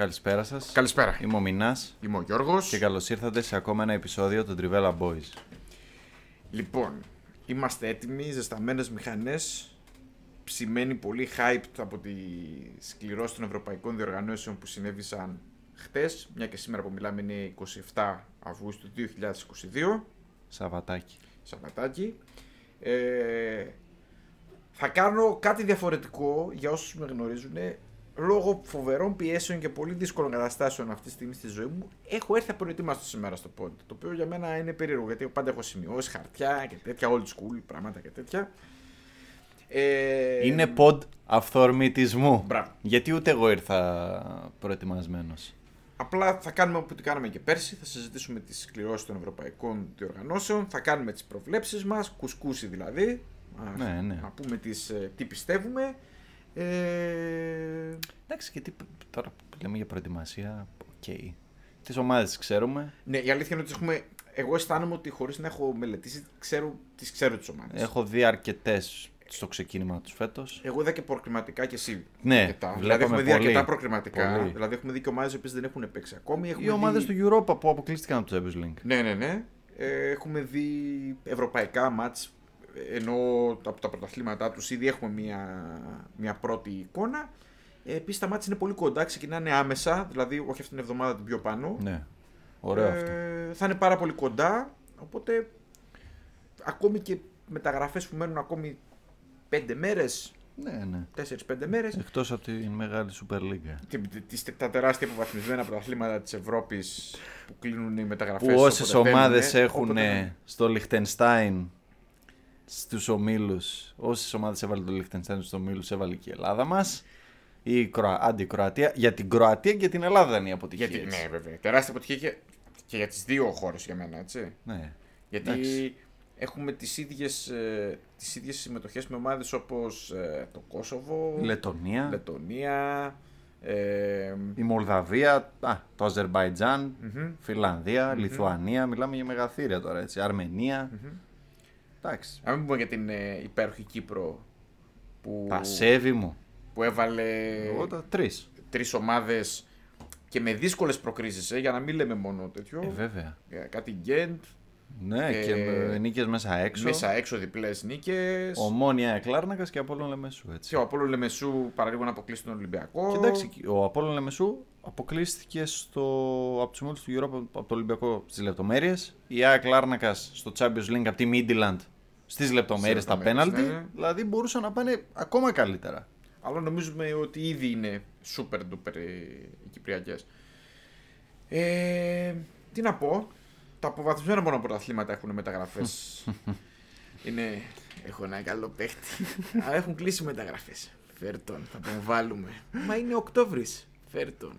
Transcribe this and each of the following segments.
Καλησπέρα σας. Καλησπέρα. Είμαι ο Μινάς Είμαι ο Γιώργος. και καλώς ήρθατε σε ακόμα ένα επεισόδιο των Trivella Boys. Λοιπόν, είμαστε έτοιμοι, ζεσταμένες μηχανές. Ψημένοι πολύ hyped από τη σκληρώση των ευρωπαϊκών διοργανώσεων που συνέβησαν χτες. Μια και σήμερα που μιλάμε είναι 27 Αυγούστου 2022. Σαββατάκι. Σαββατάκι. Ε, θα κάνω κάτι διαφορετικό για όσους με γνωρίζουν. Λόγω φοβερών πιέσεων και πολύ δύσκολων καταστάσεων αυτή τη στιγμή στη ζωή μου, έχω έρθει απροετοίμαστος σήμερα στο πόντ. Το οποίο για μένα είναι περίεργο γιατί πάντα έχω σημειώσει χαρτιά και τέτοια, old school πράγματα και τέτοια. Ε, Είναι ποντ αυθορμητισμού. Μπράβο. Γιατί ούτε εγώ ήρθα προετοιμασμένος. Απλά θα κάνουμε όπω το κάναμε και πέρσι. Θα συζητήσουμε τις κληρώσεις των ευρωπαϊκών διοργανώσεων. Θα κάνουμε τις προβλέψεις μας, κουσκούσι δηλαδή. Α, Ναι, ναι. Να πούμε τις, ε, τι πιστεύουμε. Ε, Εντάξει, γιατί τώρα που λέμε για προετοιμασία, οκ. Τις ομάδες ξέρουμε. ναι, η αλήθεια είναι ότι έχουμε. Εγώ αισθάνομαι ότι χωρίς να έχω μελετήσει, ξέρω, τις ξέρω τις ομάδες. Έχω δει αρκετές στο ξεκίνημα τους φέτος. Εγώ είδα και προκριματικά και εσύ. Ναι, αρκετά. βλέπαμε Δηλαδή έχουμε δει πολύ. αρκετά προκριματικά. Πολύ. Δηλαδή έχουμε δει και ομάδες που δεν έχουν παίξει ακόμη. Έχουμε Οι ομάδες δει... του Europa που αποκλείστηκαν από το Champions League. Ναι, ναι, ναι. Ε, έχουμε δει ευρωπαϊκά μάτς ενώ από τα πρωταθλήματά τους ήδη έχουμε μια, μια πρώτη εικόνα. Ε, Επίσης τα μάτς είναι πολύ κοντά, ξεκινάνε άμεσα, δηλαδή όχι αυτήν την εβδομάδα την πιο πάνω. Ναι. Ωραίο Ε, αυτό. Θα είναι πάρα πολύ κοντά, οπότε ακόμη και μεταγραφές που μένουν ακόμη 5 μέρες, Ναι, ναι. 4-5 μέρες, Εκτός από τη μεγάλη Super League. τι- τις- τα τεράστια αποβαθμισμένα πρωταθλήματα της Ευρώπης που κλείνουν οι μεταγραφές. Που όσες όποτε ομάδες μπαίνουνε, έχουν όποτε- στο Λιχτενστάιν στους ομίλους, όσες ομάδες έβαλε το Λιχτενστάιν στους ομίλους, έβαλε και η Ελλάδα μας. Ή η Κροα... άντι Κροατία. Για την Κροατία και την Ελλάδα είναι η αποτυχία. Γιατί, έτσι. ναι, βέβαια. Τεράστια αποτυχία και, και για τις δύο χώρες για μένα, έτσι. Ναι. Γιατί Εντάξει. έχουμε τις ίδιες, ε, τις ίδιες συμμετοχές με ομάδες όπως ε, το Κόσοβο, Λετωνία, Λετωνία, ε, η Μολδαβία, α, το Αζερβαϊτζάν, μμμ, Φιλανδία, Λιθουανία. Μιλάμε για μεγαθύρια τώρα έτσι. Αρμενία. Εντάξει. να μην πούμε για την ε, υπέροχη Κύπρο που, Τα σέβη μου. που έβαλε Εγώ τα τρεις. τρεις ομάδες και με δύσκολες προκρίσεις, ε, για να μην λέμε μόνο τέτοιο. Ε, βέβαια. Ε, κάτι Γκέντ, Ναι, Ε, και με νίκες μέσα έξω. μέσα έξω διπλές νίκες. Ομόνια Εκλάρνακα και Απόλλων Λεμεσού. Έτσι. Και ο Απόλλων Λεμεσού παραλίγο να αποκλείσει τον Ολυμπιακό. Και εντάξει, ο Απόλλων Λεμεσού αποκλείστηκε στο, από τους ομίλου του Europa από το Ολυμπιακό στις λεπτομέρειες. Η ΑΕΚ Λάρνακας στο Champions League από τη Midland στις λεπτομέρειες τα λεπτομέρειες, πέναλτι. ναι, ναι. Δηλαδή μπορούσαν να πάνε ακόμα καλύτερα. Αλλά νομίζουμε ότι ήδη είναι super duper ε, οι Κυπριακές. Ε, τι να πω. Τα αποβαθμισμένα μόνο πρωταθλήματα έχουν μεταγραφές. είναι. Έχω ένα καλό παίχτη. Αλλά έχουν κλείσει μεταγραφές. Φέρτον, θα τον βάλουμε. Μα είναι Οκτώβρης. Φέρτον.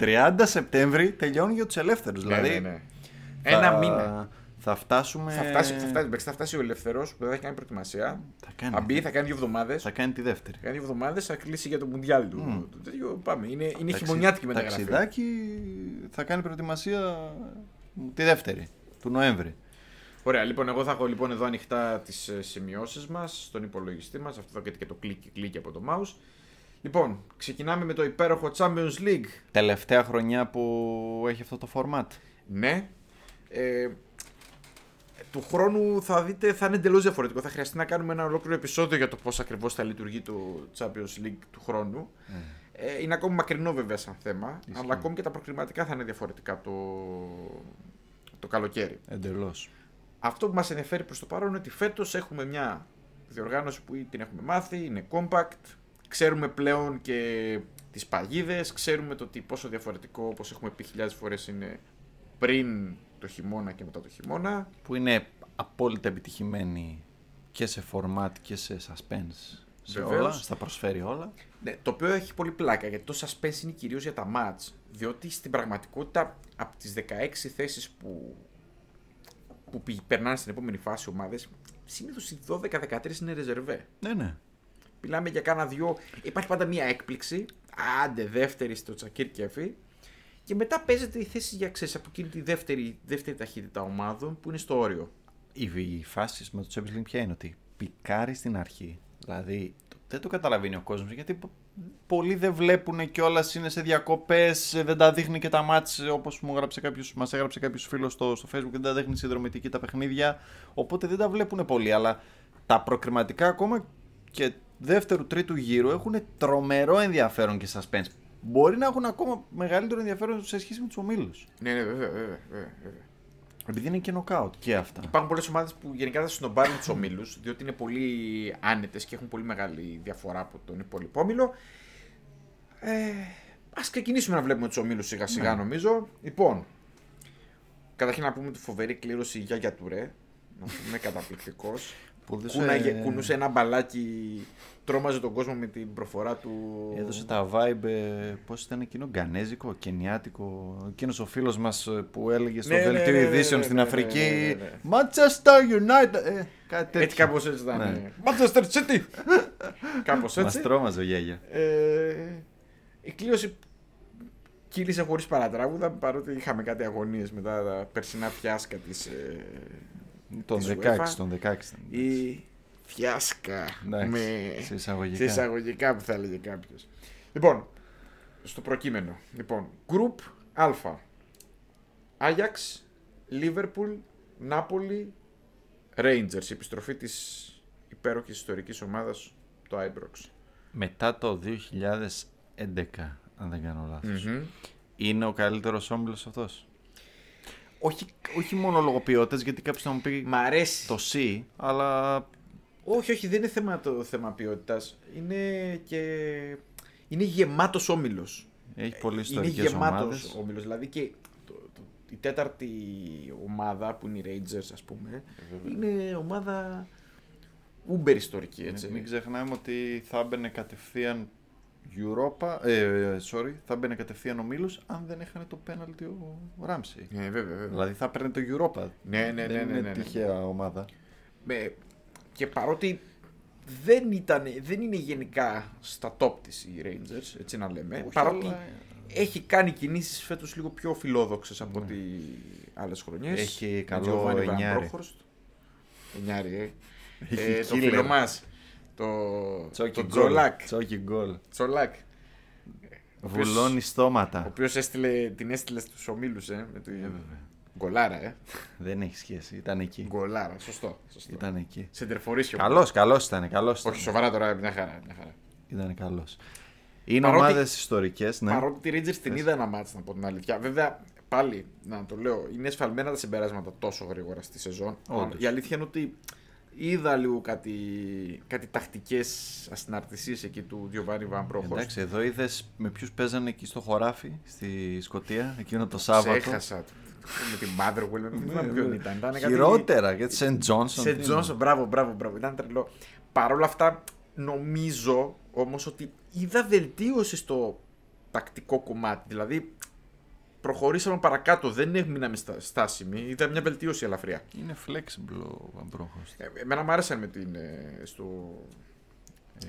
30 Σεπτέμβρη τελειώνει για τους ελεύθερους. Δηλαδή ναι, ναι, ναι. θα- Ένα μήνα. Θα φτάσουμε. Θα φτάσει, θα, φτάσει, εντάξει, θα φτάσει ο ελεύθερος που δεν θα έχει κάνει προετοιμασία. Θα κάνει, Θα μπει, θα κάνει δύο εβδομάδες. θα κάνει τη δεύτερη. Θα κάνει δύο εβδομάδες, θα κλείσει για το Μουντιάλ του. Το τέτοιο, πάμε. Είναι, είναι Ταξι- χειμωνιάτικη μεταγραφή. Ταξιδάκι θα κάνει προετοιμασία τη δεύτερη του Νοέμβρη. Ωραία, λοιπόν, εγώ θα έχω λοιπόν εδώ ανοιχτά τις σημειώσεις μας στον υπολογιστή μας. Αυτό θα έχετε και το κλικ κλικ από το mouse. Λοιπόν, ξεκινάμε με το υπέροχο Champions League. Τελευταία χρονιά που έχει αυτό το format. Ναι. Ε, του χρόνου θα δείτε θα είναι εντελώς διαφορετικό. Θα χρειαστεί να κάνουμε ένα ολόκληρο επεισόδιο για το πώς ακριβώς θα λειτουργεί το Champions League του χρόνου. Ε, είναι ακόμη μακρινό βέβαια σαν θέμα, Ισχύει. αλλά ακόμη και τα προκριματικά θα είναι διαφορετικά το, το καλοκαίρι. Εντελώς. Αυτό που μας ενδιαφέρει προς το παρόν είναι ότι φέτος έχουμε μια διοργάνωση που την έχουμε μάθει, είναι compact, ξέρουμε πλέον και τις παγίδες, ξέρουμε το τι, πόσο διαφορετικό, όπως έχουμε πει χιλιάδες φορές, είναι πριν το χειμώνα και μετά το χειμώνα. Που είναι απόλυτα επιτυχημένη και σε format και σε suspense σε Βεβαίως. όλα, στα προσφέρει όλα. Ναι, το οποίο έχει πολύ πλάκα γιατί το suspense είναι κυρίως για τα match. Διότι στην πραγματικότητα από τις 16 θέσεις που, που πη- περνάνε στην επόμενη φάση ομάδες, συνήθως οι 12-13 είναι ρεζερβέ. Ναι, ναι. Μιλάμε για κάνα δυο. Υπάρχει πάντα μία έκπληξη. Άντε, δεύτερη στο Τσακίρ Κέφι. Και μετά παίζεται η θέση για ξέρεις, από εκείνη τη δεύτερη, δεύτερη ταχύτητα ομάδων που είναι στο όριο. Οι, οι φάσεις με το Champions League ποια είναι ότι πικάρει στην αρχή. Δηλαδή το- δεν το καταλαβαίνει ο κόσμος γιατί πο- πολλοί δεν βλέπουν κιόλας, είναι σε διακοπές, δεν τα δείχνει και τα μάτς όπως μου έγραψε κάποιος, μας έγραψε κάποιος φίλος στο, στο Facebook, δεν τα δείχνει συνδρομητική τα παιχνίδια. Οπότε δεν τα βλέπουν πολύ. Αλλά τα προκριματικά ακόμα και δεύτερου τρίτου γύρου έχουν τρομερό ενδιαφέρον και suspense. Μπορεί να έχουν ακόμα μεγαλύτερο ενδιαφέρον σε σχέση με τους ομίλους. Ναι, ναι, βέβαια, βέβαια. βέβαια, βέβαια. Επειδή είναι και νοκάουτ και αυτά. Υπάρχουν πολλές ομάδες που γενικά θα συνομπάρουν τους ομίλους, διότι είναι πολύ άνετες και έχουν πολύ μεγάλη διαφορά από τον υπόλοιπο όμιλο. Ε, Α ξεκινήσουμε να βλέπουμε τους ομίλους σιγά σιγά, Ναι. νομίζω. Λοιπόν, καταρχήν να πούμε τη φοβερή κλήρωση για για Τουρέ. Να πούμε καταπληκτικός. Που έδωσε- Κούναγε, κουνούσε ένα μπαλάκι, τρόμαζε τον κόσμο με την προφορά του. Έδωσε τα vibe, ε, πώς ήταν εκείνο, γκανέζικο, κενιάτικο. Εκείνος ο φίλος μας που έλεγε στο Ναι, ναι, δελτίο ναι, ναι, ειδήσεων ναι, στην ναι, Αφρική. ναι, ναι, ναι. Manchester United. Ε, κάτι τέτοιο. Έτσι κάπως έτσι ήταν. Ναι. Manchester City! Κάπως Μας έτσι. τρόμαζε ο Γέγια. Ε, η κλήρωση κύλησε χωρίς παρατράγουδα παρότι είχαμε κάτι αγωνίες μετά τα περσινά φιάσκα της, ε, Τον της 16, UEFA. τον 16. ήταν. η φιάσκα Εντάξει, με σε εισαγωγικά. σε εισαγωγικά που θα έλεγε κάποιος λοιπόν στο προκείμενο λοιπόν Group Α Άγιαξ Λίβερπουλ Νάπολη Rangers η επιστροφή της υπέροχης ιστορικής ομάδας το Ibrox Μετά το 2011, αν δεν κάνω λάθος. Μμμ. Είναι ο καλύτερος όμιλος αυτός. Όχι, όχι μόνο λόγω ποιότητας, γιατί κάποιος θα μου πει Μ' αρέσει το C, αλλά Όχι, όχι, δεν είναι θέμα το θέμα ποιότητας. Είναι και. Είναι γεμάτος όμιλος. έχει πολλές Είναι ιστορικές γεμάτος ομάδες. όμιλος. Δηλαδή και το, το, η τέταρτη ομάδα που είναι οι Rangers, ας πούμε, είναι ομάδα uber ιστορική, έτσι. Μην ξεχνάμε ότι θα μπαινε κατευθείαν Europa, ε, sorry, θα μπαινε κατευθείαν ο Μίλους αν δεν έχανε το πέναλτι ο Ράμσι. Ναι, βέβαια, βέβαια. Δηλαδή θα παίρνει το Europa. Ναι, ναι, ναι, δεν ναι, είναι ναι, ναι. τυχαία ομάδα. Με- και παρότι δεν, ήταν, δεν είναι γενικά στα top της οι Rangers, έτσι να λέμε, Όχι, παρότι αλλά έχει κάνει κινήσεις φέτος λίγο πιο φιλόδοξες από ό,τι άλλες χρονιές. Ναι. Έχει Με καλό Giovanni Van εννιάρι. Bronckhorst. Εννιάρι, ε. Έχει ε, το killer. φίλο μας. Το, Τσόκι το γκολ. Τζολάκ. Τσόκι γκολ. Τσολάκ. Ο οποίος- Βουλώνει Ο στόματα. οποίο την έστειλε στους ομίλους, ε. Με τη... βέβαια. Γκολάρα, ε. Δεν έχει σχέση. Ήταν εκεί. Γκολάρα, σωστό. σωστό. Ήταν εκεί. Σεντερφορίσιο. Καλός, καλός ήταν. Καλός ήταν. Όχι, σοβαρά τώρα, μια χαρά. Μια χαρά. Ήταν καλός. Είναι Παρότι- ομάδες ιστορικές, ναι. Παρότι τη Rangers την είδα ένα μάτς, να πω την αλήθεια. Βέβαια, πάλι, να το λέω, είναι εσφαλμένα τα συμπεράσματα τόσο γρήγορα στη σεζόν. Όντως. Η αλήθεια είναι ότι είδα λίγο κάτι, κάτι τακτικές ασυναρτησίες εκεί του Giovanni Van Bronckhorst. Εντάξει, εδώ είδες με ποιους παίζανε εκεί στο χωράφι στη Σκωτία εκείνο το Σάββατο. Ξέχασα. με την Motherwell, δεν θυμάμαι ποιον ήταν. ήταν κάτι- Χειρότερα και τη Σεντ Τζόνσον. Σε Τζόνσον, μπράβο, μπράβο, μπράβο. Ήταν τρελό. Παρ' όλα αυτά, νομίζω όμως ότι είδα βελτίωση στο τακτικό κομμάτι. Δηλαδή, προχωρήσαμε παρακάτω. Δεν έμειναμε στα- στάσιμοι. Είδα μια βελτίωση ελαφριά. Είναι flexible ο Αμπρόχος. Ε, εμένα μου άρεσαν με την, ε, στο,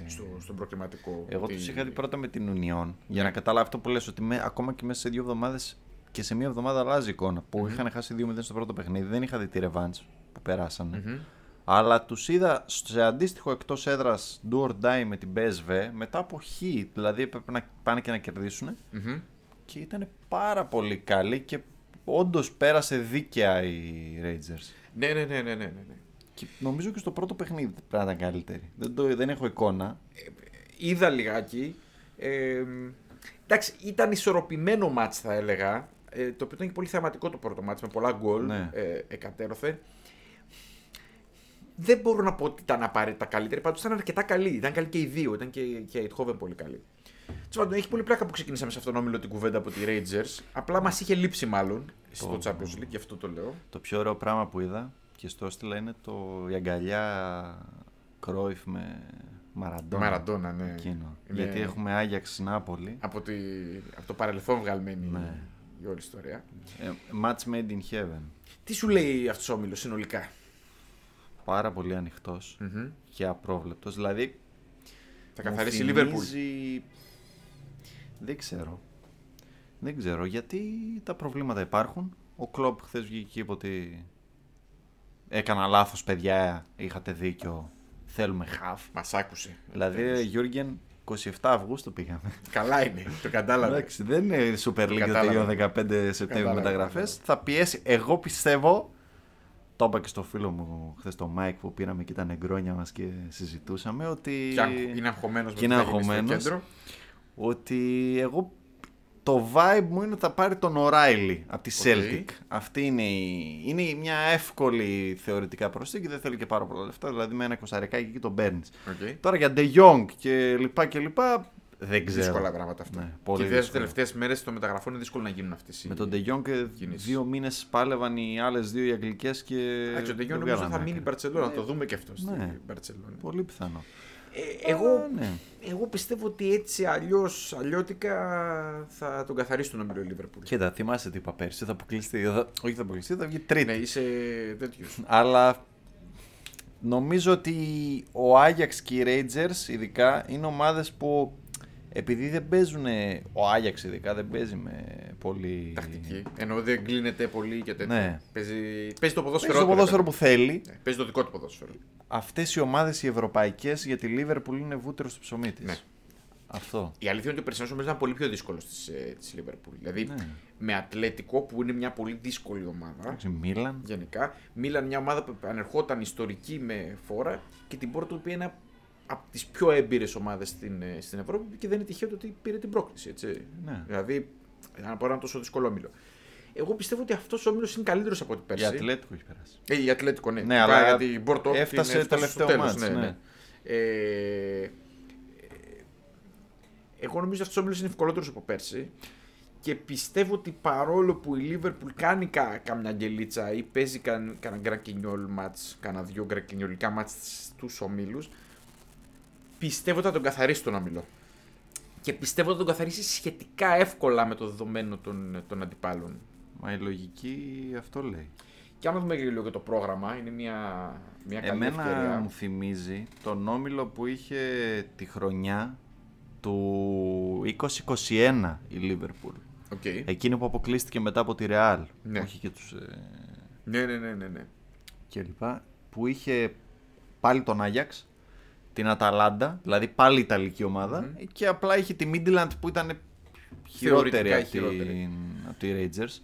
στο, στον προκριματικό. Εγώ ότι- του είχα δει πρώτα με την Union για να καταλάβω αυτό που λες ότι με, ακόμα και μέσα σε δύο εβδομάδες και σε μία εβδομάδα αλλάζει η εικόνα. Που είχαν χάσει 2-0 στο πρώτο παιχνίδι. Δεν είχα δει τη Revenge που περάσανε. Μμμ. Αλλά τους είδα σε αντίστοιχο εκτός έδρας do or die με την BSV μετά από χ. Δηλαδή έπρεπε να πάνε και να κερδίσουν. Μμμ. Και ήταν πάρα πολύ καλή και όντως πέρασε δίκαια η Rangers. Ναι, ναι, ναι, ναι, ναι, ναι. ναι. Και νομίζω και στο πρώτο παιχνίδι πρέπει να ήταν καλύτερη. Δεν, το, δεν έχω εικόνα. είδα λιγάκι. Ε, εντάξει, ήταν ισορροπημένο μάτς θα έλεγα. Ε, το οποίο ήταν και πολύ θεαματικό το πρώτο μάτς με πολλά γκολ Ναι. ε, εκατέρωθεν. Δεν μπορώ να πω ότι ήταν απαραίτητα καλύτερη, πάντως ήταν αρκετά καλή. Ήταν καλή και οι δύο, ήταν και, και η Ειτχόβεν πολύ καλή. Τέλος πάντων, έχει πολύ πλάκα που ξεκινήσαμε σε αυτόν τον όμιλο την κουβέντα από τη Rangers. Απλά μας είχε λείψει μάλλον στο Το- Champions League, γι' αυτό το λέω. Το πιο ωραίο πράγμα που είδα και στο έστειλα είναι το, η αγκαλιά Κρόιφ με, Μαραντόνα. Μαραντόνα, ναι. Εκείνο. Είναι Γιατί έχουμε Άγιαξ Νάπολη. από, τη... από το παρελθόν βγαλμένη Ναι. η όλη ιστορία. Ε, match made in heaven. Τι σου λέει αυτός ο όμιλος συνολικά; Πάρα πολύ ανοιχτός Μμμ. και απρόβλεπτος. Δηλαδή Θα μου καθαρίσει η Λίβερπουλ. θυμίζει- Δεν ξέρω. Δεν ξέρω γιατί τα προβλήματα υπάρχουν. Ο Κλόπ χθες βγήκε και είπε ότι έκανα λάθος παιδιά, είχατε δίκιο, θέλουμε χαφ. Μας άκουσε. Δηλαδή, Γιούργεν, 27 Αυγούστου πήγαμε. Καλά είναι, το κατάλαβε. Εντάξει, δεν είναι Super League κατάλαβα. τελειώνει 15 Σεπτέμβρη Κατάλαβα, μεταγραφές. κατάλαβα. Θα πιέσει. Εγώ πιστεύω. Το είπα και στο φίλο μου χθες το Mike που πήραμε και ήταν εγκρόνια μας και συζητούσαμε ότι. Και αγχ- είναι αγχωμένος Και είναι αγχωμένος. κέντρο. Ότι εγώ. Το vibe μου είναι ότι θα πάρει τον O'Reilly από τη Οκ. Celtic. Αυτή είναι, η... είναι μια εύκολη θεωρητικά προσθήκη. Δεν θέλει και πάρα πολλά λεφτά. Δηλαδή με ένα κοσαρικάκι εκεί τον παίρνεις. Οκ. Τώρα για De Jong και λοιπά και λοιπά. Δεν ξέρω. Δύσκολα πράγματα αυτά. Ναι, και πολύ οι δύσκολα. τελευταίες μέρες των μεταγραφών είναι δύσκολο να γίνουν αυτές οι. Με τον De Jong ε, κινήσεις. δύο μήνες πάλευαν οι άλλες δύο οι αγγλικές και. Εντάξει, ο Ντεγιόν δεν νομίζω βγάλανε θα μείνει η άκρη. Μπαρσελόνα. Να το δούμε και αυτό στην Ναι. Μπαρσελόνα. Πολύ πιθανό. Ε, εγώ, Α, ναι. εγώ πιστεύω ότι έτσι αλλιώς αλλιώτικα θα τον καθαρίσει τον όμιλο η Λίβερπουλ. Κοίτα, θυμάσαι τι είπα πέρσι. Θα αποκλειστεί. Θα... Όχι, θα αποκλειστεί, θα βγει τρίτη. Ναι, είσαι τέτοιος. Αλλά νομίζω ότι ο Άγιαξ και οι Rangers ειδικά είναι ομάδες που επειδή δεν παίζουν. Ο Άγιαξ ειδικά δεν παίζει με πολύ. Τακτική. Ενώ δεν κλείνεται πολύ και τέτοιο. Ναι. Παίζει, παίζει το ποδόσφαιρο. Παίζει το του, ρε ποδόσφαιρο παιδί. που θέλει. Ναι, παίζει το δικό του ποδόσφαιρο. Αυτές οι ομάδες οι ευρωπαϊκές για τη Liverpool είναι βούτυρος στο ψωμί της. Ναι. Αυτό. Η αλήθεια είναι ότι ο περσινός νομίζω ήταν πολύ πιο δύσκολος της Λίβερπουλ. Δηλαδή Ναι. με Ατλέτικο που είναι μια πολύ δύσκολη ομάδα. Εντάξει, Μίλαν. Γενικά. Μίλαν μια ομάδα που ανερχόταν ιστορική με φόρα και την Πόρτο που είναι ένα από τις πιο έμπειρες ομάδες στην, ε, στην Ευρώπη και δεν είναι τυχαίο το ότι πήρε την πρόκληση. Έτσι. Ναι. Δηλαδή, από ένα τόσο δύσκολο όμιλο. Εγώ πιστεύω ότι αυτός ο όμιλος είναι καλύτερος από ό,τι Η πέρσι. Ατλέτικο έχει περάσει. Ε, η Ατλέτικο, ναι. Ναι, Που αλλά πάει για την Πόρτο έφτασε την- στο τελευταίο τέλος, μάτς, ναι. Ε, ε, εγώ νομίζω ότι αυτός ο όμιλος είναι ευκολότερος από πέρσι. Και πιστεύω ότι παρόλο που η Λίβερπουλ κάνει κα, κάμια γκελίτσα ή παίζει καν, κανένα γκρακινιόλ μάτς, κανένα δυο γκρακινιολικά μάτς στους ομίλους, πιστεύω ότι θα τον καθαρίσει τον όμιλο. Και πιστεύω ότι θα τον καθαρίσει σχετικά εύκολα με το δεδομένο των, των αντιπάλων. Μα η λογική αυτό λέει. Και άμα δούμε και λίγο και το πρόγραμμα, είναι μια, μια καλή Εμένα ευκαιρία. μου θυμίζει τον όμιλο που είχε τη χρονιά του 2021 η Λίβερπουλ. Οκ. Εκείνη που αποκλείστηκε μετά από τη Ρεάλ. Ναι. Όχι και τους ε, Ναι, ναι, ναι, ναι, ναι. και λοιπά. Που είχε πάλι τον Άγιαξ, την Αταλάντα, δηλαδή πάλι Ιταλική ομάδα, και απλά είχε τη Μίντιλαντ που ήταν χειρότερη Θεωρητικά από, χειρότερη. την, από τη Rangers.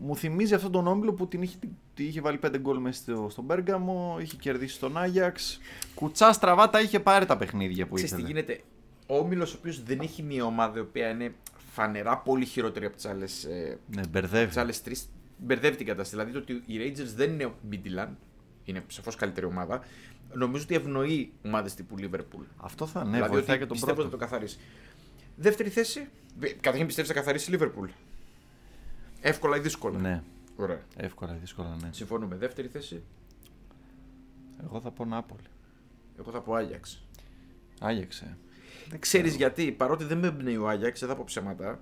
Μου θυμίζει αυτόν τον όμιλο που την είχε, την είχε βάλει 5 γκολ μέσα στο, στον Πέργαμο, είχε κερδίσει τον Άγιαξ. Κουτσά στραβά τα είχε πάρει τα παιχνίδια που Ξέρεις τι ήθελε. γίνεται; Ο Όμιλος, ο οποίος δεν έχει μια ομάδα η οποία είναι φανερά πολύ χειρότερη από τις άλλες Ναι, μπερδεύει. τις άλλες τρεις, μπερδεύει την κατάσταση. Δηλαδή το ότι οι Rangers δεν είναι Midland, είναι σαφώς καλύτερη ομάδα. Νομίζω ότι ευνοεί ομάδες τύπου Liverpool. Αυτό θα ναι, δηλαδή βοηθάει ότι και τον πιστεύω πρώτο. ότι θα το καθαρίσει. Δεύτερη θέση. Βε- Καταρχήν πιστεύεις θα καθαρίσει η Liverpool. Εύκολα ή δύσκολα. Ναι, Ωραία. εύκολα, δύσκολα, ναι. Συμφωνούμε. Δεύτερη θέση. Εγώ θα πω Νάπολη. Εγώ θα πω Άγιαξ. Άγιαξε. Δεν ξέρεις γιατί, παρότι δεν με εμπνέει ο Άγιαξ, δεν θα πω ψέματα.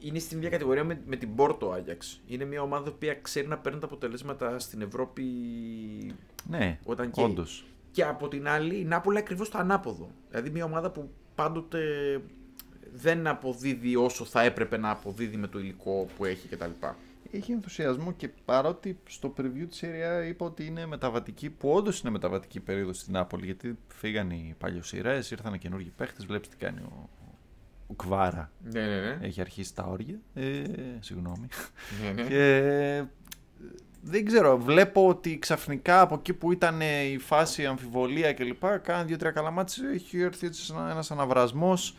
Είναι στην ίδια κατηγορία με, με την Πόρτο Άγιαξ. Είναι μια ομάδα που ξέρει να παίρνει τα αποτελέσματα στην Ευρώπη Ναι, όταν καίει. όντως. Και από την άλλη, η Νάπολη ακριβώς το ανάποδο. Δηλαδή μια ομάδα που πάντοτε δεν αποδίδει όσο θα έπρεπε να αποδίδει με το υλικό που έχει κτλ. Έχει ενθουσιασμό και παρότι στο preview της Serie A είπα ότι είναι μεταβατική, που όντως είναι μεταβατική περίοδος στην Νάπολη, γιατί φύγαν οι παλιοσυρές, ήρθαν καινούργιοι παίχτες. Βλέπεις τι κάνει ο, ο Κβάρα. Ναι, ναι, ναι. Έχει αρχίσει τα όρια. Ε, συγγνώμη. ναι, ναι. Και ε, δεν ξέρω, βλέπω ότι ξαφνικά από εκεί που ήταν η φάση αμφιβολία κλπ. Κάνα δύο-τρία καλά μάτια, έχει έρθει έτσι ένα ένας αναβρασμός.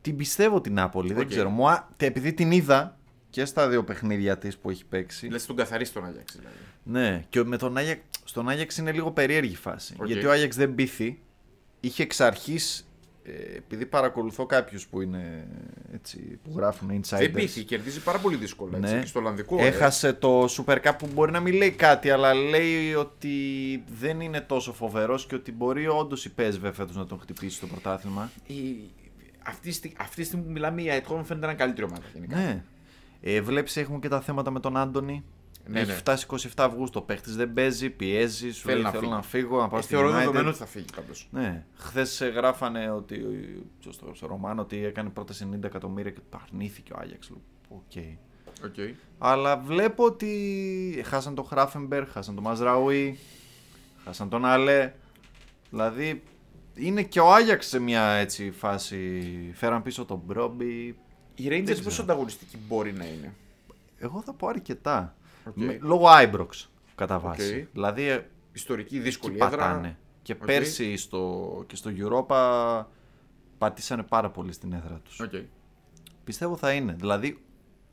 Την πιστεύω την Νάπολη, δεν Οκ. ξέρω. Μου, α- τε- επειδή την είδα και στα δύο παιχνίδια της που έχει παίξει. Λες τον καθαρίσει τον Άγιαξ δηλαδή. Ναι, και με τον Άγιαξ, στον Άγιαξ είναι λίγο περίεργη φάση. Οκ. Γιατί ο Άγιαξ δεν πείθει. Είχε εξ αρχής ε, επειδή παρακολουθώ κάποιους που είναι έτσι, που γράφουν insiders. Δεν πείθει, κερδίζει πάρα πολύ δύσκολα. Έτσι, Ναι. και στο Ολλανδικό. ε. Έχασε το Super Cup που μπορεί να μην λέει κάτι, αλλά λέει ότι δεν είναι τόσο φοβερός και ότι μπορεί όντως η PSV φέτος να τον χτυπήσει στο πρωτάθλημα. Η... Αυτή, στι- αυτή τη στιγμή που μιλάμε, η Eindhoven φαίνεται να είναι καλύτερη ομάδα γενικά. Ναι. Ε, βλέπεις έχουμε και τα θέματα με τον Άντωνη. Ναι, Έχει ναι. φτάσει 27 Αυγούστου. Ο παίχτης δεν παίζει, πιέζει, σου Θέλει λέει να θέλω φύγει. να φύγω, να πάω Ε, στη θεωρώ United. δεδομένο ότι θα φύγει πάντως. Ναι. Χθες γράφανε ότι στο, στο Ρωμάνο ότι έκανε πρώτα 90 εκατομμύρια και το αρνήθηκε ο Άγιαξ. Λέω, Οκ. Okay. Αλλά βλέπω ότι χάσαν τον Χράφενμπερχ, χάσαν τον Μαζραούι, χάσαν τον Αλέ. Δηλαδή είναι και ο Άγιαξ σε μια έτσι φάση. Φέραν πίσω τον Μπρόμπι. Η Rangers ξέρω. πόσο ανταγωνιστική μπορεί να είναι; Εγώ θα πω αρκετά. Οκ. Με- λόγω Άιμπροξ κατά βάση. Οκ. Δηλαδή ε, Ιστορική, εκεί δύσκολη έδρα. πατάνε. Και Οκ. πέρσι στο, και στο Europa πατήσανε πάρα πολύ στην έδρα τους. Οκ. Πιστεύω θα είναι. Δηλαδή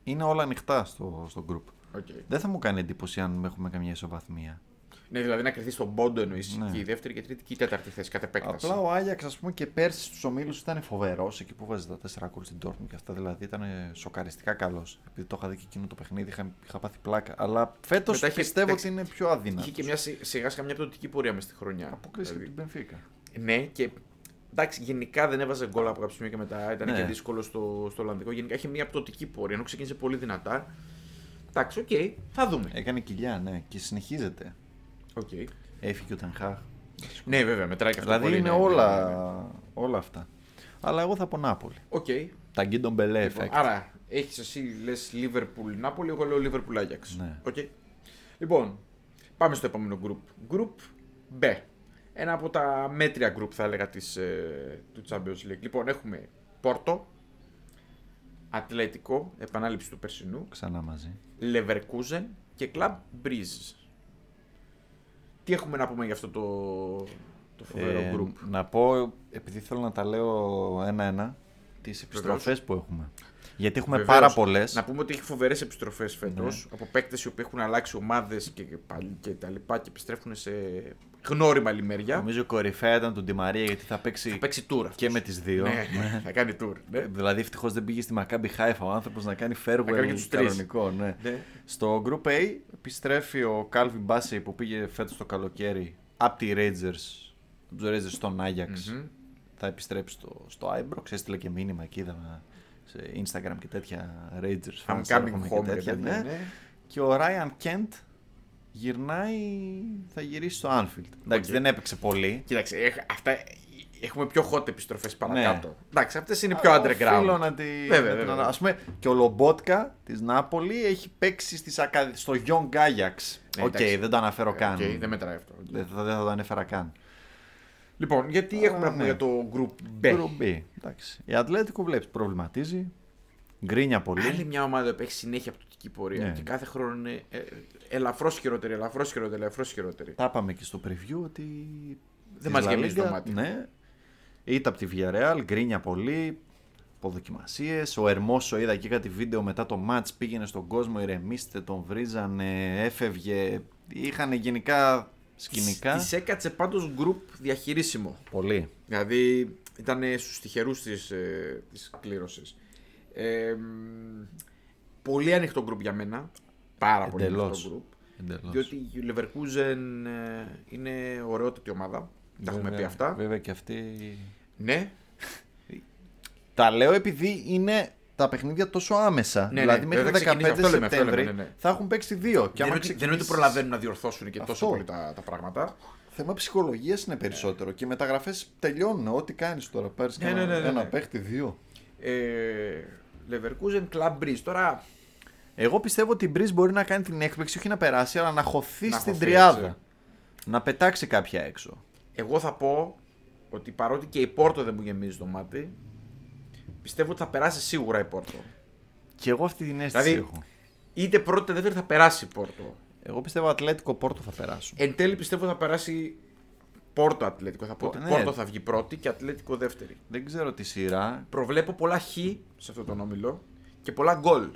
είναι όλα ανοιχτά στο, στο group. οκ. Δεν θα μου κάνει εντύπωση αν έχουμε καμιά ισοβαθμία. Ναι, δηλαδή να κρυθεί στον πόντο εννοείς Ναι. και η δεύτερη και η τρίτη και η τέταρτη θέση κατ' επέκταση. Απλά ο Άγιαξ, ας πούμε, και πέρσι στους ομίλους ήταν φοβερός εκεί που βάζει τα 4 γκολ στην Dortmund και αυτά. Δηλαδή ήταν σοκαριστικά καλός. Επειδή το είχα δει και εκείνο το παιχνίδι, είχα, είχα πάθει πλάκα. Αλλά φέτος Μετά είχε- πιστεύω εντάξει, ότι είναι πιο αδύνατος. Είχε και μια σι- σιγά σιγά μια πτωτική πορεία μες στη χρονιά. Απόκριση από Δηλαδή, την Benfica. Ναι, και εντάξει, γενικά δεν έβαζε γκολ από κάποιο σημείο και μετά. Ήταν Ναι. και δύσκολο στο, στο Ολλανδικό. Γενικά είχε μια πτωτική πορεία ενώ ξεκίνησε πολύ δυνατά. Εντάξει, οκ, θα δούμε. Έκανε κοιλιά, ναι, και συνεχίζεται. Οκ. Έφυγε ο Τενχάχ. Ναι, βέβαια, μετράει και αυτό. Δηλαδή πολύ, είναι ναι, όλα, ναι, ναι. όλα αυτά. Αλλά εγώ θα πω Νάπολη. Οκ. Τανγκί Ντομπελέ Λοιπόν, effect. άρα, έχεις εσύ λες Liverpool Νάπολη, εγώ λέω Liverpool Ajax. Ναι. Οκ. Λοιπόν, πάμε στο επόμενο group. Group B. Ένα από τα μέτρια group θα έλεγα της, ε, του Champions League. Λοιπόν, έχουμε Πόρτο, Ατλέτικο, επανάληψη του περσινού, Ξανά μαζί. Leverkusen και Club Breeze. Τι έχουμε να πούμε για αυτό το, το φοβερό Ε, group; να πω, επειδή θέλω να τα λέω ένα-ένα, τις επιστροφές που έχουμε. Γιατί έχουμε Βεβαίως. πάρα πολλές. Να πούμε ότι έχει φοβερές επιστροφές φέτος Ναι. από παίκτες οι οποίοι έχουν αλλάξει ομάδες και, πάλι και τα λοιπά και επιστρέφουν σε γνώριμα λιμέρια. Νομίζω η κορυφαία ήταν του Ντιμαρία γιατί θα παίξει, Θα παίξει tour. και με τις δύο. Ναι, θα κάνει tour. Ναι. Δηλαδή ευτυχώς δεν πήγε στη Μακάμπι Χάιφα ο άνθρωπος να κάνει farewell κάνει και τους τρεις. κανονικό. Ναι. Ναι. Στο Group A επιστρέφει ο Calvin Bassey που πήγε φέτος το καλοκαίρι από τη Rangers, από τους Rangers στον Άγιαξ. Μμμ. Θα επιστρέψει στο, στο Ibrox. Έστειλε και μήνυμα εκεί, είδαμε σε Instagram και τέτοια Rangers I'm fans. coming έχουμε home. και τέτοια, ρε ναι. παιδιά, ναι. Και ο Ryan Kent γυρνάει, θα γυρίσει στο Anfield. Εντάξει, Οκ. δεν έπαιξε πολύ. Κοίταξε, έχ- αυτά, έχουμε πιο hot επιστροφές παρακάτω. Ναι. Εντάξει, αυτές είναι πιο Αλλά underground. οφείλω να τη... Βέβαια, να την βέβαια. ανα- Ας πούμε, και ο Λομπότκα της Νάπολη έχει παίξει στις ακα... στο Jong Ajax. Ναι, Οκ, εντάξει. δεν το αναφέρω καν. Οκ, δεν μετράει αυτό. Δεν θα, δεν θα το ανέφερα καν. Λοιπόν, γιατί έχουμε να πούμε ναι. για το group B; Group B. Εντάξει. Η Ατλέτικο βλέπεις προβληματίζει. Γκρίνια πολύ. Άλλη μια ομάδα που έχει συνέχεια πτωτική πορεία Ναι. και κάθε χρόνο είναι ε, ελαφρώς χειρότερη, ελαφρώς χειρότερη, ελαφρώς χειρότερη. Τα είπαμε και στο preview ότι. Δεν της μας La γεμίζει το Liga, μάτι. Ναι. Ήταν από τη Villarreal, γκρίνια πολύ. Αποδοκιμασίε. Ο Ερμόσο είδα και κάτι βίντεο μετά το match. Πήγαινε στον κόσμο, ηρεμήστε, τον βρίζανε, έφευγε. Είχαν γενικά σκηνικά. Της έκατσε πάντως group διαχειρίσιμο. Πολύ. Δηλαδή ήταν στους τυχερούς της ε, της κλήρωσης. Ε, μ, πολύ ανοιχτό group για μένα. Πάρα πολύ Εντελώς. ανοιχτό group. Εντελώς. Διότι η Leverkusen ε, είναι ωραιότατη ομάδα. Τα έχουμε Βέβαια- πει αυτά. Βέβαια και αυτή. Ναι, Τα λέω επειδή είναι τα παιχνίδια τόσο άμεσα. ναι, δηλαδή μέχρι βέβαια, 15 ξεκινήσει, αυτό λέμε, αυτό Σεπτέμβρη λέμε, ναι, ναι. θα έχουν παίξει δύο. Και δεν, άμα είναι ότι, δεν είναι ότι ξεκινήσεις- προλαβαίνουν να διορθώσουν και τόσο Αυτό. πολύ τα, τα πράγματα. Θέμα ψυχολογίας είναι περισσότερο. Και οι μεταγραφές τελειώνουν. Ό,τι κάνεις τώρα. Πάρεις Ναι, ναι, ναι, ναι, ένα ναι. παίχτη, δύο. Ε, Leverkusen Club Breeze. Τώρα Εγώ πιστεύω ότι η Breeze μπορεί να κάνει την έκπληξη, όχι να περάσει, αλλά να χωθεί Να στην χωθεί, τριάδα. έτσι. Να πετάξει κάποια έξω. Εγώ θα πω ότι παρότι και η Πόρτο δεν μου γεμίζει το μάτι, πιστεύω ότι θα περάσει σίγουρα η Πόρτο. Και εγώ αυτή την αίσθηση Δηλαδή- έχω. Είτε πρώτη είτε δεύτερη θα περάσει η Πόρτο. Εγώ πιστεύω Ατλέτικο Πόρτο θα περάσουν. Εν τέλει πιστεύω θα περάσει Πόρτο Ατλέτικο. Θα πω ότι Ναι. Πόρτο θα βγει πρώτη και Ατλέτικο δεύτερη. Δεν ξέρω τη σειρά. Προβλέπω πολλά χ σε αυτόν τον όμιλο και πολλά γκολ.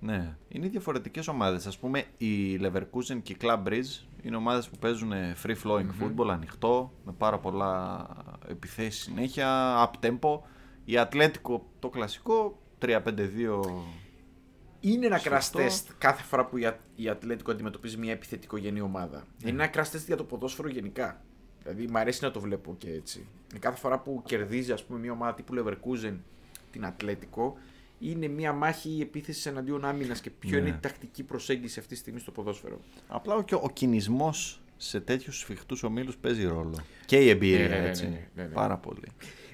Ναι, είναι διαφορετικές ομάδες. Α πούμε η Leverkusen και η Club Breeze Είναι ομάδες που παίζουν free flowing football, ανοιχτό, με πάρα πολλά επιθέσεις συνέχεια, up tempo. Η Ατλέτικο το κλασικό, 3-5-2. Είναι ένα Σωστό. crash test κάθε φορά που η Α- η Ατλέτικο αντιμετωπίζει μια επιθετικογενή ομάδα. Ναι. Είναι ένα crash test για το ποδόσφαιρο γενικά. Δηλαδή, μου αρέσει να το βλέπω και έτσι. Είναι κάθε φορά που κερδίζει, ας πούμε, μια ομάδα τύπου Leverkusen την Ατλέτικο, είναι μια μάχη επίθεση εναντίον άμυνας και ποιο Ναι. είναι η τακτική προσέγγιση αυτή τη στιγμή στο ποδόσφαιρο. Απλά ο, ο κινησμός σε τέτοιους σφιχτούς ομίλους παίζει ρόλο. Και η εμπειρία, Ναι, ναι, ναι, έτσι. ναι, ναι, ναι. Πάρα πολύ.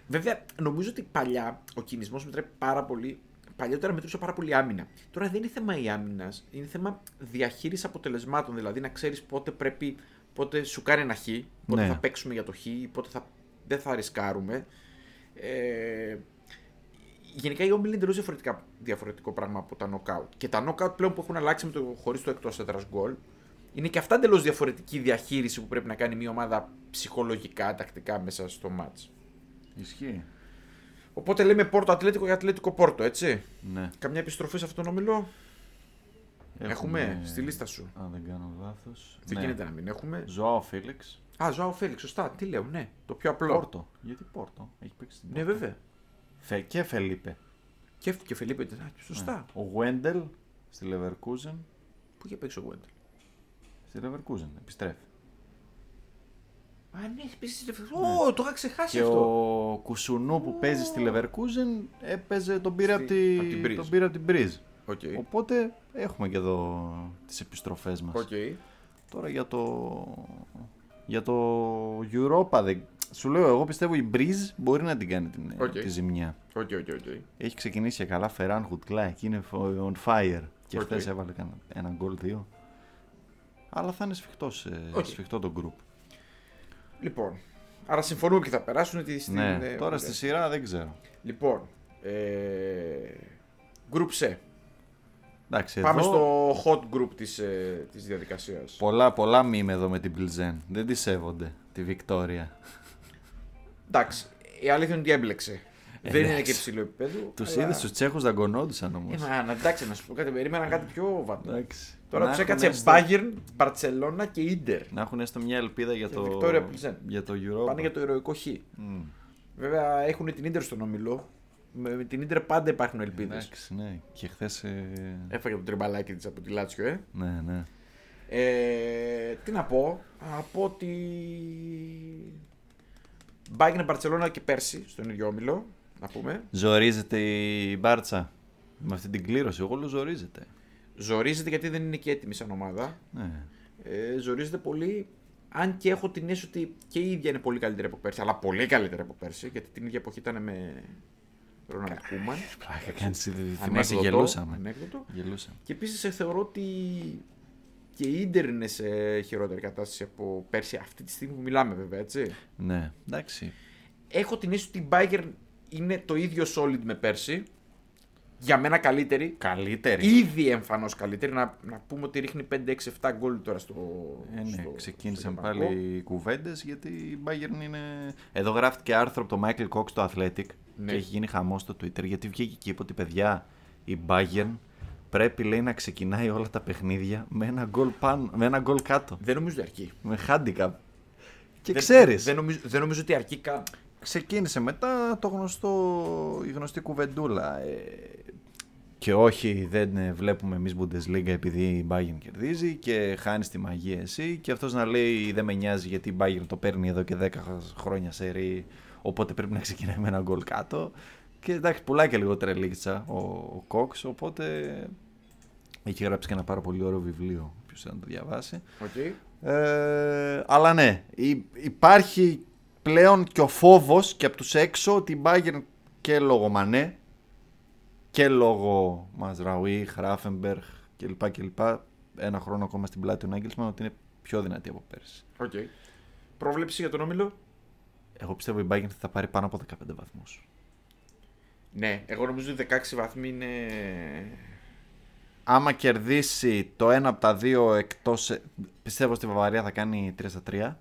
Βέβαια, νομίζω ότι παλιά ο κινησμός μετράει πάρα πολύ. Παλιότερα μετρούσε πάρα πολύ άμυνα. Τώρα δεν είναι θέμα η άμυνας, είναι θέμα διαχείρισης αποτελεσμάτων. Δηλαδή να ξέρεις πότε πρέπει, πότε σου κάνει ένα χ, πότε Ναι. θα παίξουμε για το χ, πότε θα, δεν θα ρισκάρουμε. Ε, γενικά οι όμιλοι είναι εντελώς διαφορετικά, διαφορετικό πράγμα από τα knockout. Και τα knockout πλέον που έχουν αλλάξει με το χωρίς το εκτός έδρας γκολ, είναι και αυτά εντελώς διαφορετική διαχείριση που πρέπει να κάνει μια ομάδα ψυχολογικά, τακτικά μέσα στο match. Ισχύει. Οπότε λέμε Πόρτο Ατλέτικο για Ατλέτικο Πόρτο, έτσι; Ναι. Καμιά επιστροφή σε αυτόν τον όμιλο; Έχουμε, στη λίστα σου. Αν δεν κάνω λάθος. Δεν γίνεται να μην έχουμε; Ζωάο Φίλιξ. Α, Ζωάο Φέληξ, σωστά. Τι λέω, ναι. Το πιο απλό. Πόρτο. Γιατί Πόρτο; Έχει παίξει στην Ναι, Πόρτο. βέβαια. Φε, και Φελίπε. Και, και Φελίπε, α, σωστά. Ο Γουέντελ στη Leverkusen. Πού είχε παίξει ο Γουέντελ; Στη Leverkusen. Επιστρέφει. Α, ναι, έχει παίξει στη Ω, το είχα ξεχάσει Και αυτό. ο Κουσουνού που παίζει στη Leverkusen έπαιζε, τον πήρε από Στη- τη, απ' την Μπριζ. τον πήρε από την Μπριζ. Οκ. Οπότε έχουμε και εδώ τις επιστροφές μας. Οκ. Τώρα για το, για το Europa, δεν... σου λέω εγώ πιστεύω η Μπριζ μπορεί να την κάνει την, Οκ. τη ζημιά. OK, OK, OK. Έχει ξεκινήσει και καλά Φεράν Χουτγκλά, είναι on fire. Και Οκ. χθες έβαλε κανένα- ένα γκολ δύο. Αλλά θα είναι σφιχτός, ε, Οκ. σφιχτό το group. Λοιπόν, άρα συμφωνούμε και θα περάσουν ότι στην. Ναι, ε, τώρα στη σειρά δεν ξέρω. Λοιπόν, ε, group C. Εντάξει, Πάμε εδώ στο hot group της, ε, της διαδικασίας. πολλά, πολλά μήνυμα εδώ με την Πλζεν. Δεν τη σέβονται τη Βικτόρια. Εντάξει, η αλήθεια είναι ότι έμπλεξε. Δεν είναι εντάξει. και υψηλό επίπεδο. Τους αλλά- είδες τους Τσέχους δαγκωνόντουσαν όμως. Ε, μα, να, εντάξει, να σου πω κάτι. Περίμενα κάτι πιο βατό. Εντάξει. Τώρα Να του έχουν έκατσε έστω- Bayern, Barcelona και Inter. Να έχουν έστω μια ελπίδα για Και το. Victoria Plzen. Για το Europa. Πάνε για το ηρωικό χ. Μμ. Βέβαια έχουν την Inter στον όμιλο. Με, με την Inter πάντα υπάρχουν ελπίδες. Εντάξει, ναι. Και χθες. Έφαγε το τριμπαλάκι της από τη Λάτσιο, ε. Ναι, ναι. ε. Τι να πω. Να πω ότι. Bayern, Barcelona και πέρσι στον ίδιο όμιλο. Να πούμε. Ζορίζεται η Μπάρτσα. Με αυτή την κλήρωση. Εγώ λέω ζορίζεται. Ζορίζεται γιατί δεν είναι και έτοιμη σαν ομάδα. Ναι. Ε, ζορίζεται πολύ. Αν και έχω την αίσθηση ότι και η ίδια είναι πολύ καλύτερη από πέρσι, αλλά πολύ καλύτερη από πέρσι, γιατί την ίδια εποχή ήταν με Ρόναλντ Κούμαν. Πλάκα κάνεις. Θυμάσαι, Ανέκδοτο, γελούσαμε. ανέκδοτο. Γελούσαμε. Και επίσης θεωρώ ότι και η Ίντερ είναι σε χειρότερη κατάσταση από πέρσι, αυτή τη στιγμή που μιλάμε βέβαια, έτσι. Ναι, εντάξει. Έχω την αίσθηση ότι η Bayern είναι το ίδιο solid με πέρσι. Για μένα καλύτερη. Καλύτερη. Ήδη εμφανώς καλύτερη. Να, να πούμε ότι ρίχνει 5-6-7 γκολ τώρα στο. Ε, ναι, στο- ξεκίνησαν στο Γερμανικό. πάλι οι κουβέντες γιατί η Bayern είναι. Εδώ γράφτηκε άρθρο από το Michael Cox στο Athletic Ναι. και έχει γίνει χαμός στο Twitter γιατί βγήκε και είπε ότι παιδιά η Bayern πρέπει λέει να ξεκινάει όλα τα παιχνίδια με ένα γκολ πάνω, με ένα γκολ κάτω. Δεν νομίζω ότι αρκεί. Με handicap. Και Δεν- ξέρεις. Δεν, νομίζω, δεν νομίζω ότι αρκεί καν. Ξεκίνησε μετά το γνωστό, η γνωστή κουβεντούλα. Ε, και όχι, δεν ε, βλέπουμε εμείς Bundesliga επειδή η Bayern κερδίζει και χάνεις τη μαγεία εσύ. Και αυτός να λέει δεν με νοιάζει γιατί η Bayern το παίρνει εδώ και 10 χρόνια σε ρί, οπότε πρέπει να ξεκινάει με ένα γκολ κάτω. Και εντάξει, πουλάει και λίγο τρελίτσα ο, ο Cox, οπότε έχει γράψει και ένα πάρα πολύ ωραίο βιβλίο. Ποιο θέλει να το διαβάσει. Okay. Ε, αλλά ναι, υ- υπάρχει πλέον και ο φόβος και από τους έξω ότι η Bayern και λόγω Μανέ και λόγω Μαζραουί, Χράφενμπεργκ κλπ. κλπ. Ένα χρόνο ακόμα στην πλάτη του Νάγκελσμαν ότι είναι πιο δυνατή από πέρσι. Okay. Πρόβλεψη για τον όμιλο; Εγώ πιστεύω η Bayern θα πάρει πάνω από 15 βαθμούς. Ναι, εγώ νομίζω ότι 16 βαθμοί είναι. Άμα κερδίσει το ένα από τα δύο εκτός, ε, πιστεύω στη Βαβαρία θα κάνει 3 στα 3.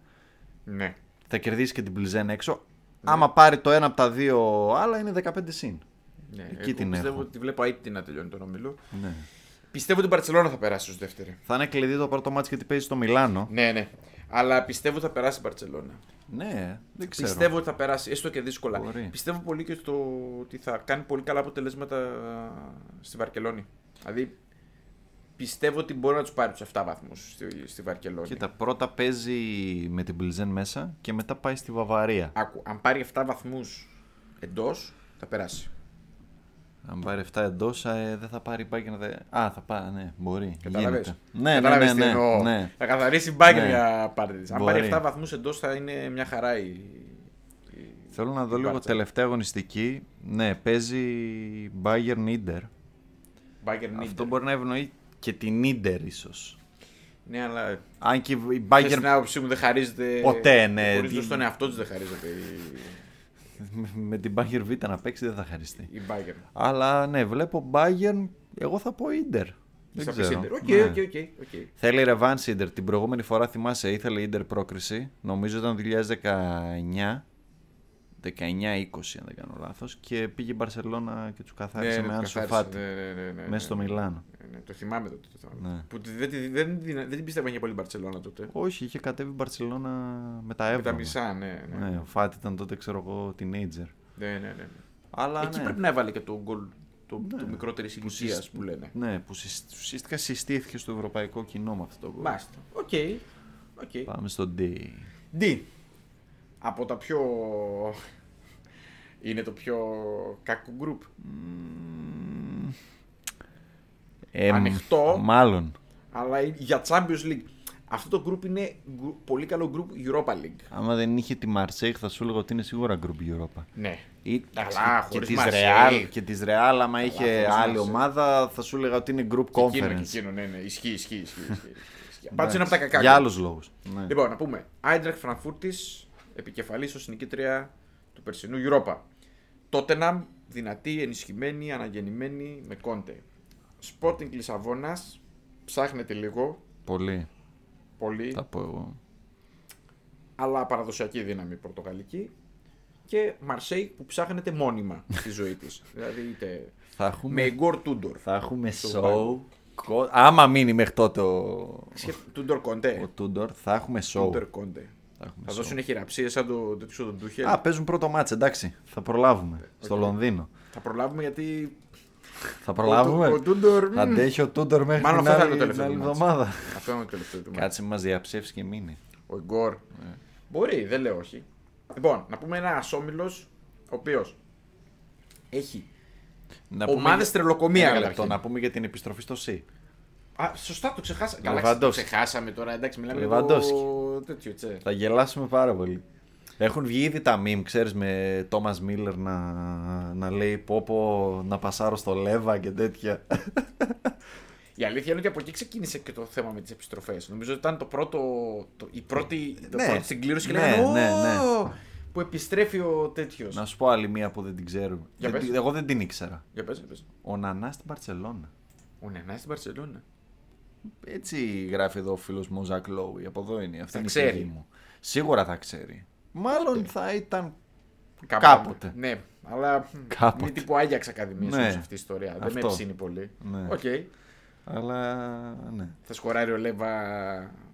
Ναι. Θα κερδίσει και την Πλιζέν έξω. Άμα πάρει το ένα από τα δύο άλλα είναι 15 συν. ναι. Εκεί εγώ την πιστεύω έχω. ότι βλέπω αίτητη να τελειώνει τον όμιλο. Ναι. Πιστεύω ότι η Μπαρσελόνα θα περάσει ως δεύτερη. Θα είναι κλειδί το πρώτο μάτς γιατί παίζει στο Μιλάνο. Ναι, ναι. Αλλά πιστεύω ότι θα περάσει η Μπαρσελόνα. Ναι, δεν ξέρω. Πιστεύω ότι θα περάσει, έστω και δύσκολα. Μπορεί. Πιστεύω πολύ και στο ότι θα κάνει πολύ καλά αποτελέσματα στη Βαρκελόνη. Δηλαδή, πιστεύω ότι μπορεί να τους πάρει τους 7 βαθμούς στη, στη Βαρκελόνη. Κοίτα, πρώτα παίζει με την Πλιζέν μέσα και μετά πάει στη Βαβαρία. Άκου, αν πάρει 7 βαθμούς εντός, θα περάσει. Αν πάρει 7 εντός, δεν θα πάρει μπάγκερ. Δε... Α, θα πάρει, ναι, μπορεί. Κατάλαβε. Γίνεται. Ναι, ναι, ναι, ναι, ναι. Θα καθαρίσει μπάγκερ Ναι. για πάρτι της. Αν Μπορεί. πάρει 7 βαθμούς εντός, θα είναι μια χαρά η. η- Θέλω να δω η λίγο Μπάρτσα. τελευταία αγωνιστική. Ναι, παίζει Bayern Inter. Μπάγκερ Αυτό Νίτερ. μπορεί να ευνοεί και την Inter ίσως. Ναι, αλλά. Αν και η Bayern... Bayern Στην άποψή μου δεν χαρίζεται. Ποτέ, ναι. Χωρίς Τι- στον εαυτό της δεν χαρίζεται η, με την Bayern Β να παίξει δεν θα χαριστεί. η Bayern. Αλλά ναι, βλέπω Bayern, εγώ θα πω Inter. Δεν Θα ξέρω. πεις Inter. OK, Ναι. OK, OK, OK. Θέλει revenge Inter. Την προηγούμενη φορά θυμάσαι ήθελε η Inter πρόκριση. Νομίζω ήταν 2019. 19-20 αν δεν κάνω λάθος και πήγε η Μπαρσελόνα και τους καθάρισε με το Ανσού καθάρισε. Φάτι Ναι, ναι, ναι, ναι, μέσα στο ναι. Μιλάνο. Ναι, ναι, το θυμάμαι τότε. Το θυμάμαι. Ναι. Που τη- δεν, τη- δεν, την- δεν την πίστευα για πολύ η Μπαρσελόνα τότε. Όχι, είχε κατέβει η Μπαρσελόνα με τα Με έβδομα. τα μισά, ναι. ναι. Ναι, ο Φάτι ήταν τότε ξέρω εγώ teenager. Ναι, ναι, ναι. Αλλά Εκεί ναι. πρέπει να έβαλε και το γκολ το, Ναι. το μικρότερη ηλικία συστ- που λένε. Ναι, που συστ- ουσιαστικά συστήθηκε στο ευρωπαϊκό κοινό με αυτό το γκολ. Μάλιστα. OK. OK. Πάμε στο D. D. Από τα πιο. Είναι το πιο κακό group. Ε, Ανοιχτό. Μάλλον. Αλλά είναι για Champions League. Αυτό το group είναι γκου- πολύ καλό group Europa League. Άμα δεν είχε τη Marseille θα σου έλεγα ότι είναι σίγουρα group Europa. Ναι. Ή, Καλά, και, χωρίς της Marseille. Real, και της Real άμα είχε χωρίς άλλη Marseille. ομάδα θα σου έλεγα ότι είναι group Και εκείνο και conference. εκείνο, ναι, ναι. Ισχύει, ισχύει. ισχύει, ισχύει. Πάντως είναι από τα κακά. Για group. άλλους λόγους. Ναι. Λοιπόν, να πούμε. Άιντραχ Φραγκφούρτη, επικεφαλής ως νικήτρια του περσινού Europa. Τότεναμ, δυνατή, ενισχυμένη, αναγεννημένη με κόντε. Sporting Λισαβόνας, ψάχνεται λίγο, Πολύ, πολύ, θα πω εγώ. αλλά παραδοσιακή δύναμη πορτογαλική. Και Μαρσέη που ψάχνεται μόνιμα στη ζωή της. δηλαδή είτε Θα έχουμε, με Ιγκόρ Τούντορ. θα έχουμε Στο show. Κο- Άμα μείνει μέχρι τότε ο, Τούντορ Κοντέ. ο Τούντορ, θα έχουμε show. Τούντορ Κοντέ. Θα, έχουμε Θα show. δώσουν χειραψίες σαν το τέτοιο τον Ντούχελ. Α, παίζουν πρώτο μάτς, εντάξει. Θα προλάβουμε. Στο οκ. Λονδίνο. Θα προλάβουμε γιατί. Θα προλάβουμε. Ο, ο Τούντορ. μ, Αντέχει ο Τούντορ μέχρι Μάλλον την αυτό θα άλλη, είναι το την τελευταίο άλλη του μάτς. εβδομάδα. Αυτό είναι το τελευταίο του μάτς. Κάτσε μας διαψεύσεις και μείνει. Ο Ιγκόρ. Μπορεί, δεν λέω όχι. Λοιπόν, να πούμε ένα όμιλο ο οποίος έχει. Να Ομάδες για- τρελοκομεία, Ένα καταρχήν. λεπτό, να πούμε για την επιστροφή στο C. Α, σωστά, το ξεχάσαμε. Καλά, το Λεβαντόφσκι. ξεχάσαμε τώρα. Εντάξει, μιλάμε για Λεβαντόφσκι. το τέτοιο τσε. Θα γελάσουμε πάρα πολύ. Έχουν βγει ήδη τα meme, ξέρεις, με Τόμας Μίλλερ να, να λέει πω πω να πασάρω στο Λέβα και τέτοια. Η αλήθεια είναι ότι από εκεί ξεκίνησε και το θέμα με τις επιστροφές. Νομίζω ότι ήταν το πρώτο, το, η πρώτη, το Ναι. πρώτη συγκλήρωση και Ναι, λέγανε ναι, ναι. «Ω, Που επιστρέφει ο τέτοιος. να σου πω άλλη μία που δεν την ξέρω. Για Δεν πες. την- εγώ δεν την ήξερα. Για πες, για πες. Ο Νανά στην Παρσελώνα. Ο Νενά στην Παρσελόνα. Έτσι γράφει εδώ ο φίλος μου ο Ζακ Λόουι. Από εδώ είναι. Αυτή Θα είναι η ξέρει. πηγή μου. Σίγουρα θα ξέρει. Μάλλον θα ήταν Κάποτε. Κάποτε. Ναι, αλλά Κάποτε. είναι τύπου Άγιαξ Ακαδημία Ναι. αυτή η ιστορία. Δεν με Αυτό. ψήνει πολύ. Ναι. Οκ. Αλλά ναι. Θα σκοράρει ο Λέβα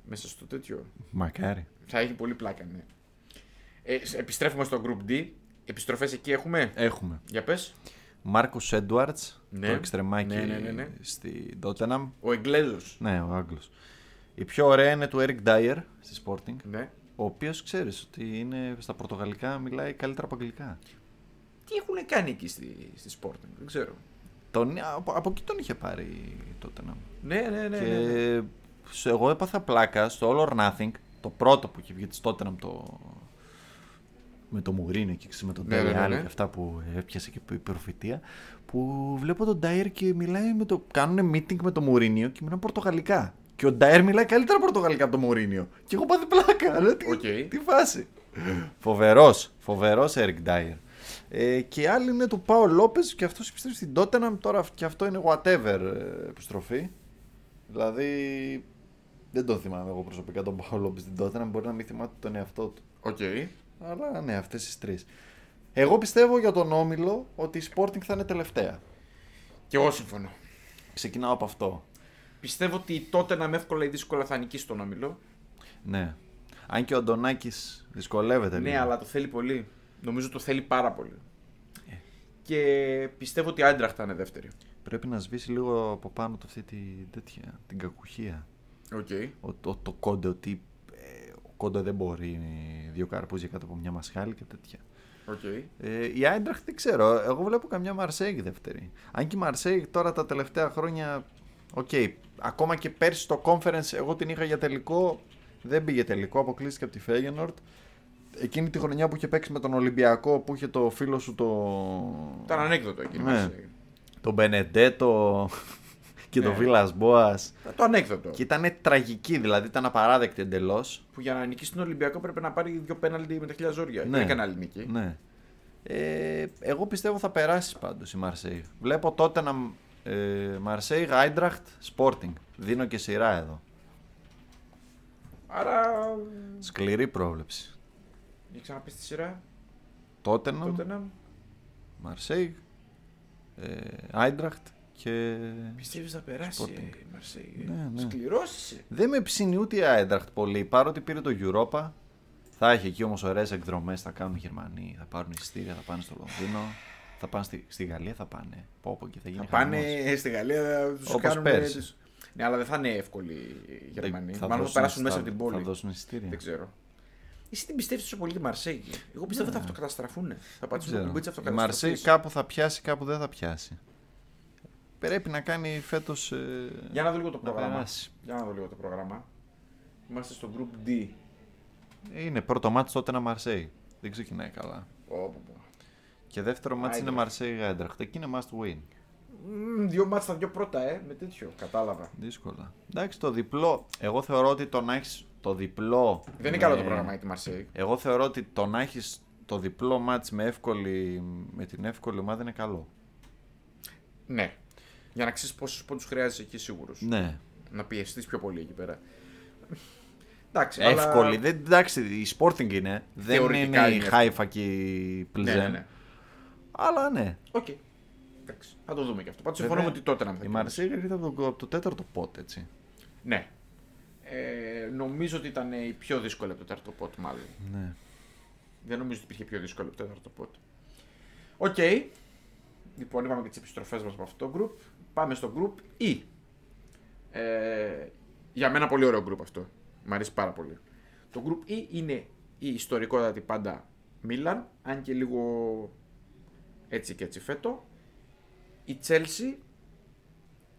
μέσα στο τέτοιο. Μακάρι. Θα έχει πολύ πλάκα, ναι. Ε, σ- επιστρέφουμε στο Group D. Επιστροφές εκεί έχουμε; Έχουμε. Για πες. Μάρκο Έντουαρντς, Ναι. το εξτρεμάκι Ναι, ναι, ναι, ναι. στη Τότεναμ. Ο Εγγλέζος. Ναι, ο Άγγλος. Η πιο ωραία είναι του Eric Dyer στη Sporting. Ναι. Ο οποίος ξέρεις ότι είναι στα πορτογαλικά μιλάει καλύτερα από αγγλικά. Τι έχουν κάνει εκεί στη, στη Sporting, δεν ξέρω. Τον, από, από εκεί τον είχε πάρει η Tottenham. Ναι, ναι, ναι. και ναι, ναι. σε- εγώ έπαθα πλάκα στο All or Nothing, το πρώτο που είχε βγει της Tottenham το... με το Μουρίνο και με τον Ναι, Ντέλε ναι, ναι, ναι. και αυτά που έπιασε και η προφητεία που βλέπω τον Ντάιρ και μιλάει με το... κάνουν meeting με το Μουρίνιο και μιλάνε πορτογαλικά. Και ο Ντάιρ μιλάει καλύτερα πορτογαλικά από το Μουρίνιο. Και εγώ πάθει πλάκα. Λέω, τι, Οκ. τι φάση. φοβερός, φοβερός Eric Dier. Ε, και άλλη είναι του Πάο Λόπες και αυτός επιστρέφει στην Tottenham. Τώρα και αυτό είναι whatever ε, επιστροφή. Δηλαδή δεν τον θυμάμαι εγώ προσωπικά τον Πάο Λόπες στην Tottenham. Μπορεί να μην θυμάται τον εαυτό του. Οκ. Αλλά ναι, αυτές τις τρεις. Εγώ πιστεύω για τον Όμιλο ότι η Sporting θα είναι τελευταία. Και εγώ συμφωνώ. ξεκινάω από αυτό. Πιστεύω ότι τότε να με εύκολα ή δύσκολα θα νικήσει τον όμιλο. Ναι. Αν και ο Αντωνάκης δυσκολεύεται Ναι, λίγο. αλλά το θέλει πολύ. Νομίζω το θέλει πάρα πολύ. Ε. Και πιστεύω ότι η Άιντραχτ θα είναι δεύτερη. Πρέπει να σβήσει λίγο από πάνω του αυτή τη, τέτοια, την κακουχία. Okay. Ο, το, το Κόντε ότι ε, ο Κόντε δεν μπορεί δύο καρπούζια κάτω από μια μασχάλη και τέτοια. Okay. Ε, η Άιντραχτ δεν ξέρω. Εγώ βλέπω καμιά Μαρσέγ δεύτερη. Αν και η Μαρσέγ τώρα τα τελευταία χρόνια. Οκ, ακόμα και πέρσι στο conference εγώ την είχα για τελικό. Δεν πήγε τελικό, αποκλείστηκε από τη Φέγενορντ. Εκείνη τη χρονιά που είχε παίξει με τον Ολυμπιακό που είχε το φίλο σου το. Ήταν ανέκδοτο εκεί. Ναι. Τον Μπενεντέτο και τον Ναι. Βίλα Μπόα. Το ανέκδοτο. Και ήταν τραγική, δηλαδή ήταν απαράδεκτη εντελώς. Που για να νικήσει τον Ολυμπιακό πρέπει να πάρει δύο πέναλτι με τα χίλια ζόρια. Ναι. Δεν έκανε άλλη νίκη. Ναι. Ε, εγώ πιστεύω θα περάσεις πάντως η Μαρσέη. Βλέπω τότε να. Ε, Μαρσέη, Άιντραχτ, Sporting. Δίνω και σειρά εδώ. Άρα. Σκληρή πρόβλεψη. Για ξαναπείς τη σειρά. Τότε Τότε να. Μαρσέη, ε, Άιντραχτ και. Πιστεύεις θα περάσει Sporting. η Μαρσέη. Ναι, ναι. Σκληρώσει. Δεν με ψήνει ούτε η Άιντραχτ πολύ. Παρότι πήρε το Europa. Θα έχει εκεί όμως ωραίες εκδρομές. Θα κάνουν οι Γερμανοί. Θα πάρουν εισιτήρια. Θα πάνε στο Λονδίνο. Θα πάνε στη, στη Γαλλία. Θα πάνε. Πω, πω, και θα γίνει Θα πάνε χαμός. στη Γαλλία, τους Όπως κάνουν. πέρσι. τους- Ναι, αλλά δεν θα είναι εύκολοι οι Γερμανοί. Θα Μάλλον θα δώσουν- περάσουν μέσα θα- από την πόλη. Θα δώσουν εισιτήρια. Δεν ξέρω. Εσύ την πιστεύεις τόσο πολύ τη Μαρσέη; Εγώ πιστεύω ότι θα αυτοκαταστραφούν. Θα πατήσουν το Ναι. Ξέρω. κουμπί τη Η Μαρσέη αυτοκαταστροφή. κάπου θα πιάσει, κάπου δεν θα πιάσει. Πρέπει να κάνει φέτος. Ε, Για να δω λίγο το να πρόγραμμα. περάσει. Για να δω λίγο το πρόγραμμα. Είμαστε στο group D. Είναι πρώτο μάτι τότε ένα Μαρσέη. Δεν ξεκινάει καλά. Πω, πω, πω. Και δεύτερο μάτι είναι Άιντραχτ. Μαρσέη Γάιντραχτ. Εκεί είναι must win. Μμμ, Δύο μάτς τα δύο πρώτα, ε, με τέτοιο. Κατάλαβα. Δύσκολα. Εντάξει, το διπλό. Εγώ θεωρώ ότι το να έχεις το διπλό. Δεν είναι με- καλό το πρόγραμμα για τη Μαρσέη. Εγώ θεωρώ ότι το να έχεις το διπλό μάτς με, εύκολη, με την εύκολη ομάδα είναι καλό. Ναι. Για να ξέρεις πόσους πόντους χρειάζεσαι εκεί σίγουρος. Ναι. Να πιεστείς πιο πολύ εκεί πέρα. Εντάξει, Εύκολη. αλλά... Δεν, εντάξει, η Sporting είναι. Δεν Θεωρητικά είναι η είναι Χάιφα και η Ναι, Πλζέν. ναι, ναι. Αλλά ναι. Οκ. Εντάξει. Θα το δούμε και αυτό. Πάντως Βέβαια, συμφωνούμε ότι τότε να Η Μαρσέη έρχεται από το, από το τέταρτο pot, έτσι. Ναι. Ε, νομίζω ότι ήταν η πιο δύσκολη από το τέταρτο pot, μάλλον. Ναι. Δεν νομίζω ότι υπήρχε πιο δύσκολο από το τέταρτο pot. OK. Λοιπόν, είπαμε και τις επιστροφές μας από αυτό το group. Πάμε στο group E. Ε, για μένα πολύ ωραίο group αυτό. Μ' αρέσει πάρα πολύ. Το group E είναι η ιστορικότατη πάντα Μίλαν, αν και λίγο έτσι και έτσι φέτο. Η Chelsea,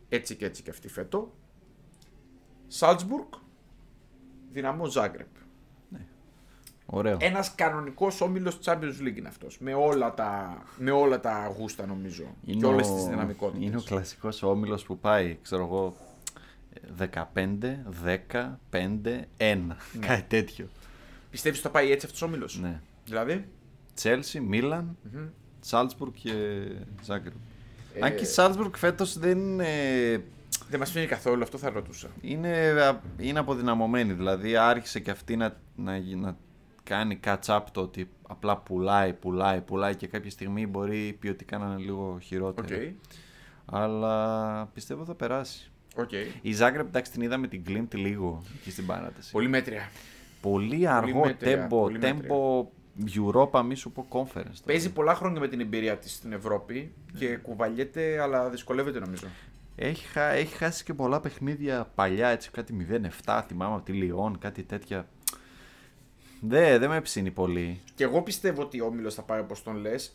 έτσι και έτσι και αυτή φέτο. Σάλτσμπουργκ, δυναμό Ζάγκρεπ. Ωραίο. Ένας κανονικός όμιλος Champions League είναι αυτός. Με, όλα τα- με όλα τα γούστα νομίζω. και όλες τις δυναμικότητες. Είναι ο κλασικός όμιλος που πάει, ξέρω εγώ, 15, 10, 5, 1. Κάτι τέτοιο. Πιστεύεις ότι θα πάει έτσι αυτός ο όμιλος; Ναι. Δηλαδή; Τσέλσι, Μίλαν, Σάλτσμπουργκ και Ζάγκρεπ. Ε, Αν και η Σάλτσμπουργκ φέτος δεν είναι... Δεν μας φαίνεται καθόλου, αυτό θα ρωτούσα. Είναι, είναι αποδυναμωμένη. Δηλαδή άρχισε και αυτή να, να, να κάνει catch-up το ότι απλά πουλάει, πουλάει, πουλάει και κάποια στιγμή μπορεί ποιοτικά να είναι λίγο Οκ. χειρότερη. Αλλά πιστεύω θα περάσει. Οκ. Η Zagreb εντάξει την είδαμε την Klimt λίγο εκεί στην παράταση. Πολύ μέτρια. Πολύ αργό μέτρια, tempo, πολύ tempo Europa μη σου πω conference. Παίζει πολλά χρόνια με την εμπειρία της στην Ευρώπη και κουβαλιέται, αλλά δυσκολεύεται νομίζω. Έχει, χα- έχει χάσει και πολλά παιχνίδια παλιά, έτσι κάτι 0-7, θυμάμαι από τη Λιόν, κάτι τέτοια. Δεν, δεν με ψήνει πολύ. Και εγώ πιστεύω ότι ο Όμιλος θα πάει όπως τον λες.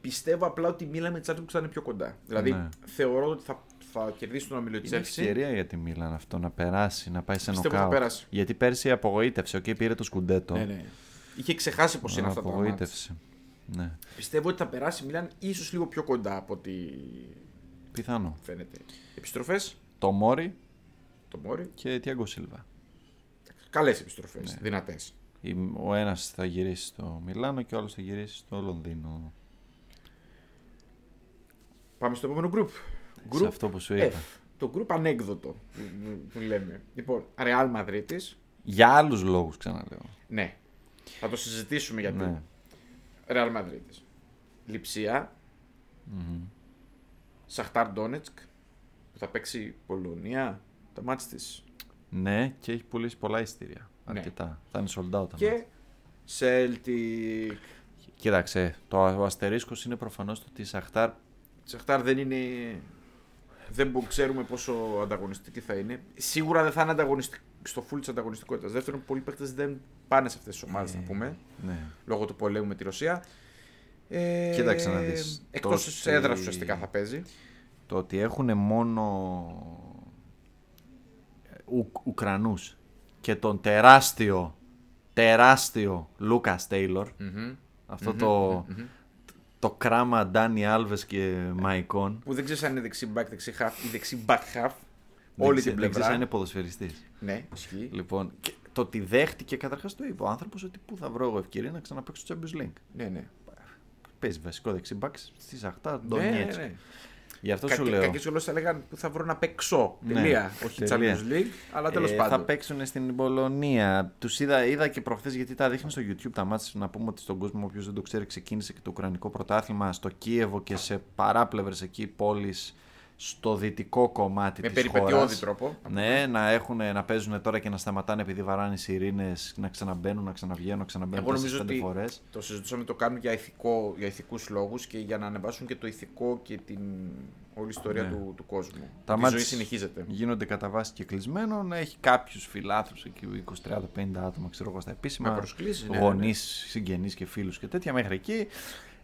Πιστεύω απλά ότι η Μίλαν με τη Τσάρτσμπουργκ θα είναι πιο κοντά. Δηλαδή Ναι. θεωρώ ότι θα, θα κερδίσει τον Όμιλο τη Είναι ευκαιρία για τη Μίλαν αυτό να περάσει, να πάει σε Πιστεύω θα νοκάουτ. περάσει. Γιατί πέρσι απογοήτευσε, οκ, πήρε το σκουντέτο. Ναι, ναι. Είχε ξεχάσει πώς είναι αυτά τα ματς. Απογοήτευσε. Ναι, Πιστεύω ότι θα περάσει η Μίλαν ίσως λίγο πιο κοντά από ό,τι πιθανό. φαίνεται. Επιστροφές, Τομόρι Τομόρι. και Τιάγκο Σίλβα. Καλές επιστροφές. Ναι. Δυνατές. Η- Ο ένας θα γυρίσει στο Μιλάνο και ο άλλος θα γυρίσει στο Λονδίνο. Πάμε στο επόμενο group. Σε αυτό που σου είπα. F. Το group ανέκδοτο που, που- που λέμε. Λοιπόν, Real Madrid. Για άλλους λόγους, ξαναλέω. Ναι. Θα το συζητήσουμε γιατί. Ναι. Real Madrid. Λιψία. Μμμ. Σαχτάρ Ντόνετσκ. που θα παίξει Πολωνία, τα μάτς της. Ναι, και έχει πουλήσει πολλά εισιτήρια. Ναι. Αρκετά. Θα είναι sold out. τα μάτς. Και Celtic. Κοίταξε, το ο αστερίσκος είναι προφανώς το ότι η Σαχτάρ Σεχτάρ δεν είναι. Δεν μπο- ξέρουμε πόσο ανταγωνιστική θα είναι. Σίγουρα δεν θα είναι ανταγωνιστική στο full της ανταγωνιστικότητας. Δεύτερον, πολλοί παίκτες δεν πάνε σε αυτές τις ομάδες, να πούμε. ναι. Λόγω του πολέμου με τη Ρωσία. Ε, Κοίταξε να δεις. Εκτός Το τη ότι- έδρας ουσιαστικά θα παίζει. Το ότι έχουν μόνο Ου, Ουκρανούς και τον τεράστιο, τεράστιο Λούκα Τέιλορ, αυτό το, το κράμα Ντάνι Άλβες και Μαϊκόν. Που δεν ξέρεις αν είναι δεξί back, δεξί half ή δεξί back half. Όλη Δεν την ξέ- Δεν πλευρά. ξέρεις αν είναι ποδοσφαιριστής. Ναι, ισχύει. Λοιπόν, και το ότι δέχτηκε, καταρχάς το είπε ο άνθρωπος ότι πού θα βρω εγώ ευκαιρία να ξαναπαίξω στο Champions League. Ναι, ναι. Παίζει βασικό δεξιμπάκ στη Σαχτά, Ναι, Ντονιέτσκ. ναι, ναι. Γι' αυτό σου λέω. Κακές γλώσσες θα λέγανε που θα βρω να παίξω. Ναι, Τελεία. Όχι τελεία. Champions League, αλλά τέλος Ε, πάντων. Θα παίξουν στην Πολωνία. Τους είδα, είδα και προχθές γιατί τα δείχνει στο YouTube τα μάτια. Να πούμε ότι στον κόσμο, όποιος δεν το ξέρει, ξεκίνησε και το Ουκρανικό πρωτάθλημα στο Κίεβο και σε παράπλευρες εκεί πόλεις στο δυτικό κομμάτι Με της περιπετειώδη χώρας. τρόπο. Ναι, να, έχουν, να παίζουν τώρα και να σταματάνε επειδή βαράνε οι ειρήνε, να ξαναμπαίνουν, να ξαναβγαίνουν, να ξαναμπαίνουν Εγώ νομίζω τέσσερις, πέντε ότι φορές. το συζητούσαμε το κάνουν για, ηθικό, για ηθικούς λόγους και για να ανεβάσουν και το ηθικό και την όλη ιστορία Ναι. του, του κόσμου. Τα η μάτς ζωή συνεχίζεται. Γίνονται κατά βάση και κλεισμένων. Έχει κάποιους φιλάθλους εκεί, 20, 30, 50 άτομα, ξέρω εγώ, στα επίσημα. Με προσκλήσεις, ναι, Γονείς, ναι, ναι. συγγενείς και φίλους και τέτοια μέχρι εκεί.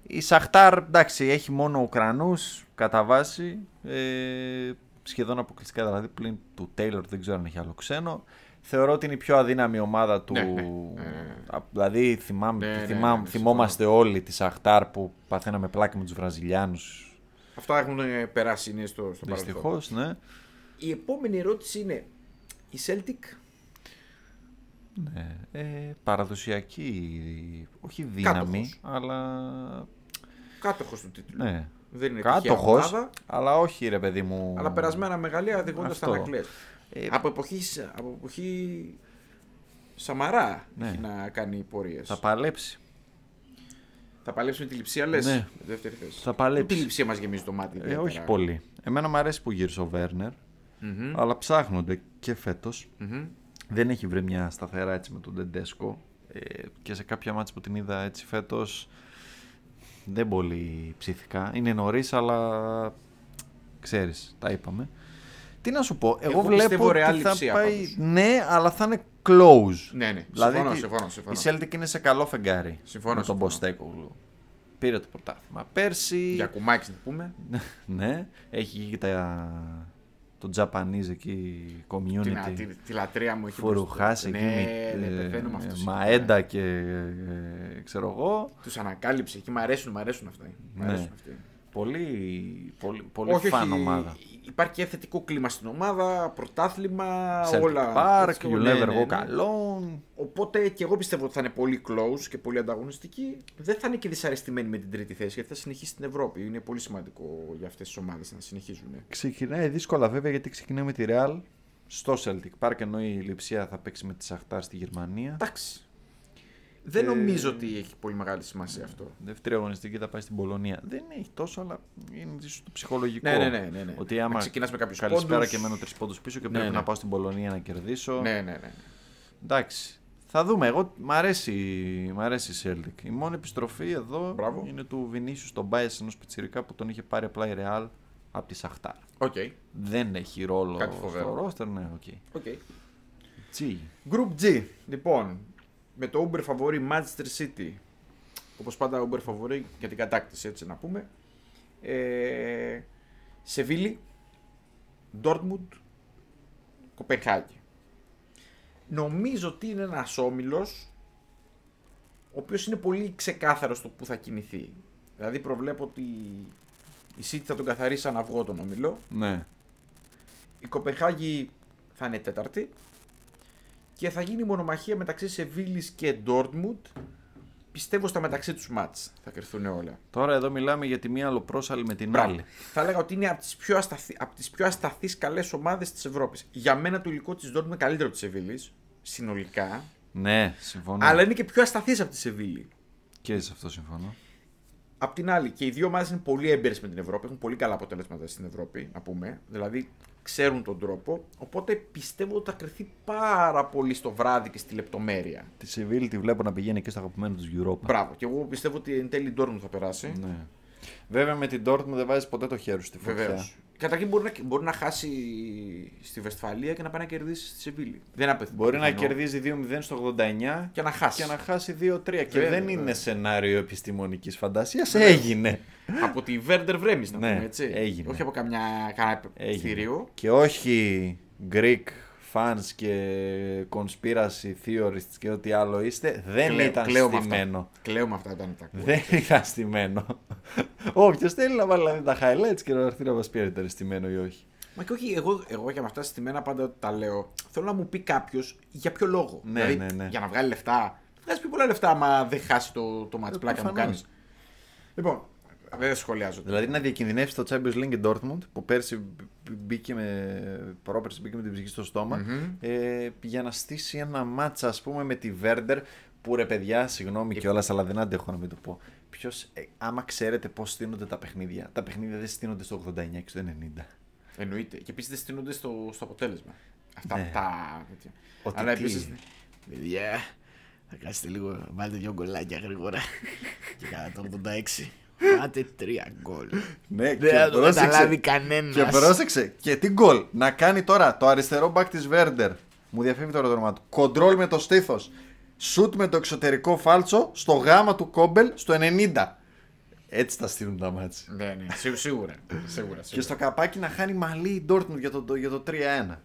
Η Σαχτάρ, εντάξει, έχει μόνο Ουκρανούς κατά βάση. Ε, σχεδόν αποκλειστικά δηλαδή πλην του Τέιλορ, δεν ξέρω αν έχει άλλο ξένο. Θεωρώ ότι είναι η πιο αδύναμη ομάδα του. Ναι, ναι, ναι, ναι. Α, Δηλαδή θυμάμαι, Ναι, ναι, θυμάμαι- ναι, ναι, θυμόμαστε όλοι τη Σαχτάρ που παθαίναμε πλάκα με τους Βραζιλιάνους. Αυτά έχουν ε, περάσει είναι στο, στο παρελθόν. Δυστυχώς, ναι. Η επόμενη ερώτηση είναι η Celtic Ναι, ε, παραδοσιακή, όχι δύναμη, Κάτοχος. αλλά κάτοχος του τίτλου. ναι, Δεν είναι τυχαία κάτοχος, ομάδα, αλλά όχι ρε παιδί μου. αλλά περασμένα μεγαλεία οδηγώντας τα Αυτό. ανακλές. Ε, από, εποχή, από εποχή Σαμαρά Ναι. έχει να κάνει πορείες. Θα παλέψει, Θα παλέψουμε τη λειψία, λες, Ναι. με δεύτερη θέση. θα παλέψει. Τη λειψία μας γεμίζει το μάτι. Ε, ιδιαίτερα. όχι πολύ. Εμένα μου αρέσει που γύρισε ο Βέρνερ, Μμμ, αλλά ψάχνονται και φέτος. μμμ. Δεν έχει βρει μια σταθερά έτσι με τον Τεντέσκο ε, και σε κάποια μάτια που την είδα έτσι φέτος δεν πολύ ψήθηκα. Είναι νωρίς, αλλά ξέρεις, τα είπαμε. Τι να σου πω, εγώ, Εγώ βλέπω πιστεύω ότι Real θα λειψία πάει... πάντως. Ναι, αλλά θα είναι close. Ναι, ναι. Δηλαδή συμφωνώ, και- συμφωνώ, συμφωνώ. Η Celtic είναι σε καλό φεγγάρι Συμφωνώ, με τον συμφωνώ. Μποστέκογλου. Πήρε το πρωτάθλημα πέρσι. Για κουμάκι να πούμε. ναι, έχει εκεί και τα... το Japanese εκεί community. Την, τη, τη λατρεία μου εκεί Φουρουχάς εκεί ναι, με ναι, ε, πεθαίνω με αυτούς. Μαέντα και ε, ξέρω εγώ. Τους ανακάλυψε εκεί. Μ' αρέσουν, μ' αρέσουν αυτά. Μ' Ναι. αρέσουν αυτοί. Πολύ, πολύ, πολύ όχι, φαν όχι, ομάδα. Υπάρχει και θετικό κλίμα στην ομάδα, πρωτάθλημα, Celtic όλα. Park, Έτσι, you ναι, never ναι, go ναι. alone. Οπότε και εγώ πιστεύω ότι θα είναι πολύ close και πολύ ανταγωνιστική. Δεν θα είναι και δυσαρεστημένη με την τρίτη θέση γιατί θα συνεχίσει στην Ευρώπη. Είναι πολύ σημαντικό για αυτές τις ομάδες να συνεχίζουν. Ξεκινάει δύσκολα βέβαια γιατί ξεκινάει με τη Real στο Celtic Park ενώ η Λιψία θα παίξει με τη Σαχτάρ στη Γερμανία. Εντάξει. Δεν Ε, νομίζω ότι έχει πολύ μεγάλη σημασία αυτό. Δεύτερη αγωνιστική θα πάει στην Πολωνία. Δεν έχει τόσο, αλλά είναι ίσως το ψυχολογικό. Ναι, ναι, ναι, ναι, ναι. Ότι Να άμα ξεκινάς με κάποιους καλησπέρα πόντους. και μένω τρεις πόντους πίσω και Ναι, πρέπει ναι. να πάω στην Πολωνία να κερδίσω. Ναι, ναι, ναι. Εντάξει. Θα δούμε. Εγώ μ' αρέσει, μ' αρέσει η Celtic. Η μόνη επιστροφή εδώ Μπράβο. είναι του Βινίσιου στον Μπάγερν ενός πιτσιρικά που τον είχε πάρει απλά η Real από τη Σαχτάρ. Οκ. Δεν έχει ρόλο Κάτι φοβερό. στο ρόστερ, ναι, OK. OK. Τσι. Group G. Λοιπόν, με το über φαβορή Manchester City. Όπως πάντα Uber φαβορή για την κατάκτηση, έτσι να πούμε. Ε, Σεβίλη, Dortmund, Κοπενχάγη. Νομίζω ότι είναι ένας όμιλος ο οποίος είναι πολύ ξεκάθαρος στο που θα κινηθεί. Δηλαδή προβλέπω ότι η City θα τον καθαρίσει σαν αυγό τον όμιλο. Ναι. Η Κοπεχάγη θα είναι τέταρτη και θα γίνει μονομαχία μεταξύ Σεβίλης και Ντόρτμουντ. Πιστεύω στα μεταξύ τους μάτς θα κρυφθούν όλα. Τώρα εδώ μιλάμε για τη μία αλλοπρόσαλη με την Μπράβο. άλλη. Θα έλεγα ότι είναι από τις πιο, ασταθή, από τις πιο ασταθείς καλές ομάδες της Ευρώπης. Για μένα το υλικό της Ντόρτμουντ είναι καλύτερο της Σεβίλης, συνολικά. Ναι, συμφωνώ. Αλλά είναι και πιο ασταθής από τη Σεβίλη. Και σε αυτό συμφωνώ. Απ' την άλλη, και οι δύο ομάδες είναι πολύ έμπειρες με την Ευρώπη, έχουν πολύ καλά αποτελέσματα στην Ευρώπη, να πούμε. Δηλαδή, ξέρουν τον τρόπο. Οπότε πιστεύω ότι θα κρυθεί πάρα πολύ στο βράδυ και στη λεπτομέρεια. Τη Σεβίλη τη βλέπω να πηγαίνει και στο αγαπημένο του Europa. Μπράβο. Και εγώ πιστεύω ότι εν τέλει η Dortmund θα περάσει. Ναι. Βέβαια με την Dortmund δεν βάζεις ποτέ το χέρι σου στη φωτιά. Βεβαίως. Καταρχήν μπορεί να, μπορεί να χάσει στη Βεσφαλία και να πάει να κερδίσει στη Σεβίλη. Δεν απαιτεί. Μπορεί να κερδίζει 2-0 στο 89 και να χάσει. Και να χάσει 2-3. Και Βέβαια, δεν είναι βέβαια. σενάριο επιστημονικής φαντασίας. Έγινε. από τη Βέρντερ Βρέμι, να Ναι, πούμε έτσι. έγινε. Όχι από καμιά, κανένα Έγινε. θηρίο. Και όχι Greek fans και conspiracy theorists και ό,τι άλλο είστε. Δεν Κλαίω- ήταν κλαίω με στημένο. αυτά. Κλαίω με αυτά όταν τα ακούω. Δεν ήταν στημένο. Όποιο θέλει να βάλει δηλαδή, τα highlights και να έρθει να μας πει αν ήταν στημένο ή όχι. Μα και όχι, εγώ, εγώ για με αυτά στημένα πάντα τα λέω. Θέλω να μου πει κάποιος για ποιο λόγο. Ναι, δηλαδή, ναι, ναι. Για να βγάλει λεφτά. Βγάζει πιο πολλά λεφτά άμα δεν χάσει το, το match Ε, πλάκα που προφανώς. κάνεις. Λοιπόν, δεν σχολιάζω. Δηλαδή να διακινδυνεύσει το Champions League η Dortmund που πέρσι μπήκε με, πρόπερσι μπήκε με την ψυχή στο στομα ε, για να στήσει ένα μάτσα ας πούμε με τη Werder που ρε παιδιά, συγγνώμη κιόλας, αλλά δεν αντέχω να μην το πω. Ποιος, ε, άμα ξέρετε πώς στείνονται τα παιχνίδια, τα παιχνίδια δεν στείνονται στο 89 και στο 90. Εννοείται. Και επίσης δεν στείνονται στο, στο αποτέλεσμα. Αυτά Ναι. τα. τέτοια. Ότι Αλλά τι- επίσης. Παιδιά, θα κάτσετε λίγο, βάλτε δύο γκολάκια γρήγορα. και κατά το 86. Πάτε τρία γκολ. Ναι, Δεν θα το καταλάβει κανένας. Και πρόσεξε, και τι γκολ να κάνει τώρα το αριστερό μπακ της Werder. Μου διαφεύγει τώρα το όνομα του. Κοντρόλ με το στήθος. Σουτ με το εξωτερικό φάλτσο στο γάμα του κόμπελ στο 90. Έτσι τα στείλουν τα μάτια. Ναι, ναι, σίγουρα. σίγουρα, σίγουρα. Και στο καπάκι να χάνει μαλλί η Dortmund για το, για το 3-1.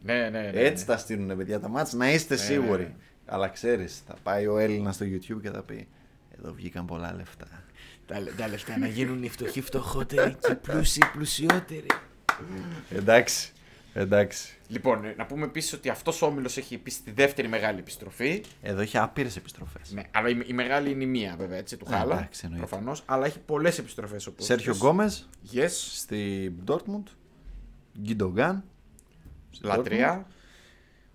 Ναι, ναι, ναι. Έτσι ναι. τα στείλουν παιδιά τα μάτια, να είστε Ναι, σίγουροι. ναι, ναι. Αλλά ξέρεις, θα πάει ο Έλληνας στο YouTube και θα πει Εδώ βγήκαν πολλά λεφτά. Τα, λε- τα λεφτά να γίνουν οι φτωχοί φτωχότεροι και οι πλούσιοι πλουσιότεροι. Εντάξει. Εντάξει. Λοιπόν, ε, να πούμε επίσης ότι αυτός ο όμιλος έχει επίσης τη δεύτερη μεγάλη επιστροφή. Εδώ έχει άπειρες επιστροφές. Ναι, αλλά η, η μεγάλη είναι η μία βέβαια, έτσι, του Ναι, Χάλα. εντάξει, εννοείται. Προφανώς. Αλλά έχει πολλές επιστροφές όπως. Σέρχιο Γκόμες Yes, στη Dortmund. Γκιντογκάν. λατρεία.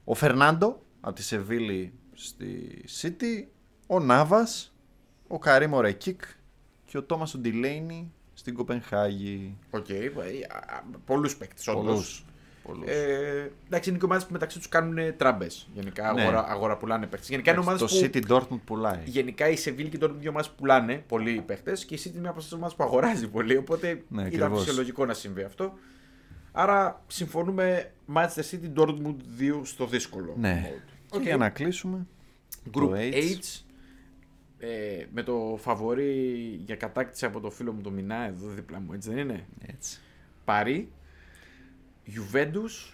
Ο Φερνάντο από τη Σεβίλη στη City. Ο Νάβας. Ο Καρίμ Ρεκίκ. Και ο Τόμας Ντιλέινι στην Κοπενχάγη. Οκ, πολλούς παίκτες. Πολλούς. Πολλούς. Ε, εντάξει, είναι και ομάδες που μεταξύ τους κάνουν τράμπε. Γενικά Ναι. αγορά, αγορά πουλάνε παίκτες. Γενικά είναι ομάδες το που. City Dortmund πουλάει. Γενικά η Σεβίλη και τώρα δύο ομάδες που πουλάνε πολλούς παίχτες και η City είναι μια από αυτές τις ομάδες που αγοράζει πολύ. Οπότε Ναι, ήταν ακριβώς. φυσιολογικό να συμβεί αυτό. Άρα συμφωνούμε Manchester City Dortmund 2 στο δύσκολο. Ναι. mode. Και Οκ. για να κλείσουμε. Group το H, H. ε, με το φαβορή για κατάκτηση από το φίλο μου το Μινά εδώ δίπλα μου, έτσι δεν είναι; Έτσι. Παρί, Juventus,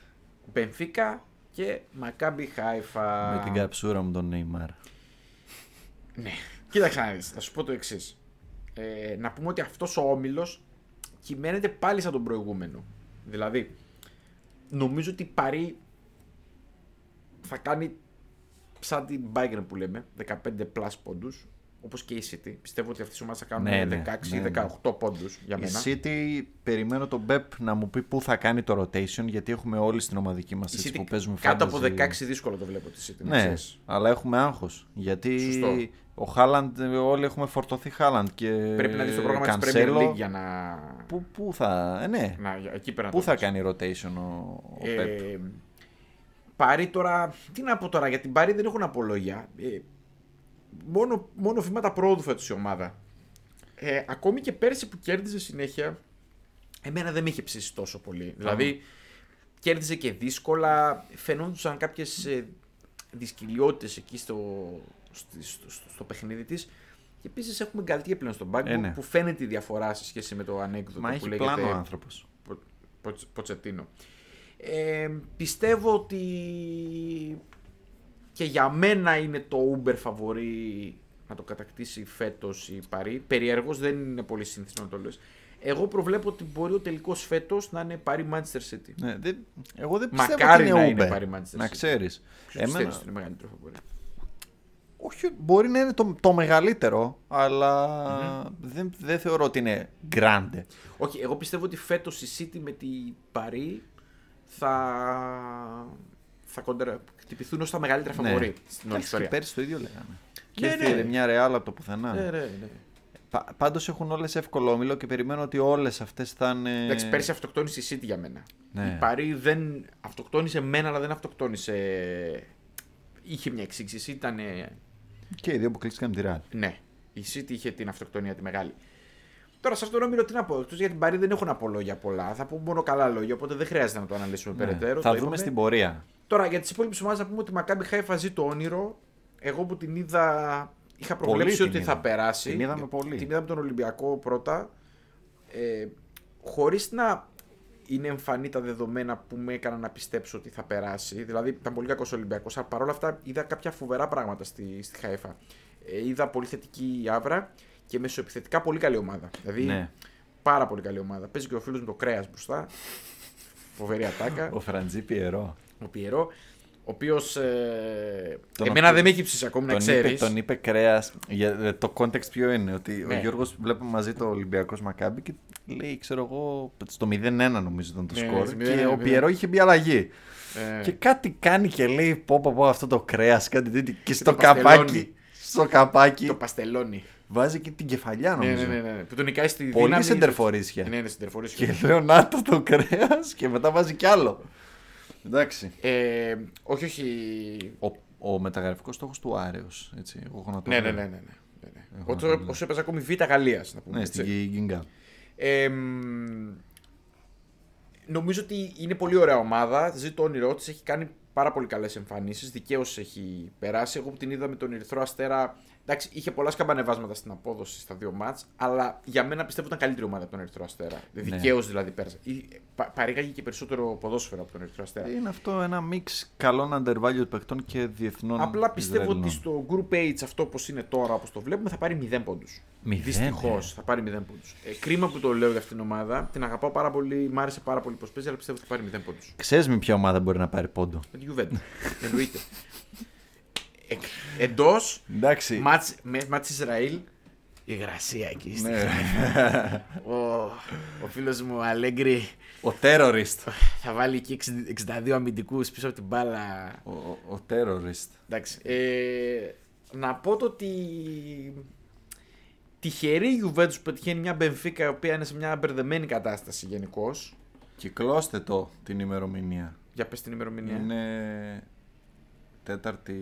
Μπενφίκα και Μακάμπι Χάιφα. Με την καψούρα μου τον Neymar. Ναι. Κοίταξε να δεις, θα σου πω το εξής. Ε, να πούμε ότι αυτός ο όμιλος κυμαίνεται πάλι σαν τον προηγούμενο. Δηλαδή, νομίζω ότι η Παρή θα κάνει σαν την Bayern που λέμε, 15 plus πόντους, όπως και η City. Πιστεύω ότι αυτές οι ομάδες θα κάνουν Ναι, ναι, 16 ναι, ναι. 18 πόντους για Η μένα. City, περιμένω τον Pep να μου πει πού θα κάνει το rotation, γιατί έχουμε όλοι στην ομαδική μας Η έτσι, City που παίζουμε κάτω από fantasy. 16 δύσκολο το βλέπω τη City. να Ναι, ξέρεις. αλλά έχουμε άγχος. Γιατί Σωστό. ο Χάλαντ, όλοι έχουμε φορτωθεί Χάλαντ και Πρέπει να δεις το πρόγραμμα της Premier Cancelo. League για να... Πού, πού θα, ε, ναι, να εκεί πέρα να πού το θα δεις. κάνει rotation ο, ο Pep; Ε, Πάρη τώρα, τι να πω τώρα, για την Πάρη δεν έχουν απολογία. Ε, μόνο, μόνο βήματα πρόοδου φέτος η ομάδα. Ε, ακόμη και πέρσι που κέρδιζε συνέχεια, εμένα δεν με είχε ψήσει τόσο πολύ. Δηλαδή, κέρδιζε και δύσκολα, φαινόντουσαν κάποιες ε, δυσκολιότητες εκεί στο, στη- στο, στο, στο παιχνίδι της. Και επίσης έχουμε γκαλτία πλέον στον πάγκο Ε, ναι. που φαίνεται η διαφορά σε σχέση με το ανέκδοτο Μα που έχει λέγεται πλάνο ο άνθρωπος. Πο- Ποτς- Ποτσετίνο. Ε, πιστεύω ότι και για μένα είναι το Uber φαβορή να το κατακτήσει φέτος η Παρή. Περιέργως δεν είναι πολύ σύνθετο να το λες. Εγώ προβλέπω ότι μπορεί ο τελικός φέτος να είναι Παρή Manchester City. Ναι, δεν, εγώ δεν πιστεύω Μακάρι ότι να είναι είναι Uber. πάρει Manchester να City. ξέρεις. Ποιος πιστεύεις Εμένα, ότι είναι μεγαλύτερο φαβορή; όχι, μπορεί να είναι το, το μεγαλύτερο, αλλά δεν, δεν θεωρώ ότι είναι grande. Όχι, εγώ πιστεύω ότι φέτος η City με την Παρή θα, θα κοντρα... χτυπηθούν ως τα μεγαλύτερα φαβορή στην όλη Εντάξει, και ιστορία. πέρσι το ίδιο λέγαμε. Και Ναι, ήρθε ναι. μια ρεάλ από το πουθενά. Ναι, ναι, ναι. Πα, Πάντως έχουν όλες εύκολο όμιλο και περιμένω ότι όλες αυτές θα είναι. Εντάξει, πέρσι αυτοκτόνησε η City για μένα. Ναι. Η Παρή δεν αυτοκτόνησε μένα, αλλά δεν αυτοκτόνησε. Είχε μια εξήγηση. Ήταν. Και οι δύο που κλείστηκαν με τη Real. Ναι, η City είχε την αυτοκτονία τη μεγάλη. Τώρα σε αυτόν τον όμιλο τι να πω; Εκτός για την Παρή δεν έχω να πω λόγια πολλά. Θα πω μόνο καλά λόγια, οπότε δεν χρειάζεται να το αναλύσουμε Ναι. περαιτέρω. Θα το δούμε είπαμε. στην πορεία. Τώρα για τις υπόλοιπες ομάδες να πούμε ότι η Μακάμπι Χάιφα ζει το όνειρο. Εγώ που την είδα. Είχα Πολύ προβλέψει την ότι είδα. θα περάσει. Την είδαμε πολύ. Την είδαμε τον Ολυμπιακό πρώτα. Ε, Χωρίς να είναι εμφανή τα δεδομένα που με έκαναν να πιστέψω ότι θα περάσει. Δηλαδή ήταν πολύ κακός Ολυμπιακός. Αλλά παρόλα αυτά είδα κάποια φοβερά πράγματα στη, στη Χάιφα. Ε, είδα πολύ θετική άβρα και μεσοεπιθετικά πολύ καλή ομάδα. Δηλαδή Ναι. πάρα πολύ καλή ομάδα. Παίζει και ο φίλος μου το κρέας μπροστά. Φοβερή ατάκα. Ο Φραντζή Πιερό. Ο Πιερό, ο οποίος. Ε, Τον εμένα οποίο- δεν με έχει ψήσει ακόμη, να Τον είπε, ξέρεις. τον είπε κρέας. Το context ποιο είναι, ότι Ναι. ο Γιώργος βλέπουμε μαζί το Ολυμπιακός Μακάμπι και λέει, ξέρω εγώ, στο 0-1 νομίζω ήταν το Ναι, σκορ. στο Και 0-1, ο Πιερό είχε μπει αλλαγή. Ε, Και κάτι κάνει και λέει, πω πω πω αυτό το κρέας, κάτι τέτοιο. Και στο το παστελώνει. καπάκι, στο καπάκι το παστελώνει. βάζει και την κεφαλιά Ναι, νομίζω. ναι, ναι, ναι. Που τον νικάει στη Πολύ δύναμη. σεντερφορίσια. Ναι, ναι, σεντερφορίσια. Και λέω να το το κρέας και μετά βάζει κι άλλο. Εντάξει. Ε, όχι, όχι. Ο, ο μεταγραφικός στόχος του Άρεος, έτσι, εγώ έχω να το Ναι, πω. ναι, ναι. ναι, ναι, ναι. Έχω Όσο, να το όσο έπαιζε ακόμη Β' Γαλλίας, να πούμε. Ναι, έτσι. στην Γκίνγκα. Ε, μ, νομίζω ότι είναι πολύ ωραία ομάδα. Ζει το όνειρό τη. Έχει κάνει πάρα πολύ καλέ εμφανίσει. Δικαίω έχει περάσει. Εγώ που την είδα με τον Ερυθρό Αστέρα. Εντάξει, είχε πολλά σκαμπανεβάσματα στην απόδοση στα δύο μάτς, αλλά για μένα πιστεύω ήταν καλύτερη ομάδα από τον Ερυθρό Αστέρα. Ναι. Δικαίως δηλαδή πέρασε. Ή, πα, παρήγαγε και περισσότερο ποδόσφαιρο από τον Ερυθρό Αστέρα. Είναι αυτό ένα μίξ καλών undervalued παιχτών και διεθνών. Απλά πιστεύω Ισραηλινών. ότι στο Group H αυτό όπως είναι τώρα, όπως το βλέπουμε, θα πάρει 0 πόντους. Μηδέν, Δυστυχώς ε. θα πάρει 0 πόντους. Ε, κρίμα που το λέω για αυτήν την ομάδα. Την αγαπάω πάρα πολύ, μ' άρεσε πάρα πολύ πώ παίζει, αλλά πιστεύω ότι θα πάρει 0 πόντους. Ξέρεις με ποια ομάδα μπορεί να πάρει πόντο. Με τη Juventus. Εννοείται. Ε, Εντός Εντάξει. μάτς, με- μάτς Ισραήλ. Η γρασία εκεί. στη- Ναι. Ο, ο φίλος μου Αλέγκρι ο terrorist. θα βάλει εκεί 60 62 αμυντικούς πίσω από την μπάλα. Ο, ο, ο terrorist. Εντάξει. Ε, να πω το ότι τυχερή η Juventus που πετυχαίνει μια Μπενφίκα η οποία είναι σε μια μπερδεμένη κατάσταση γενικώς. Κυκλώστε το την ημερομηνία. Για πες την ημερομηνία. Είναι τέταρτη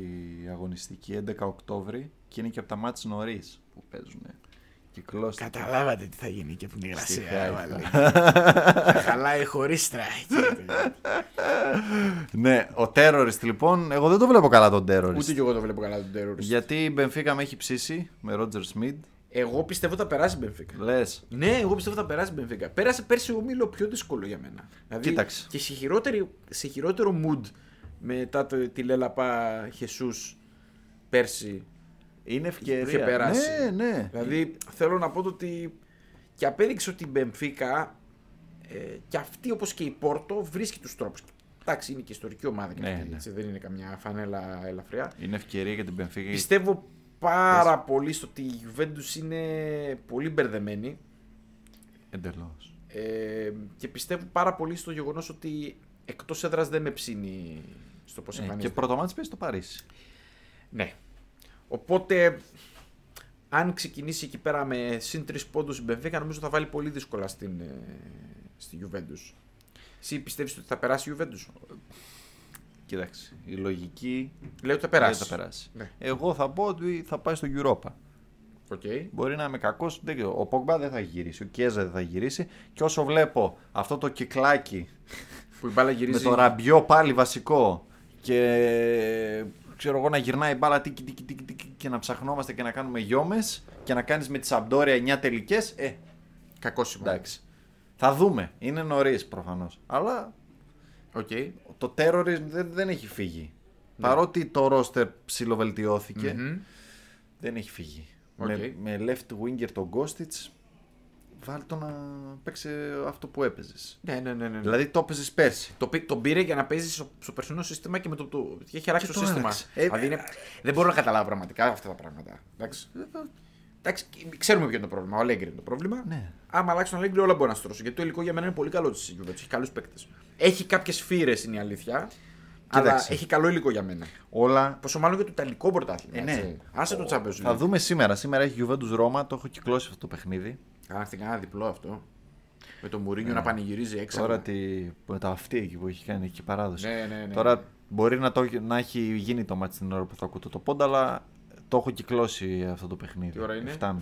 αγωνιστική 11 Οκτώβρη και είναι και από τα μάτς νωρίς που παίζουν. Κυκλώστε. το. Καταλάβατε τι θα γίνει και από την Στη υγρασία. Χάιφα. έβαλε. Θα Χαλάει χωρίς strike. ναι, ο terrorist λοιπόν, εγώ δεν το βλέπω καλά τον terrorist. Ούτε και εγώ το βλέπω καλά τον terrorist. Γιατί η Μπενφίκα με έχει ψήσει με Roger Smith. Εγώ πιστεύω θα περάσει η Μπενφίκα. Λες. Ναι, εγώ πιστεύω θα περάσει η Μπενφίκα. Πέρασε πέρσι ο Μίλο πιο δύσκολο για μένα. Δηλαδή, Κοίταξε. Και σε, χειρότερη, σε χειρότερο mood μετά το, τη Λέλαπα Χεσούς πέρσι. Είναι ευκαιρία. Είχε περάσει. Ναι, ναι. Δηλαδή θέλω να πω το ότι και απέδειξε ότι η Μπενφίκα ε, και αυτή όπως και η Πόρτο βρίσκει τους τρόπους. Εντάξει, είναι και ιστορική ομάδα και Ναι, αυτή, ναι. έτσι, δεν είναι καμιά φανέλα ελαφριά. Είναι ευκαιρία για την Μπενφίκα. Πιστεύω πάρα πολύ στο ότι η Juventus είναι πολύ μπερδεμένη Εντελώς. ε, και πιστεύω πάρα πολύ στο γεγονός ότι εκτός έδρας δεν με ψήνει στο πώς Ε, και εμφανίζεται. πρώτο ματς παίζει στο Παρίσι. Ναι. Οπότε, αν ξεκινήσει εκεί πέρα με συν τρεις πόντους η Μπενφίκα, νομίζω θα βάλει πολύ δύσκολα στην, ε, στη Juventus. Εσύ πιστεύεις ότι θα περάσει η Juventus. Κοίταξε. Η λογική Λέω ότι θα δεν περάσει. θα περάσει. Ναι. Εγώ θα πω ότι θα πάει στο Europa. OK. Μπορεί να είμαι κακός. Ο Πογμπά δεν θα γυρίσει. Ο Κιέζα δεν θα γυρίσει. Και όσο βλέπω αυτό το κυκλάκι Που η μπάλα γυρίζει. με το Ραμπιό πάλι βασικό και ξέρω εγώ να γυρνάει η μπάλα τίκι, τίκι, τίκι, τίκι, και να ψαχνόμαστε και να κάνουμε γιόμες και να κάνεις με τη Σαμπντόρια 9 τελικές, ε, Κακό σημάδι. εντάξει. Θα δούμε. Είναι νωρίς προφανώς. Αλλά Οκ. το terrorism δεν, δεν έχει φύγει. Παρότι το ρόστερ ψιλοβελτιώθηκε, Μμμ. δεν έχει φύγει. Οκ. Με, με left winger τον Κόστιτς, βάλ το να παίξει αυτό που έπαιζες. Ναι, ναι, ναι. ναι. Δηλαδή το έπαιζες πέρσι. Το, πή- τον πήρε για να παίζει στο, στο περσινό σύστημα και με το. το και έχει αλλάξει Και το, το σύστημα. άλλαξε. Ε, δηλαδή είναι, δεν μπορώ να καταλάβω πραγματικά αυτά τα πράγματα. Εντάξει. Εντάξει, ξέρουμε ποιο είναι το πρόβλημα. Ο Αλέγκρι είναι το πρόβλημα. Ναι. Άμα αλλάξει τον Αλέγκρι, όλα μπορεί να στρώσει. Γιατί το υλικό για μένα είναι πολύ καλό της Juventus. Έχει καλούς παίκτες. Έχει κάποιες φύρες, είναι η αλήθεια. Αλλά Κοίταξε. έχει καλό υλικό για μένα. Όλα. Πόσο μάλλον για το Ιταλικό πρωτάθλημα. Ε, ναι. έτσι. Άσε το Champions Θα League. δούμε σήμερα. Σήμερα έχει Juventus Ρώμα, το έχω κυκλώσει αυτό το παιχνίδι. Κάνα στην κανένα διπλό αυτό. Με τον Μουρίνιο να πανηγυρίζει έξω. Ναι. Τώρα τη, με τα αυτή εκεί που έχει κάνει εκεί παράδοση. Ναι, ναι, ναι. Τώρα μπορεί να, το, να έχει γίνει το μάτι την ώρα που θα ακούτε το πόντα, αλλά το έχω κυκλώσει αυτό το παιχνίδι. Τι ώρα είναι; 7.30. 7.30.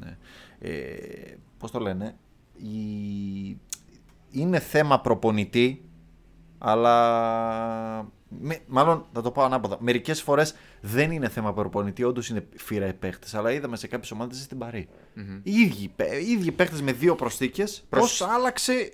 Ναι. Ε, Πώς το λένε, η... είναι θέμα προπονητή, αλλά. Με, μάλλον θα το πω ανάποδα. Μερικές φορές δεν είναι θέμα προπονητή, όντως είναι φύρα οι παίχτες. Αλλά είδαμε σε κάποιες ομάδες στην παρη Οι ίδιοι, παί- οι ίδιοι παίχτες με δύο προσθήκες, πώς Προς- άλλαξε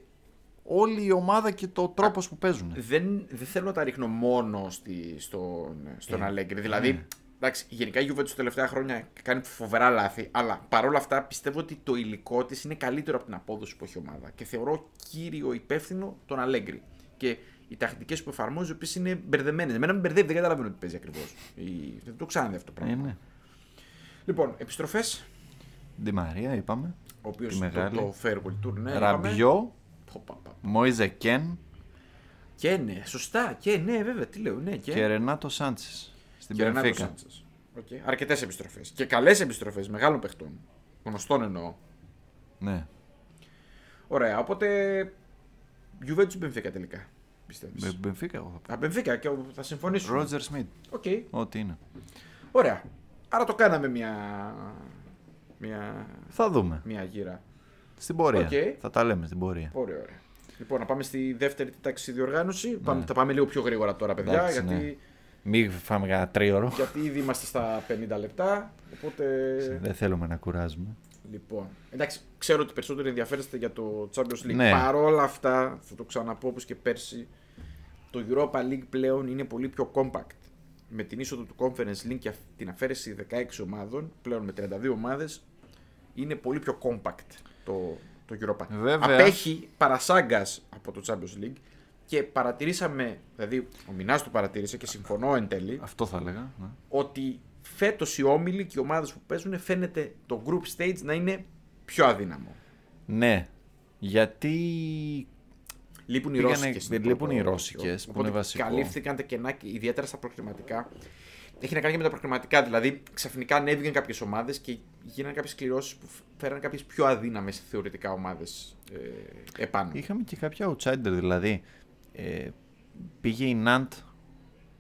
όλη η ομάδα και το τρόπος που παίζουν. δεν, δεν θέλω να τα ρίχνω μόνο στη, στον, στον Ε, Αλέγκρι. Δηλαδή, ναι. εντάξει, γενικά η Juventus τα τελευταία χρόνια κάνει φοβερά λάθη, αλλά παρόλα αυτά πιστεύω ότι το υλικό της είναι καλύτερο από την απόδοση που έχει η ομάδα. Και θεωρώ κύριο υπεύθυνο τον Αλέγκρι. Και οι τακτικές που εφαρμόζει, οι οποίες είναι μπερδεμένες. Εμένα με μπερδεύει, δεν καταλαβαίνω τι παίζει ακριβώς. Δεν το ξαναδεί αυτό το Ε, πράγμα. ναι. Λοιπόν, επιστροφές. Ντι Μαρία, είπαμε. Ο οποίος Τη το, μεγάλη. το farewell tour, ναι. είπαμε. Ραμπιό, Πω, πα, πα. Μόιζε Κεν Και ναι, σωστά. Και ναι, βέβαια, τι λέω, ναι. Και, και Ρενάτο Σάντσες. Στην και Ρενάτο Πενφύκα. Σάντσες. Okay. Αρκετές επιστροφές. Και καλές επιστροφές μεγάλων παιχτών. Γνωστών εννοώ. Ναι. Ωραία, οπότε. Juventus Benfica τελικά. Πιστεύεις; Με Μπενφίκα, εγώ θα Α, Benfica και θα πω. συμφωνήσουμε. Ρότζερ Σμιτ. Οκ. Ό,τι είναι. Ωραία. Άρα το κάναμε μια. Μια, Θα δούμε. μια γύρα. Στην πορεία. Οκ. Θα τα λέμε στην πορεία. Ωραία, ωραία. Λοιπόν, να πάμε στη δεύτερη τη τάξει διοργάνωση. Πάμε, θα πάμε λίγο πιο γρήγορα τώρα, παιδιά, Ναι. Εντάξει, γιατί, ναι. Μην φάμε κανένα τρίωρο. γιατί ήδη είμαστε στα 50 λεπτά. Οπότε. Δεν θέλουμε να κουράζουμε. Λοιπόν, εντάξει, ξέρω ότι περισσότερο ενδιαφέρεστε για το Champions League. Ναι. Παρ' όλα αυτά, θα το ξαναπώ όπως και πέρσι, το Europa League πλέον είναι πολύ πιο compact. Με την είσοδο του Conference League και την αφαίρεση 16 ομάδων, πλέον με 32 ομάδες, είναι πολύ πιο compact το, το Europa. Βέβαια. Απέχει παρασάγκας από το Champions League και παρατηρήσαμε, δηλαδή ο Μινάς το παρατήρησε και συμφωνώ εν τέλει, Αυτό θα έλεγα. ναι. ότι φέτος οι όμιλοι και οι ομάδες που παίζουν φαίνεται το group stage να είναι πιο αδύναμο. Ναι. Γιατί Λείπουν οι Πήγανε- Ρώσικες. δεν είναι λείπουν το- οι το- Ρώσικες, που Οπότε είναι βασικό. Καλύφθηκαν τα κενά, και ιδιαίτερα στα προκριματικά. Έχει να κάνει και με τα προκριματικά. Δηλαδή, ξαφνικά ανέβηκαν κάποιες ομάδες και γίνανε κάποιες κληρώσεις που φέραν κάποιες πιο αδύναμες θεωρητικά ομάδες ε, επάνω. είχαμε και κάποια outsider, δηλαδή. Ε, πήγε η Ναντ.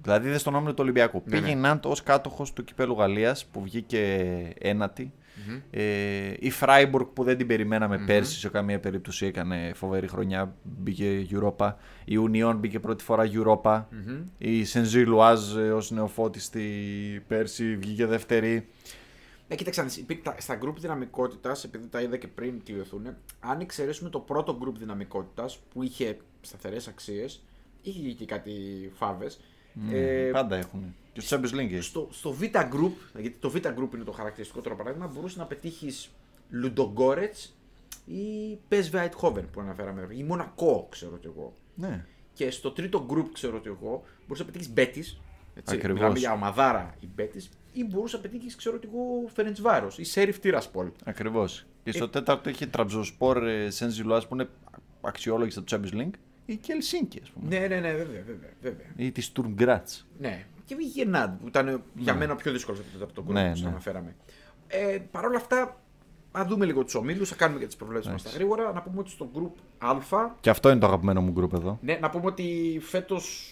Δηλαδή δεν στον όμιλο του Ολυμπιακού. Ναι, πήγε ναι. η Ναντ ως κάτοχος του κυπέλου Γαλλίας που βγήκε ένατη. Μμμ. Ε, η Φράιμπουργκ που δεν την περιμέναμε πέρσι σε καμία περίπτωση έκανε φοβερή χρονιά, μπήκε Europa. Η Union μπήκε πρώτη φορά Europa. Μμμ. Η Σενζή Λουάζ ως νεοφώτιστη πέρσι βγήκε δεύτερη. Ε, κοίταξε, να δεις, υπήρ- τα- στα group δυναμικότητας, επειδή τα είδα και πριν κλειωθούν, αν εξαιρέσουμε το πρώτο group δυναμικότητας που είχε σταθερές αξίες, είχε και κάτι φάβες. Ε, Πάντα έχουν. Και στο Champions League. έχει. στο, στο Β group, γιατί το Β group είναι το χαρακτηριστικό τώρα παράδειγμα, μπορούσες να πετύχεις Λουντογκόρετ ή Πες Βάιτχόβεν που αναφέραμε, ή Μονακό, ξέρω κι εγώ. Ναι. Και στο τρίτο group, ξέρω κι εγώ, μπορούσες να πετύχεις Μπέτη. Ακριβώς. Μιλάμε για ομαδάρα η Μπέτη, ή μπορούσες να πετύχεις, ξέρω κι εγώ, Φερεντσβάρο ή Σέριφ Τύρασπολ. Ακριβώς. Και Ε, στο τέταρτο είχε Τραμπζοσπορ Σενζή Λουάζ που είναι αξιόλογη στο Champions League. Ή και Ελσίνκη, ας πούμε. Ναι, ναι, ναι, βέβαια, βέβαια. βέβαια. Ή της Sturm Graz. Ναι. Και η Γενάντ που ήταν για μένα ο πιο δύσκολο από το group Ναι, που σας ναι. αναφέραμε. Ε, Παρ' όλα αυτά, να δούμε λίγο τους ομίλους, θα κάνουμε και τις προβλέψεις μας τα γρήγορα. Να πούμε ότι στο group Α, Και αυτό είναι το αγαπημένο μου group εδώ. ναι, να πούμε ότι φέτος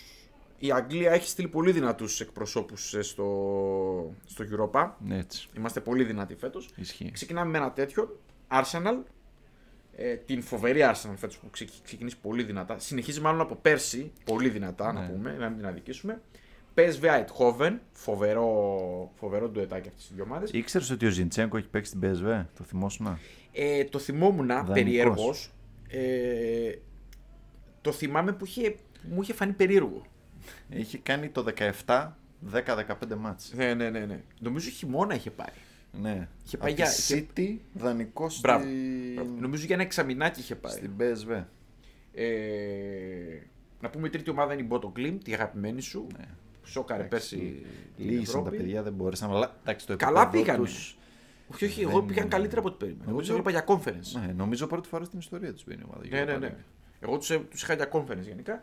η Αγγλία έχει στείλει πολύ δυνατούς εκπροσώπους στο, στο Europa. Ναι, έτσι. Είμαστε πολύ δυνατοί φέτος. Ισχύει. Ξεκινάμε με ένα τέτοιο. Arsenal. Ε, την φοβερή Arsenal φέτος που ξεκι- ξεκινήσει πολύ δυνατά. Συνεχίζει μάλλον από πέρσι πολύ δυνατά, να Ναι. πούμε, να μην την αδικήσουμε. PSV Eindhoven, φοβερό, φοβερό ντουετάκι αυτές τις δύο ομάδες. Ήξερες ότι ο Ζιντσέγκο έχει παίξει στην PSV, το θυμόσουνα; Ε, το θυμόμουν Δανεικός. περίεργος. Ε, το θυμάμαι που, είχε, που μου είχε φανεί περίεργο. Έχει κάνει το 17 10-15 μάτς. Ναι, ναι, ναι, ναι. Νομίζω χειμώνα είχε πάει. Ναι. Είχε πάει Από για- τη City δανεικό στη... Μπράβο. Νομίζω για ένα εξαμηνάκι είχε πάει. στην PSV. Ε, να πούμε η τρίτη ομάδα είναι η Boto Glimt, η αγαπημένη σου. Ναι. Που σώκαρε πέρσι. την Λύγησαν τα Ευρώπη. παιδιά, δεν μπόρεσαν. Αλλά εντάξει, το Καλά επίπεδο πήγανε. τους- Όχι, όχι, δεν- εγώ πήγαν καλύτερα από ό,τι περίμενα. Εγώ τους Νομίζω- έβλεπα για conference. Ναι, νομίζω πρώτη φορά στην ιστορία τους μπαίνει η ομάδα. Ναι, ναι, ναι. Εγώ τους τους είχα για conference γενικά.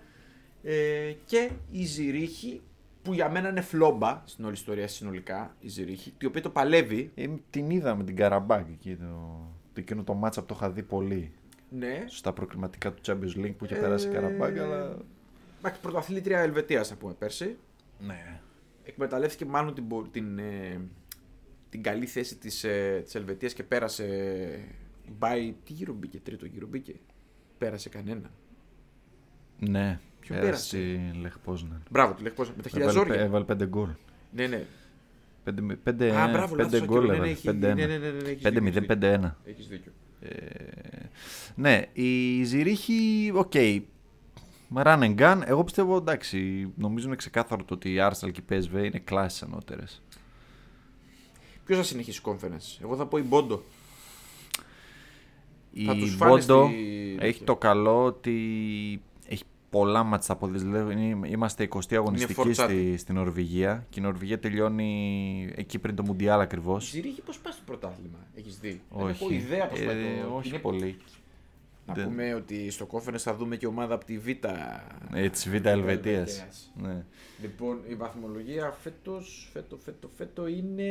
Ε, και η Ζηρίχη, που για μένα είναι φλόμπα στην όλη ιστορία συνολικά, η Ζηρίχη, η οποία το παλεύει. Ε, την είδα με την Καραμπάκ εκεί. Το, το, εκείνο το μάτσα που το είχα δει πολύ. Ναι. Στα προκριματικά του Champions League που είχε Ε, περάσει η Καραμπάκ, αλλά. Εντάξει, πρωταθλήτρια Ελβετίας, θα πούμε πέρσι. Ναι. Εκμεταλλεύτηκε μάλλον την, πο- την, ε, την καλή θέση της, ε, της Ελβετίας και πέρασε. By, τι γύρο μπήκε, τρίτο γύρο μπήκε. Πέρασε κανένα. Ναι. Ποιον πέρασε η Λεχ Πόσναν. Μπράβο, του λέει πώς, με τα χίλια Έβαλε, ζόρια. έβαλε πέντε γκολ. Ναι, ναι. Πέντε, με- πέντε, Α, μπράβο, πέντε λάθος, γκολ ναι, ναι, έβαλε. έχει- Πέντε ναι, ένα. ναι, ναι, ναι, έχεις Πέντε δίκιο, μηδέν, έχεις πέντε ένα. Έχεις δίκιο. Ε, ναι, η Ζυρίχη, OK. Run and gun. Εγώ πιστεύω εντάξει. Νομίζω είναι ξεκάθαρο το ότι η Arsenal και η PSV είναι κλάσεις ανώτερες. Ποιος θα συνεχίσει conference; Εγώ θα πω η Μπόντο. Η Θα τους φάνε Μπόντο στη- έχει το καλό ότι έχει πολλά μάτια στα πόδια. Δηλαδή είναι- είμαστε 20η αγωνιστική φορτσάτη. στη, στην Νορβηγία και η Νορβηγία τελειώνει εκεί πριν το Μουντιάλ ακριβώς. Η Ζηρίχη πώς πάει στο πρωτάθλημα, έχεις δει; Δεν Όχι. έχω ιδέα πώς Ε, πάει το... όχι είναι- πολύ. Να Δεν- πούμε ότι στο conference θα δούμε και ομάδα από τη Β. Ε, της Β' Ελβετίας. Ελβετίας. Ναι. Λοιπόν, η βαθμολογία φέτος, φέτο, φέτο, φέτο είναι,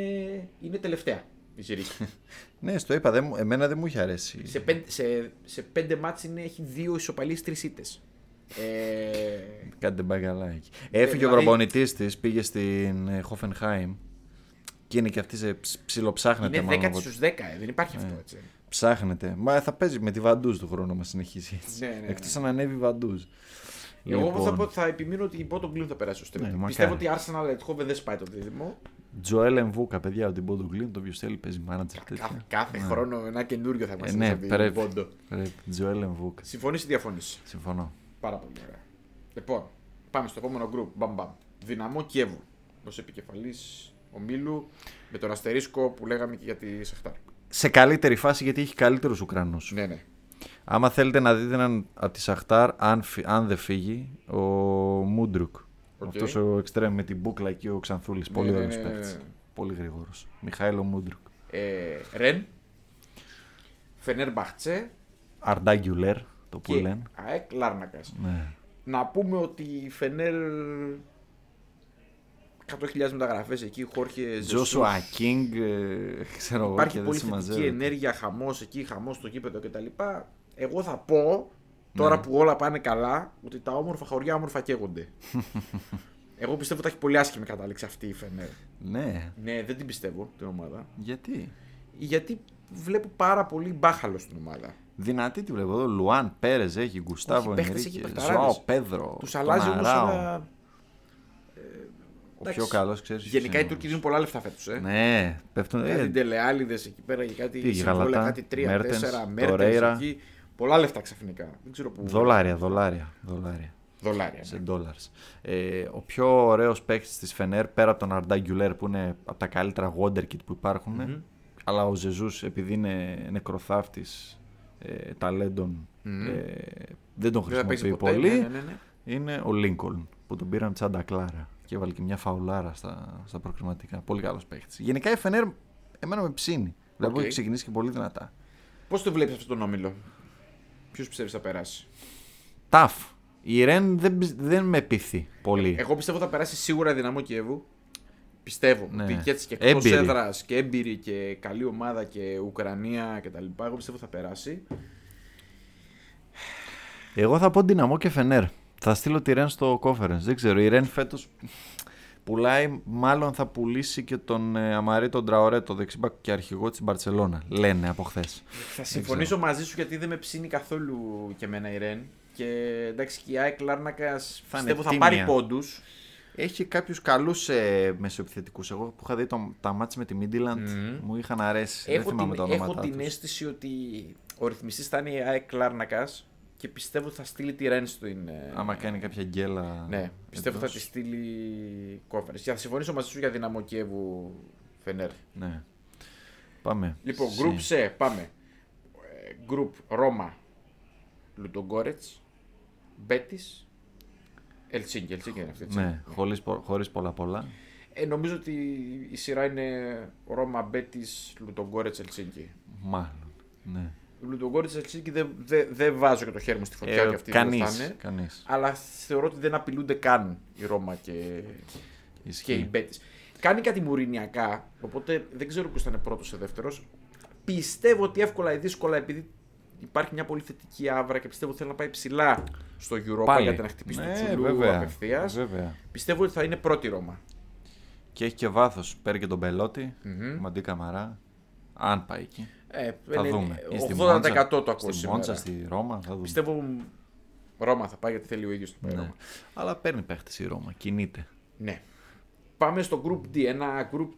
είναι τελευταία. Η Ζηρίχη. ναι, στο είπα. Δεν, μου- εμένα δεν μου είχε αρέσει. σε, πέντε, σε, σε πέντε μάτς είναι, έχει δύο ισοπαλίες, τρεις ήττες. Ε, Κάντε μπαγκαλά εκεί. Έφυγε ο δηλαδή- προπονητής της, πήγε στην ε, Hoffenheim και είναι και αυτή σε ψ- ψιλοψάχνεται. είναι μάλλον 10 από- στους 10, ε, δεν υπάρχει αυτό έτσι. Ψάχνεται. Μα θα παίζει με τη Βαντούζ του χρόνου μας συνεχίσει έτσι. Ναι, ναι, ναι. Εκτός αν ανέβει η Βαντούζ. Εγώ θα, πω, θα επιμείνω ότι η Bottom Green θα περάσει ως τρίτη. Ναι, μακάρι. Πιστεύω ότι η Arsenal Eindhoven δεν σπάει το δίδυμο. Τζοέλ Εμβούκα, παιδιά, από την Πόντο Γκλίν, το ποιο θέλει παίζει μάνατζερ Κάθε, τέτοια. κάθε χρόνο ένα καινούριο θα Ε, μας ναι, από την πρέπει. Bond. πρέπει. Τζοέλ Εμβούκα. Συμφωνείς ή διαφωνείς; Συμφωνώ. Πάρα πολύ ωραία. Λοιπόν, πάμε στο επόμενο group. Μπαμ, μπαμ. Δυναμό Κιέβου. Ω επικεφαλής ομίλου με τον αστερίσκο που λέγαμε και για τη Σεχτάρ. Σε καλύτερη φάση γιατί έχει καλύτερους Ουκρανούς. Ναι, ναι. Άμα θέλετε να δείτε έναν από τη Σαχτάρ, αν, φυ- αν δεν φύγει, ο Μούντρουκ. Οκ. Αυτός ο εξτρέμ με την μπούκλα εκεί ο Ξανθούλης. Πολύ ναι, ωραίος ναι, ναι, παίκτης. ναι. Πολύ γρήγορος. Μιχαήλο Μούντρουκ. Ε, Ρεν. Φενέρ Μπαχτσέ. Αρντά Γκιουλέρ, το που Και λένε. ΑΕΚ Λάρνακας. Ναι. Να πούμε ότι η Φενέρ. 100.000 μεταγραφές εκεί, Χόρχε Τζόσουα Κίνγκ, ε, ξέρω εγώ Υπάρχει και δεν πολύ θετική συμμαζεύεται. ενέργεια, χαμός εκεί, χαμός στο γήπεδο κτλ. Εγώ θα πω, τώρα Ναι. που όλα πάνε καλά, ότι τα όμορφα χωριά όμορφα καίγονται. Εγώ πιστεύω ότι θα έχει πολύ άσχημη κατάληξη αυτή η Φενέρ. Ναι, Ναι, δεν την πιστεύω την ομάδα. γιατί; Γιατί βλέπω πάρα πολύ μπάχαλο στην ομάδα. Δυνατή τη βλέπω εδώ. Λουάν Πέρες έχει, Γκουστάβο παίχτες εκεί, Ενρίκε, παιχταράδες. Ζωάο Πέδρο. Τους τον αλλάζει όμως Αράο. ένα. Ο πιο καλός ξέρεις. Γενικά οι Τούρκοι δίνουν πολλά λεφτά φέτος. Ε. Ναι, πέφτουν. Κάτι Ε, τελεάλιδε εκεί πέρα για κάτι Τι, συμβόλαια, Γαλατά, κάτι τρία, Μέρτενς, τέσσερα, μέρτες Τορέιρα. εκεί. Πολλά λεφτά ξαφνικά. Δεν ξέρω πού. δολάρια, δολάρια. δολάρια. Δολάρια. σε ναι. dollars. Ε, ο πιο ωραίος παίκτη της Φενέρ πέρα από τον Αρντά Γκιουλέρ που είναι από τα καλύτερα wonderkid που υπάρχουν. Μμμ. Αλλά ο Ζεζούς επειδή είναι νεκροθάφτης ε, ταλέντων Μμμ. ε, δεν τον Δεν θα παίξει χρησιμοποιεί ποτέ. πολύ. Ναι, ναι, ναι, ναι. Είναι ο Λίνκολν που τον πήραν τσάντα κλάρα και έβαλε και μια φαουλάρα στα, στα προκριματικά. Πολύ καλός παίκτη. Γενικά η Φενέρ εμένα με ψήνει. Δηλαδή Οκ. έχει ξεκινήσει και πολύ δυνατά. Πώς το βλέπεις αυτό τον όμιλο, Ποιο πιστεύεις θα περάσει; Tough. Η Ρεν δεν, πι- δεν με πείθει πολύ. Εγώ πιστεύω θα περάσει σίγουρα Δυναμό Κιέβου. Πιστεύω Ναι. ότι και έτσι και εκτός Έμπειρη. έδρας και έμπειρη και καλή ομάδα και Ουκρανία κτλ. Εγώ πιστεύω θα περάσει. Εγώ θα πω Δυναμό και Φενέρ. Θα στείλω τη Ρεν στο conference. Δεν ξέρω. Η Ρεν φέτος πουλάει, μάλλον θα πουλήσει και τον ε, Αμαρί τον Τραωρέ, το δεξιμπακ και αρχηγό της Μπαρσελόνα. Λένε από χθες. Θα συμφωνήσω μαζί σου γιατί δεν με ψήνει καθόλου και εμένα η Ρεν. Και εντάξει και η ΑΕΚ Λάρνακας πιστεύω θα τίμια. πάρει πόντους. Έχει κάποιους καλούς ε, μεσοεπιθετικούς. Εγώ που είχα δει το, τα μάτια με τη Μίντιλαντ Μμμ. μου είχαν αρέσει. δεν Έχω, θυμάμαι την, τα έχω ονόματά την τους. αίσθηση ότι ο ρυθμιστής θα είναι η ΑΕΚ Λάρνακας και πιστεύω ότι θα στείλει τη Ρεν στην. ε, Άμα κάνει κάποια γκέλα. Ναι, πιστεύω θα εντός. τη στείλει conference. Και θα συμφωνήσω μαζί σου για δυναμό Κιέβου Φενέρ. Ναι. Πάμε. Λοιπόν, Συ. group C, πάμε. Ε, Group Ρώμα, Λουτογκόρετς, Μπέτης, Ελσίνκι. Ελσίνκι είναι αυτή. έτσι. Ναι, χωρίς, πο- χωρίς πολλά πολλά. Ε, νομίζω ότι η σειρά είναι Ρώμα, Μπέτης, Λουτογκόρετς, Ελσίνκι. Μάλλον. Ναι. Λουντογκόριτσα Τσίκη δεν δεν- δεν βάζω και το χέρι μου στη φωτιά Ε, ότι αυτοί δεν θα κανείς, είναι. κανείς. Αλλά θεωρώ ότι δεν απειλούνται καν η Ρώμα και, Ισχύει. και η Μπέτης. Κάνει κάτι μουρινιακά, οπότε δεν ξέρω ποιος θα είναι πρώτος ή δεύτερος. Πιστεύω ότι εύκολα ή δύσκολα, επειδή υπάρχει μια πολύ θετική άβρα και πιστεύω ότι θέλει να πάει ψηλά στο Europa Πάλι. για να χτυπήσει Ναι, το Τσουλού βέβαια, απευθείας. βέβαια. Πιστεύω ότι θα είναι πρώτη η Ρώμα. Και έχει και βάθος. Παίρνει και τον Πελότη. Μμμ. Μαντί Καμαρά. Αν πάει εκεί. Ε, Θα είναι- δούμε. Ή στη 80% Μόντσα, το ακούω Στη σήμερα. Μόντσα, στη Ρώμα. Θα δούμε. Πιστεύω Ρώμα θα πάει γιατί θέλει ο ίδιος την πάει Ναι. Ρώμα. Αλλά παίρνει παίχτες η Ρώμα. Κινείται. Ναι. Πάμε στο group D. Ένα group.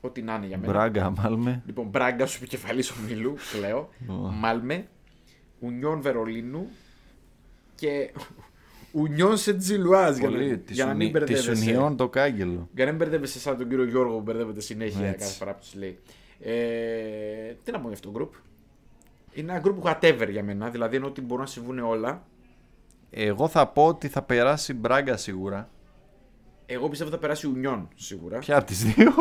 Ό,τι να είναι για μένα. Μπράγκα, Μάλμε. Λοιπόν, Μπράγκα σου επικεφαλή ομίλου, λέω. Ω. Μάλμε. Ουνιόν Βερολίνου. Και Ουνιόν Σετζιλουάζ. Για, να- Πολύ. για να μην Της μπερδεύεσαι. Ουνιών το κάγκελο. Για να μην μπερδεύεσαι σαν τον κύριο Γιώργο που μπερδεύεται συνέχεια Έτσι. κάθε φορά που του λέει. Ε, τι να πω για αυτό το group; Είναι ένα group whatever για μένα. Δηλαδή ενώ ότι μπορούν να συμβούν όλα. Εγώ θα πω ότι θα περάσει Μπράγκα σίγουρα. Εγώ πιστεύω ότι θα περάσει η Ουνιόν σίγουρα. Ποια από τις δύο;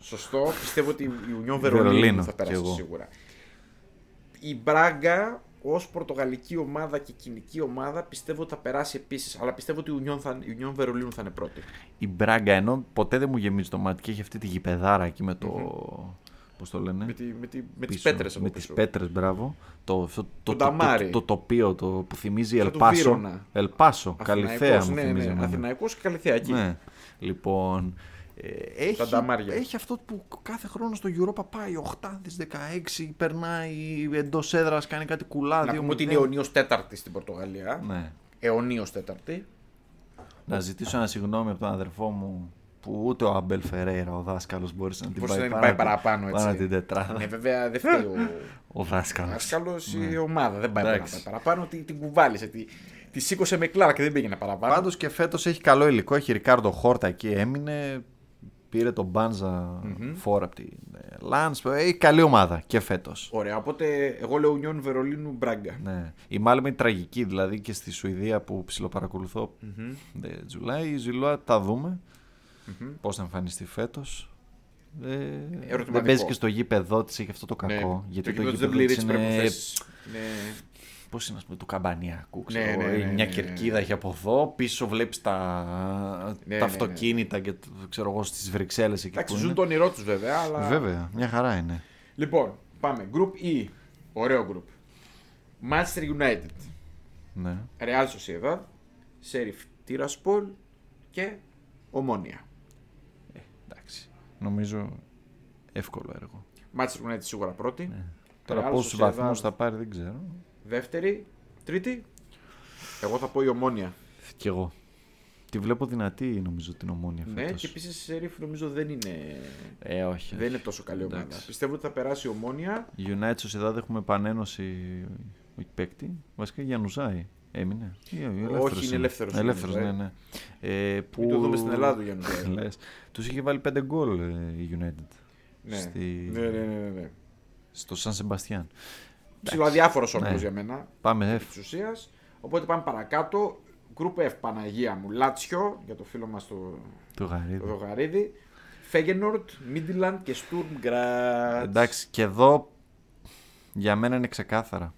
Σωστό. Πιστεύω ότι η Ουνιόν Βερολίνο, Βερολίνου θα κι περάσει εγώ. σίγουρα. Η Μπράγκα ως πορτογαλική ομάδα και κοινική ομάδα πιστεύω ότι θα περάσει επίσης. Αλλά πιστεύω ότι η Ουνιόν, θα, η Ουνιόν Βερολίνου θα είναι πρώτη. Η Μπράγκα ενώ ποτέ δεν μου γεμίζει το μάτι και έχει αυτή τη γηπεδάρα εκεί με το. Πώς το λένε. Με, τη, με, τη, με τις πίσω, πέτρες από Με τις πίσω. πέτρες, μπράβο. Το, αυτό, το, Το το, νταμάρι. το, το, τοπίο το, που θυμίζει Σαν του Ελπάσο. Βύρωνα. Ελπάσο. Αθηναϊκός, Καλυθέα μου ναι, θυμίζει. ναι, εμένα. Αθηναϊκός και Καλυθέα εκεί. Ναι. Λοιπόν. Ε, έχει, νταμάρια. έχει αυτό που κάθε χρόνο στο Europa πάει 8 16, περνάει εντός έδρας, κάνει κάτι κουλά. Να δύο πούμε ότι είναι μηδέν. αιωνίως τέταρτη στην Πορτογαλία. Ναι. Αιωνίως τέταρτη. Να ζητήσω ένα συγγνώμη από τον αδερφό μου που ούτε ο Αμπέλ Φερέιρα, ο δάσκαλος, μπορούσε να την Μπορούσε πάει, να την πάνω πάει από- παραπάνω, έτσι. Πάνω από την τετράδα. Ναι, βέβαια δεν φταίει ο Ο δάσκαλος. δάσκαλος η ομάδα. Δεν πάει να Εντάξει. πάει παραπάνω. Τη, την κουβάλισε. Τη, τη σήκωσε με κλάρα και δεν πήγαινε παραπάνω. Πάντως και φέτος έχει καλό υλικό. Έχει Ρικάρντο Χόρτα εκεί, έμεινε. Πήρε τον μπαντζα φόρα από την Λάνς. Έχει καλή ομάδα και φέτος. Ωραία, οπότε εγώ λέω Ουνιόν Βερολίνου Μπράγκα. Ναι. Η Μάλμε είναι τραγική, δηλαδή και στη Σουηδία που ψιλοπαρακολουθώ. Δεν τζουλάει. Η Ζιλουά τα δούμε. Πώς θα εμφανιστεί φέτος. Ε, δεν Ερωτηματικό. παίζει και στο γήπεδό της, έχει αυτό το κακό. Ναι, γιατί το το, γήπεδο δεν γήπεδο πληρεί της τις είναι. προποθέσει. Ναι. Πώς είναι, ας πούμε, του καμπανιακού. Ναι, Ξέρω, ναι, ναι, ναι, μια ναι, κερκίδα ναι. έχει από εδώ. Πίσω βλέπεις τα, Ναι, τα ναι, αυτοκίνητα και το- ξέρω εγώ στις Βρυξέλλες εκεί Εντάξει, που ζουν είναι. το όνειρό τους βέβαια, αλλά. Βέβαια, μια χαρά είναι. Λοιπόν, πάμε. Group E. Ωραίο group. Manchester United. Ναι. Real Sociedad. Sheriff Tiraspol και Ομόνια. Εντάξει. Νομίζω εύκολο έργο. Manchester United σίγουρα πρώτη. Τώρα Real πόσους Sociedad βαθμούς θα πάρει δεν ξέρω. Δεύτερη. Τρίτη. Εγώ θα πω η Ομόνια. Κι εγώ. Τη βλέπω δυνατή νομίζω την ομόνια Ναι, φέτος. και επίσης η Sheriff νομίζω δεν είναι, Ε, όχι. δεν είναι τόσο καλή ομάδα. Εντάξει. Πιστεύω ότι θα περάσει η Ομόνια. United Sociedad έχουμε επανένωση όχι παίκτη. Βασικά Γιανουζάη έμεινε. Ή, ελεύθερος είναι ελεύθερος, Ελεύθερος, είναι, ναι, ναι. Ε, που... Μην το δούμε στην Ελλάδα για να Λες. Τους είχε βάλει 5 γκολ ε, η United. Ναι. Στη... ναι, ναι, ναι, ναι, ναι. Στο Σαν Σεμπαστιάν. Ψιλοαδιάφορο όμιλο Ναι. για μένα. Πάμε F. Της ουσίας. Οπότε πάμε παρακάτω. Group F Παναγία μου. Λάτσιο για το φίλο μας το, Το γαρίδι. το Δογαρίδη. Φέγενορτ, Μίντιλαντ και Στουρμ Γκράτ. Εντάξει, και εδώ για μένα είναι ξεκάθαρα.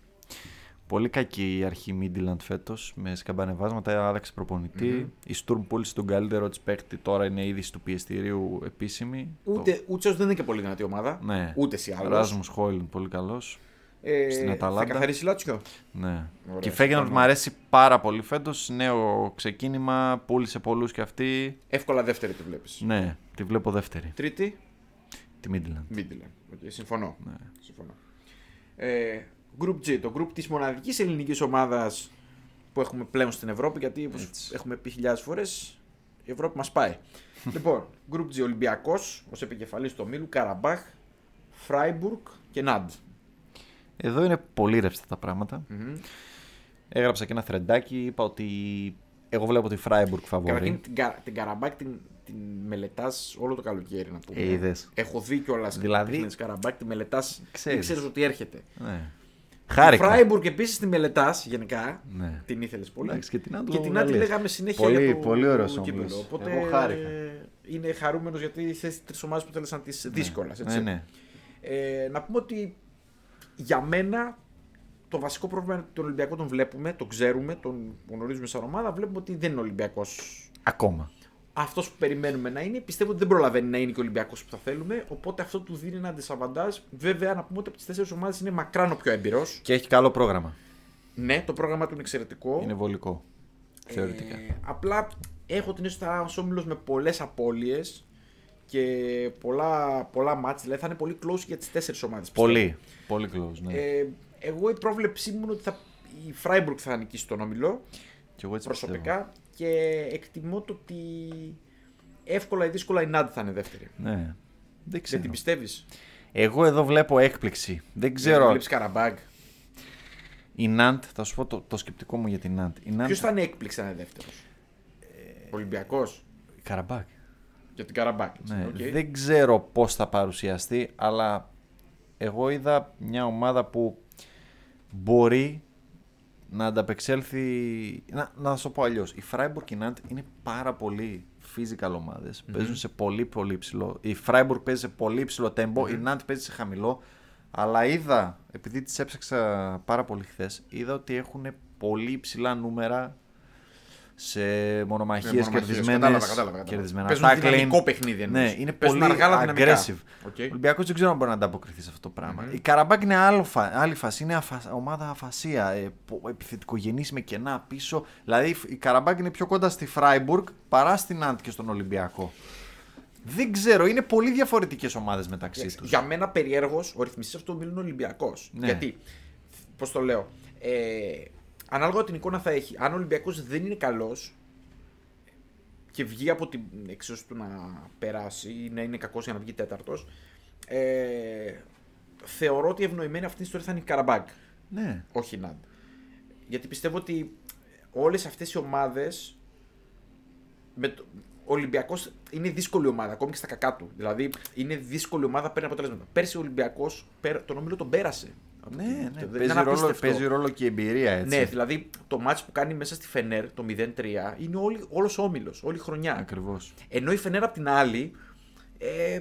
Πολύ κακή η αρχή Μίντιλαντ φέτος με σκαμπανεβάσματα, άλλαξε προπονητή. Η Στουρμ πούλησε τον καλύτερο της παίκτη, τώρα είναι είδηση του πιεστηρίου επίσημη. Ούτε, ούτε δεν είναι και πολύ δυνατή ομάδα. Το... Ναι. Ούτε σε άλλο. Ράσμου Χόιλν, πολύ καλός. Ε, στην Θα Αταλάντα. καθαρίσει Λάτσιο. Ναι. Ωραία, και η Φέγενορτ συμφωνώ. μου αρέσει πάρα πολύ φέτος. Νέο ξεκίνημα, πούλησε πολλούς και αυτή. Εύκολα δεύτερη τη βλέπεις. Ναι, τη βλέπω δεύτερη. Τρίτη, Τη Μίντιλαντ. Μίντιλαντ. Okay, συμφωνώ. Ναι. συμφωνώ. Ε, group G, το group της μοναδικής ελληνικής ομάδας που έχουμε πλέον στην Ευρώπη, γιατί όπως Έτσι. έχουμε πει χιλιάδες φορές, η Ευρώπη μας πάει. λοιπόν, group G Ολυμπιακός, ως επικεφαλής του ομίλου, Καραμπάχ, Φράιμπουργκ και Ναντ. Εδώ είναι πολύ ρευστά τα πράγματα. Μμμ. Έγραψα και ένα θρεντάκι, είπα ότι εγώ βλέπω τη Φράιμπουργκ Καταρχήν φαβορή. την, Κα- την Καραμπάχ την, την μελετάς όλο το καλοκαίρι, να πούμε. Ε, είδες. Έχω δει κιόλας Δηλαδή- της Καραμπάχ, τη μελετάς. Ξέρεις. Ξέρει ότι έρχεται. Ναι. Η Χάρηκα. Φράιμπουργκ επίσης τη μελετάς γενικά. Ναι. Την ήθελες πολύ. Εντάξει, και την Άντλο και την Γαλλίας. Άντλη λέγαμε συνέχεια Πολύ- για το πολύ ωραίος κύπελλο. όμιλος. Οπότε Εγώ χάρηκα. ε, είναι χαρούμενος γιατί θες τρεις ομάδες που θέλησαν τις δύσκολας. Ναι, ναι. Ε, να πούμε ότι για μένα το βασικό πρόβλημα είναι ότι τον Ολυμπιακό τον βλέπουμε, τον ξέρουμε, τον γνωρίζουμε σαν ομάδα. Βλέπουμε ότι δεν είναι Ολυμπιακός Ακόμα. Αυτός που περιμένουμε να είναι. Πιστεύω ότι δεν προλαβαίνει να είναι και ο Ολυμπιακός που θα θέλουμε. Οπότε αυτό του δίνει ένα αντισαβαντάζ. Βέβαια, να πούμε ότι από τις τέσσερις ομάδες είναι μακράν ο πιο έμπειρος. Και έχει καλό πρόγραμμα. Ναι, το πρόγραμμα του είναι εξαιρετικό. Είναι βολικό. Θεωρητικά. Ε, απλά έχω την αίσθηση ότι θα είναι ένας όμιλος με πολλές απώλειες και πολλά, πολλά μάτς. Δηλαδή θα είναι πολύ close για τις τέσσερις ομάδες. Πολύ. Πολύ close, ναι. Ε, εγώ η πρόβλεψή μου είναι ότι θα, η Freiburg θα νικήσει τον όμιλο και εγώ έτσι προσωπικά και εκτιμώ το ότι εύκολα ή δύσκολα η Νάντ θα είναι δεύτερη. Ναι. Δεν Δεν ξέρω. την πιστεύεις; Εγώ εδώ βλέπω έκπληξη. Δεν ξέρω. Βλέπεις Καραμπάγκ. Η Ναντ, θα σου πω το, το σκεπτικό μου για την Ναντ. Η Ναντ... Ποιος θα είναι έκπληξη να είναι δεύτερος; Ολυμπιακός; Καραμπάκ. Για την Καραμπάκ. Ναι. Οκ. Δεν ξέρω πώς θα παρουσιαστεί, αλλά εγώ είδα μια ομάδα που μπορεί να ανταπεξέλθει. Να, να σου το πω αλλιώς. Η Freiburg και η Nantes είναι πάρα πολύ physical ομάδες Παίζουν σε πολύ πολύ ψηλό. Η Freiburg παίζει σε πολύ ψηλό τέμπο, η Nantes παίζει σε χαμηλό. Αλλά είδα, επειδή τις έψαξα πάρα πολύ χθες, είδα ότι έχουν πολύ υψηλά νούμερα σε μονομαχίες μονομαχίες, κερδισμένες, κατάλαβα, κατάλαβα, κατάλαβα. κερδισμένα Παίζουν tackling. δυναμικό παιχνίδι εννοείς. Ναι, είναι Παίζουν πολύ αργά, αλλά δυναμικά. aggressive. OK. Ο Ολυμπιακός δεν ξέρω αν μπορεί να ανταποκριθεί σε αυτό το πράγμα Η Καραμπάκ είναι άλλο φα... άλλη φάση. Είναι αφα... ομάδα αφασία. Ε, πο- επιθετικογενής με κενά πίσω. Δηλαδή η Καραμπάκ είναι πιο κοντά στη Φράιμπουργκ παρά στην Ναντ και στον Ολυμπιακό. Δεν ξέρω, είναι πολύ διαφορετικές ομάδες μεταξύ Εντάξει, τους. Για μένα περιέργως ο ρυθμιστής αυτού του ομίλου ο Ολυμπιακός. Ναι. Γιατί, πώς το λέω, ε, ανάλογα την εικόνα θα έχει. Αν ο Ολυμπιακός δεν είναι καλός και βγει από την εξίσου του να περάσει ή να είναι κακός για να βγει τέταρτος, ε, θεωρώ ότι ευνοημένη αυτή η ιστορία θα είναι η Καραμπάγκ. Ναι. Όχι η Ναντ. Γιατί πιστεύω ότι όλες αυτές οι ομάδες με το... Ο Ολυμπιακός είναι δύσκολη ομάδα, ακόμη και στα κακά του. Δηλαδή είναι δύσκολη ομάδα, παίρνει αποτελέσματα. Πέρσι ο Ολυμπιακός τον όμιλο τον πέρασε. Ναι, ναι. Δεν Παίζει, είναι ρόλο, απίστευτο. παίζει ρόλο και η εμπειρία έτσι. Ναι, δηλαδή το μάτς που κάνει μέσα στη Φενέρ το 0-3 είναι όλη, όλος ο όμιλος, όλη η χρονιά. Ακριβώς. Ενώ η Φενέρ απ' την άλλη ε,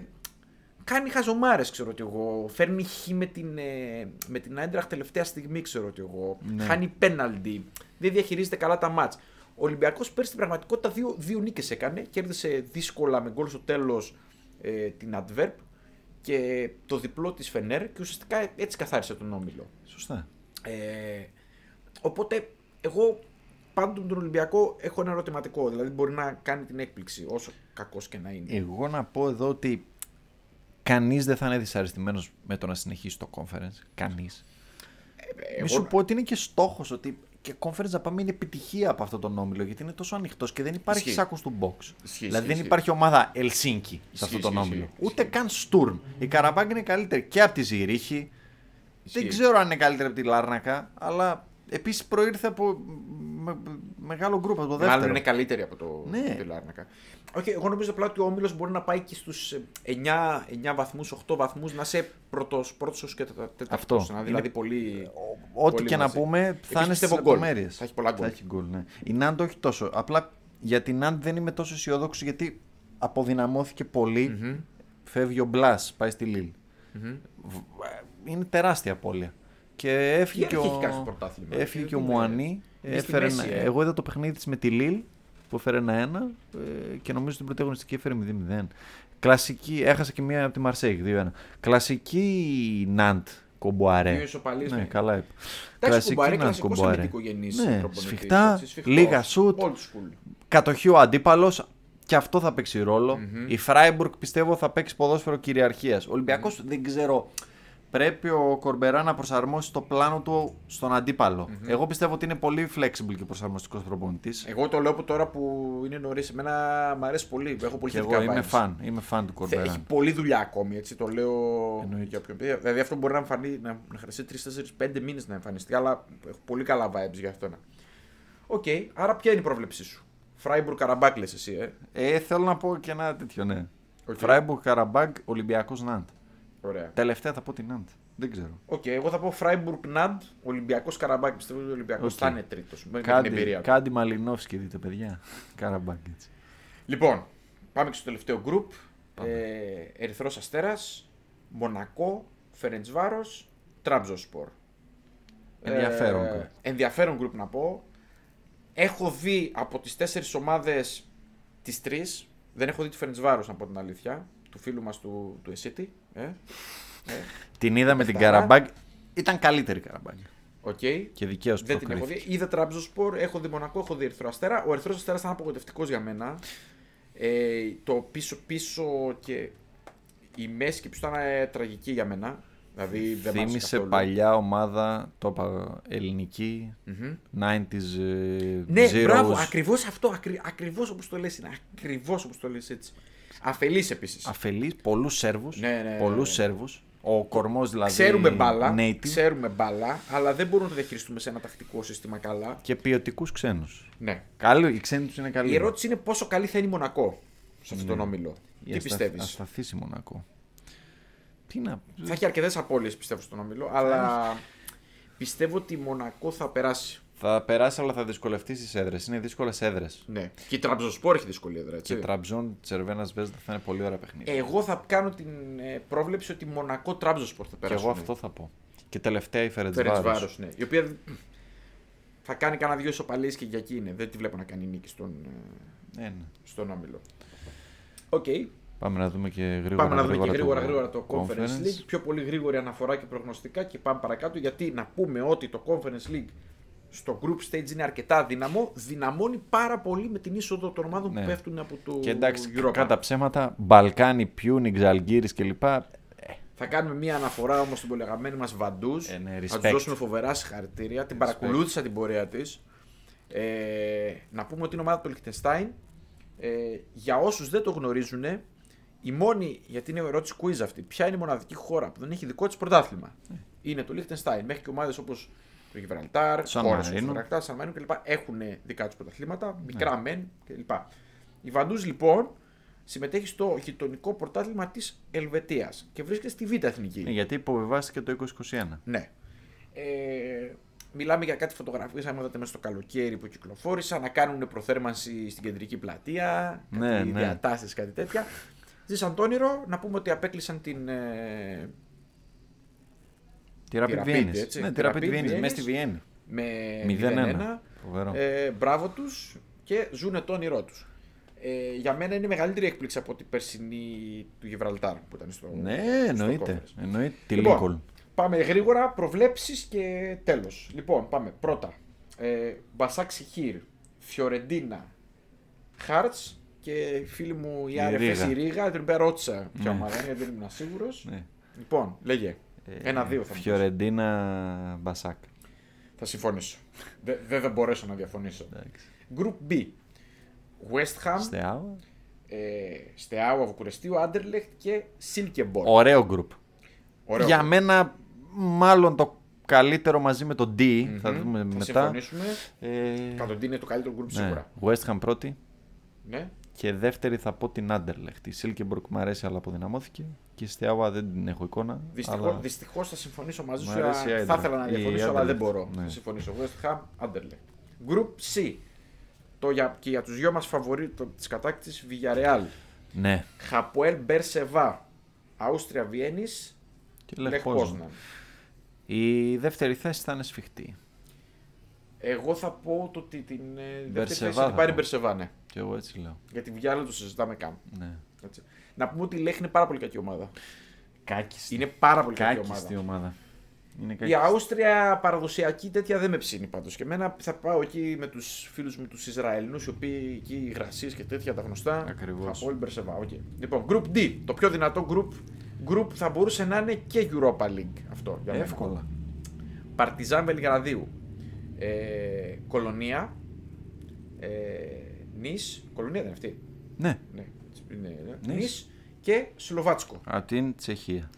κάνει χαζομάρες, ξέρω ότι εγώ. Φέρνει χ με την, ε, με την Άιντραχ τελευταία στιγμή, ξέρω ότι εγώ. Ναι. Χάνει πέναλντι. Δεν διαχειρίζεται καλά τα μάτς. Ο Ολυμπιακός πέρσι στην πραγματικότητα δύο, δύο νίκες έκανε. Κέρδισε δύσκολα με γκολ στο τέλος ε, την Adverb και το διπλό της Φενέρ και ουσιαστικά έτσι καθάρισε τον όμιλο. Σωστά. Ε, οπότε εγώ πάντοτε με τον Ολυμπιακό έχω ένα ερωτηματικό. Δηλαδή μπορεί να κάνει την έκπληξη όσο κακός και να είναι. Εγώ να πω εδώ ότι κανείς δεν θα είναι δυσαρεστημένος με το να συνεχίσει το conference. Κανείς. Ε, Μη σου πω ότι είναι και στόχος ότι και conference να πάμε είναι επιτυχία από αυτόν τον όμιλο γιατί είναι τόσο ανοιχτός και δεν υπάρχει Ισχύει. σάκος του box. Ισχύει, δηλαδή δεν ισχύει. υπάρχει ομάδα Ελσίνκι σε αυτόν τον ισχύει, όμιλο. ισχύει, Ούτε καν Στουρμ. Η Καραμπάγκ είναι καλύτερη και από τη Ζηρίχη. Ισχύει. Δεν ξέρω αν είναι καλύτερη από τη Λάρνακα, αλλά επίσης προήρθε από με- μεγάλο γκρουπ από το δεύτερο. Μάλλον είναι καλύτερη από το, Ναι. από τη Λάρνακα. Όχι, εγώ νομίζω απλά ότι ο Όμιλος μπορεί να πάει και στους 9, 9 βαθμούς, 8 βαθμούς, να είσαι πρώτος πρώτος και τέταρτος. Αυτό. Να, Είναι- δηλαδή πολύ. Ό,τι πολύ και να μαζί. πούμε θα Επίσης είναι στις πιστεύω γκολ. λεπτομέρειες. Θα έχει πολλά γκολ. Θα έχει γκολ, ναι. Η Νάντ όχι τόσο. Απλά για την Νάντ δεν είμαι τόσο αισιόδοξο γιατί αποδυναμώθηκε πολύ. Μμμ, Φεύγει ο Μπλάς, πάει στη Λίλ. μμμ. Είναι τεράστια απώλεια. Και έφυγε Η και Έρχη ο, έχει κάνει στο πρωτάθλημα; έφυγε Είναι- και ο Μουανί. είναι στη Έφερε μέση, ένα- ε. Εγώ είδα το παιχνίδι της με τη Λίλ που έφερε ένα-ένα ε, και νομίζω την πρωταγωνιστική έφερε 0-0. Κλασική, έχασε και μία από τη Μαρσέγ 2-1. Κλασική Ναντ κομποαρέ. Δύο ισοπαλίες, Ναι, ναι. καλά είπε. Εντάξει, κουμπάρε, Ναντ κλασικός κομποαρέ. αμυντικογενή Ναι, σφιχτά, λίγα λίγα σουτ. Old school. Κατοχή ο αντίπαλος και αυτό θα παίξει ρόλο. Μμμ. Η Φράιμπουργκ πιστεύω θα παίξει ποδόσφαιρο κυριαρχίας. Ο Ολυμπιακός δεν ξέρω. Πρέπει ο Κορμπερά να προσαρμόσει το πλάνο του στον αντίπαλο. Εγώ πιστεύω ότι είναι πολύ flexible και προσαρμοστικός προπονητής. Εγώ το λέω από τώρα που είναι νωρίς. Εμένα μου αρέσει πολύ. Έχω πολύ Και εγώ θετικά είμαι vibes. φαν. Είμαι φαν του Θε- Κορμπερά. Έχει πολλή δουλειά ακόμη, έτσι το λέω Εννοείται. για όποιον πει. Δηλαδή αυτό μπορεί να, εμφανεί, να, να χρειαστεί 3-4-5 μήνες να εμφανιστεί, αλλά έχω πολύ καλά vibes για αυτό. Οκ, άρα ποια είναι η πρόβλεψή σου; Φράιμπουργκ Καραμπάκ λες εσύ, ε; Ε, θέλω να πω και ένα τέτοιο, ναι. Οκ. Φράιμπουργκ, Καραμπάγκ, Ολυμπιακός Ναντ. Ωραία. Τελευταία θα πω την Ναντ. Δεν ξέρω. Οκ, εγώ θα πω Φράιμπουργκ Ναντ, Ολυμπιακός Καραμπάκ. Πιστεύω ότι ο Ολυμπιακός Οκ. θα είναι τρίτος. Με την Κάντι, εμπειρία του. κάντι Μαλινόφσκι δείτε, παιδιά. Καραμπάγκ έτσι. Λοιπόν, πάμε και στο τελευταίο group. Ε, Ερυθρός Αστέρας, Μονακό, Φερεντσβάρος Τραμπζοσπορ. Ενδιαφέρον Ε, group. ενδιαφέρον group να πω. Έχω δει από τις τέσσερις ομάδες τις τρεις. Δεν έχω δει τη Φερεντσβάρος να πω την αλήθεια. Του φίλου μας του, του Εσίτι. Ε, ε, Την είδα με την Αυτά. Καραμπάγκ. Ήταν καλύτερη η Καραμπάγκ. οκ. Και δικαίως Δεν την έχω δει. Είδα Τραμπζοσπορ, έχω δει Μονακό, έχω δει Ερυθρό Αστέρα. Ο Ερυθρός Αστέρας ήταν απογοητευτικός για μένα. Ε, το πίσω-πίσω και η μέση και πίσω ήταν ε, τραγική για μένα. Δηλαδή δεν μ' άρεσε Θύμησε καθόλου. παλιά ομάδα, το είπα, ελληνική, Μμμ. 90s ε, Ναι, zeros. μπράβο, ακριβώς αυτό. Ακρι, ακριβώς όπως το λες είναι. Ακριβώς όπως το λες έτσι. Αφελής επίσης. Αφελής, πολλούς Σέρβους, Ναι, ναι, ναι, πολλούς ναι. Σέρβους. Ο κορμός δηλαδή Ξέρουμε μπάλα, native ξέρουμε μπάλα, αλλά δεν μπορούμε να το διαχειριστούμε σε ένα τακτικό σύστημα καλά. και ποιοτικούς ξένους. Ναι. Καλή, οι ξένοι τους είναι καλοί. Η ερώτηση είναι πόσο καλή θα είναι η Μονακό σε αυτόν τον Ναι. όμιλο. Η Τι αστα- πιστεύεις; Ασταθής η Μονακό. Τι να... Θα έχει αρκετές απώλειες πιστεύω στον όμιλο, αλλά πιστεύω ότι η Μονακό θα περάσει. Θα περάσει αλλά θα δυσκολευτείς στις έδρες. Είναι δύσκολες έδρες. Ναι. Και η Τραμπζοσπόρ έχει δυσκολία έδρα, έτσι. Και Τραμπζόν, Τσερβένας Βέσδα θα είναι πολύ ωραία παιχνίδια. Εγώ θα κάνω την ε, πρόβλεψη ότι η Μονακό Τραμπζοσπόρ θα και περάσει. εγώ αυτό θα πω. Και τελευταία η Φερετσβάρο. Φερετσβάρος. Ναι. Η οποία θα κάνει κανένα δύο ισοπαλίες και για εκεί είναι. Δεν τη βλέπω να κάνει νίκη στον, ε, Ναι, ναι. στον όμιλο. Οκ. Πάμε να δούμε και γρήγορα. Πάμε να δούμε και γρήγορα, το γρήγορα το Conference League. Πιο πολύ γρήγορη αναφορά και προγνωστικά και πάμε παρακάτω. Γιατί να πούμε ότι το Conference League στο group stage είναι αρκετά αδύναμο. Δυναμώνει πάρα πολύ με την είσοδο των ομάδων Ναι. που πέφτουν από το Και εντάξει, Europa. κατά ψέματα, Μπαλκάνι, Πιούνικ, Ζαλγκίρις κλπ. Θα κάνουμε μία αναφορά όμως στην πολυαγαπημένη μας Βαντούζ. Ε, ναι, θα respect. του δώσουμε φοβερά συγχαρητήρια. Την παρακολούθησα την πορεία της. Ε, να πούμε ότι είναι ομάδα του Λιχτενστάιν. Ε, για όσους δεν το γνωρίζουν, η μόνη, γιατί είναι ερώτηση quiz αυτή, ποια είναι η μοναδική χώρα που δεν έχει δικό της πρωτάθλημα. Ναι. Είναι το Λιχτενστάιν. Μέχρι και ομάδες όπως το Γιβραλτάρ, Σαν χώρες όπως Μαρίνο. το Γιβραλτάρ, Σαν Μαρίνο κλπ. έχουν δικά τους πρωταθλήματα, Ναι. μικρά μεν κλπ. Η Βαντούς λοιπόν συμμετέχει στο γειτονικό πρωτάθλημα της Ελβετίας και βρίσκεται στη Β' Εθνική. Ναι, γιατί υποβιβάστηκε το 2021. Ναι. Ε, μιλάμε για κάτι φωτογραφίες, αν είδατε μέσα στο καλοκαίρι που κυκλοφόρησαν, να κάνουν προθέρμανση στην κεντρική πλατεία, Ναι, κάτι ναι. διατάσεις, κάτι τέτοια. Ζήσαν το όνειρο, να πούμε ότι απέκλεισαν την... Ε, Τη Rapid Rapid, Vienna. έτσι. Ναι, Τη τη Rapid Rapid Vienna, Vienna. μέσα στη Βιέννη. με 0-1. 0-1. Φοβερό. Ε, μπράβο τους και ζουν το όνειρό τους. Ε, για μένα είναι μεγαλύτερη έκπληξη από την περσινή του Γιβραλτάρ που ήταν στο Ναι, στο εννοείται. conference. Εννοείται. Τη Λοιπόν, Λίκολ. Πάμε γρήγορα, προβλέψεις και τέλος. Λοιπόν, πάμε. Πρώτα. Ε, Μπασάκ Σιχήρ, Φιωρεντίνα, Χάρτς και φίλη μου η Η Άρεφες Ρίγα. η Ρίγα, την οποία ρώτησα ποια Ναι. ομάδα είναι, δεν ήμουν σίγουρος. Ναι. Λοιπόν, λέγε. Ε, Ένα-δύο θα μου πεις. Φιωρεντίνα Μπασάκ. Θα συμφωνήσω. Δεν δεν θα μπορέσω να διαφωνήσω. Εντάξει. Group B. West Ham, Στεάου. ε, Στεάου Βουκουρεστίου, Άντερλεχτ και Σίλκεμπορ. Ωραίο γκρουπ. Ωραίο. Για μένα, μάλλον το καλύτερο μαζί με το D. Θα Μμμ. δούμε θα μετά. συμφωνήσουμε. Ε, Κατοντή είναι το καλύτερο group ναι. σίγουρα. West Ham πρώτη. Ναι. Και δεύτερη θα πω την Άντερλεχτ. Η Σίλκεμπορκ μου αρέσει αλλά αποδυναμώθηκε. Και η Στεάουα δεν την έχω εικόνα. Δυστυχώ αλλά... δυστυχώς θα συμφωνήσω μαζί Μου σου. αρέσει η Θα Άιντραχτ. ήθελα να Η διαφωνήσω, αλλά δεν Άντερλεχτ, μπορώ. ναι. Θα συμφωνήσω. West Ham, Anderlecht. Group C. Το για, και για τους δυο μας φαβορί το, της κατάκτησης Villarreal. Ναι. Χαποέλ Μπερσεβά. Αούστρια Βιέννης. Και Λεχ Λεχ Πόσναν. Πόσναν. Η δεύτερη θέση θα είναι σφιχτή. Εγώ θα πω το ότι την ε, δεύτερη Μπερσεβά θέση θα την θα πάρει πω. Μπερσεβά, ναι. Και εγώ έτσι λέω. Γιατί Villarreal το συζητάμε καν. Ναι. Έτσι. Να πούμε ότι η Λέχ είναι πάρα πολύ κακή ομάδα. Κάκιστη. Είναι πάρα πολύ κακή Κάκιστη ομάδα. ομάδα. Είναι Η κάκιστη. Αούστρια παραδοσιακή τέτοια δεν με ψήνει πάντως. Και εμένα θα πάω εκεί με τους φίλους μου τους Ισραηλινούς, οι οποίοι εκεί οι υγρασίε και τέτοια τα γνωστά. Ακριβώς. Από όλη Μπερσεβά. Okay. Λοιπόν, Group D. Το πιο δυνατό group, group θα μπορούσε να είναι και Europa League αυτό. Για μένα. Εύκολα. Παρτιζάν Βελιγραδίου. Ε, Κολονία. Ε, Νης. Κολονία δεν είναι αυτή. Ναι. Ναι. Είναι, ναι. Νις. Νις και Σλοβάτσκο. Από την Τσεχία.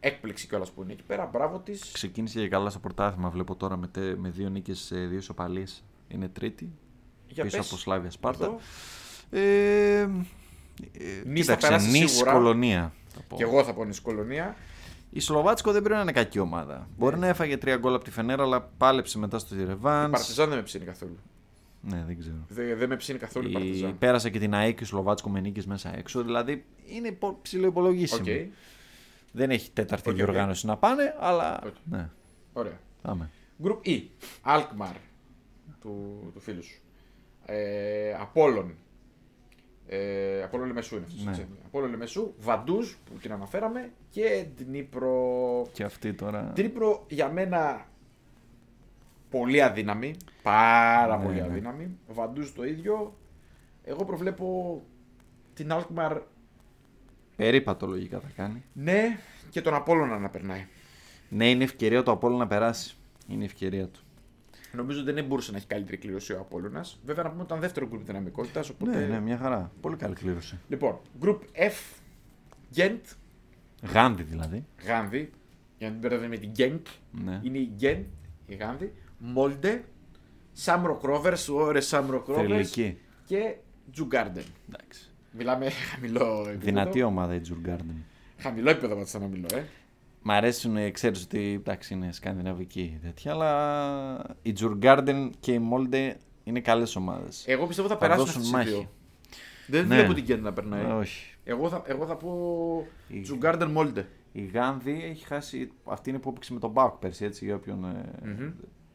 Έκπληξη κιόλας που είναι εκεί πέρα. Μπράβο της. Ξεκίνησε και καλά στο πρωτάθλημα. Βλέπω τώρα με, τε- με δύο νίκες σε δύο ισοπαλίες. Είναι τρίτη. Για πίσω πες. από Σλάβια Σπάρτα. Εδώ. Ε, ε, Νις θα κοίταξε, περάσει Νις σίγουρα. κολονία. θα πω. Και εγώ θα πω Νης Κολονία. Η Σλοβάτσκο δεν πρέπει να είναι κακή ομάδα. Ναι. Μπορεί να έφαγε τρία γκολ από τη Φενέρα, αλλά πάλεψε μετά στο Η Ρεβάν. Παρτιζάν δεν με ψήνει καθόλου. Ναι, δεν ξέρω. Δεν, δεν με ψήνει καθόλου η Η... Παρτιζάν. Πέρασε και την ΑΪΚ η Σλοβάτσκο με νίκες μέσα έξω. Δηλαδή είναι ψηλό Οκ. υπολογίσιμο. Δεν έχει τέταρτη Οκ, οκ. διοργάνωση να πάνε, αλλά. Οκ. Ναι, Ωραία. πάμε. Group E. Alkmaar. Του, του φίλου σου. Ε, Απόλλων. Ε, Απόλλων Λεμεσού είναι αυτός. Ναι. έτσι. Απόλλων Λεμεσού. Βαντούζ που την αναφέραμε. Και Δνίπρο. Και αυτή τώρα. Δνίπρο για μένα πολύ αδύναμη. Πάρα Ναι, πολύ ναι. αδύναμη. Βαντούζ το ίδιο. Εγώ προβλέπω την Alkmaar Περίπατο λογικά θα κάνει. ναι και τον Απόλλωνα να περνάει. Ναι, είναι ευκαιρία του Απόλλου να περάσει. Είναι ευκαιρία του. Νομίζω ότι δεν μπορούσε να έχει καλύτερη κλήρωση ο Απόλλωνας. Βέβαια να πούμε ότι ήταν δεύτερο γκρουπ δυναμικότητας. Οπότε... Ναι, ναι, μια χαρά. Πολύ καλή κλήρωση. Λοιπόν, group F, Gent, Γάνδη δηλαδή. Γάνδη, για να την μπερδεύουμε με την Genk, Ναι. είναι η Gent, η Γάνδη, Μόλντε, Shamrock Rovers, ωρέ Shamrock Rovers θρυλική. και Τζουργκάρντεν. Εντάξει. Μιλάμε χαμηλό επίπεδο. Δυνατή ομάδα η Τζουργκάρντεν. Χαμηλό επίπεδο πάντως θα να μιλώ, ε. Μ' αρέσουν, ξέρεις ότι εντάξει, είναι σκανδιναβική τέτοια, αλλά η Τζουργκάρντεν και η Μόλντε είναι καλές ομάδες. Εγώ πιστεύω θα Θα περάσουν δώσουν αυτές οι μάχη. δύο. Δεν Ναι. βλέπω την Gent να περνάει. Όχι. Εγώ θα, εγώ θα πω Η- Τζουργκάρντεν Μόλντε. Η Γάνδη έχει χάσει. Αυτή είναι που έπαιξε με τον ΠΑΟΚ πέρσι, έτσι, για όποιον. ε, Μμμ.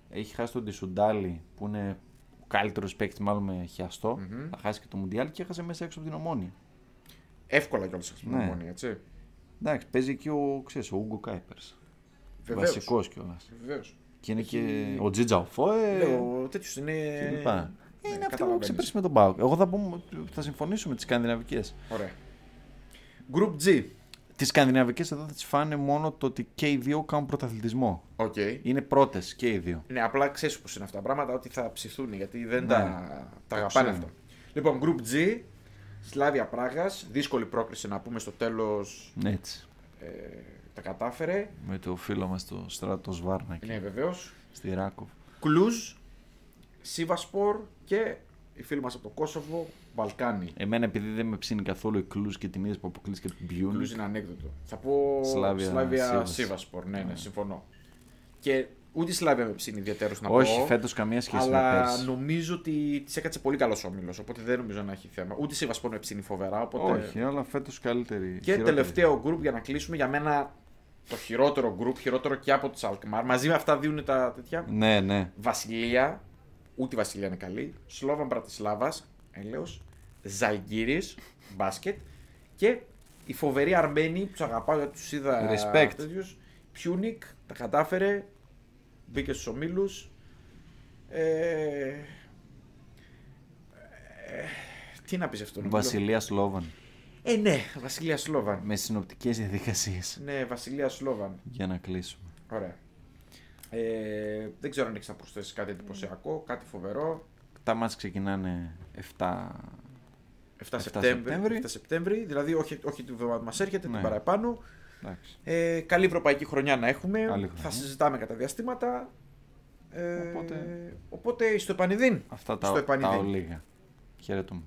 Έχει χάσει τον Τισουντάλη που είναι ο καλύτερος παίκτης, μάλλον με χιαστό. Μμμ. Θα χάσει και το Μουντιάλ και έχασε μέσα έξω από την Ομόνοια. Εύκολα κιόλας αυτή την Ναι. Ομόνοια, έτσι. Εντάξει, παίζει και ο, ξέρεις, ο Ούγκο Κάιπερς. Βεβαίως. Βασικός κιόλας. Βεβαίως. Και είναι Έχει- και ο Οτζίτζα Οφόε. Λέω, τέτοιος είναι... και λοιπά. Ναι, Ε, είναι αυτή που καταλαβαίνεις. ξεπέρασε με τον ΠΑΟΚ. Εγώ θα, πούμε, θα συμφωνήσω με τις σκανδιναβικές. Ωραία. Group G. Τις σκανδιναβικές εδώ θα τις φάνε μόνο το ότι και οι δύο κάνουν πρωταθλητισμό. Οκ. Είναι πρώτες και οι δύο. Ναι, απλά ξέρεις πώς είναι αυτά τα πράγματα, ότι θα ψηθούν γιατί δεν Ναι. τα, τα αγαπάνε ξέρω. αυτά. Λοιπόν, Group G. Σλάβια Πράγας. Δύσκολη πρόκληση να πούμε στο τέλος. Έτσι. Ε, τα κατάφερε. Με το φίλο μας το Στράτο Σβάρνα Ναι, βεβαίως. στη Ράκοβ. Κλουζ. Σίβασπορ και οι φίλοι μας από το Κόσοβο. Μπαλκάνι. Εμένα επειδή δεν με ψήνει καθόλου η Κλουζ και την είδες που αποκλείστηκε από την Κλουζ Πιούνικ. είναι ανέκδοτο. Θα πω Σλάβια Σλάβια Σίβας. Σίβασπορ. Ναι, ναι, Ναι. συμφωνώ. Και ούτε η Σλάβια με ψήνει ιδιαίτερω να Όχι, πω. φέτος καμία σχέση με Αλλά πέρσι. νομίζω ότι της έκατσε πολύ καλός όμιλος. Οπότε δεν νομίζω να έχει θέμα. Ούτε η Σίβασπορ με ψήνει φοβερά. Οπότε... Όχι, αλλά φέτος καλύτερη. Και χειρότερη. τελευταίο group για να κλείσουμε για μένα το χειρότερο group, χειρότερο και από τους Αλκμάρ. Μαζί με αυτά δίνουν τα τέτοια. Ναι, ναι. Βασιλεία, ούτε η Βασιλεία είναι καλή. Σλόβαν Μπρατισλάβας, έλεος. Ζαλγκύρη, μπάσκετ. Και η φοβερή Αρμένη που τους αγαπάω γιατί τους είδα. Respect. τέτοιους. Πιούνικ, τα κατάφερε. Μπήκε στους ομίλους. Ε... ε, τι να πεις αυτό, νομίζω. Βασιλεία Σλόβαν. Ε, ναι, Βασιλεία Σλόβαν. Με συνοπτικές διαδικασίες. Ναι, Βασιλεία Σλόβαν. Για να κλείσουμε. Ωραία. Ε, δεν ξέρω αν έχεις να προσθέσει κάτι εντυπωσιακό, κάτι φοβερό. Τα μάτς ξεκινάνε 7. 7, 7 Σεπτέμβρη, Σεπτέμβρη. 7 Σεπτέμβρη, δηλαδή όχι, όχι την εβδομάδα που μας έρχεται, Ναι. την παραπάνω. Εντάξει. Ε, καλή ευρωπαϊκή χρονιά να έχουμε. Καλή Θα χρονιά. συζητάμε κατά διαστήματα. Ε, Οπότε- οπότε στο επανειδήν. Αυτά Στο τα, τα επανειδήν. ολίγα. Χαιρετούμε.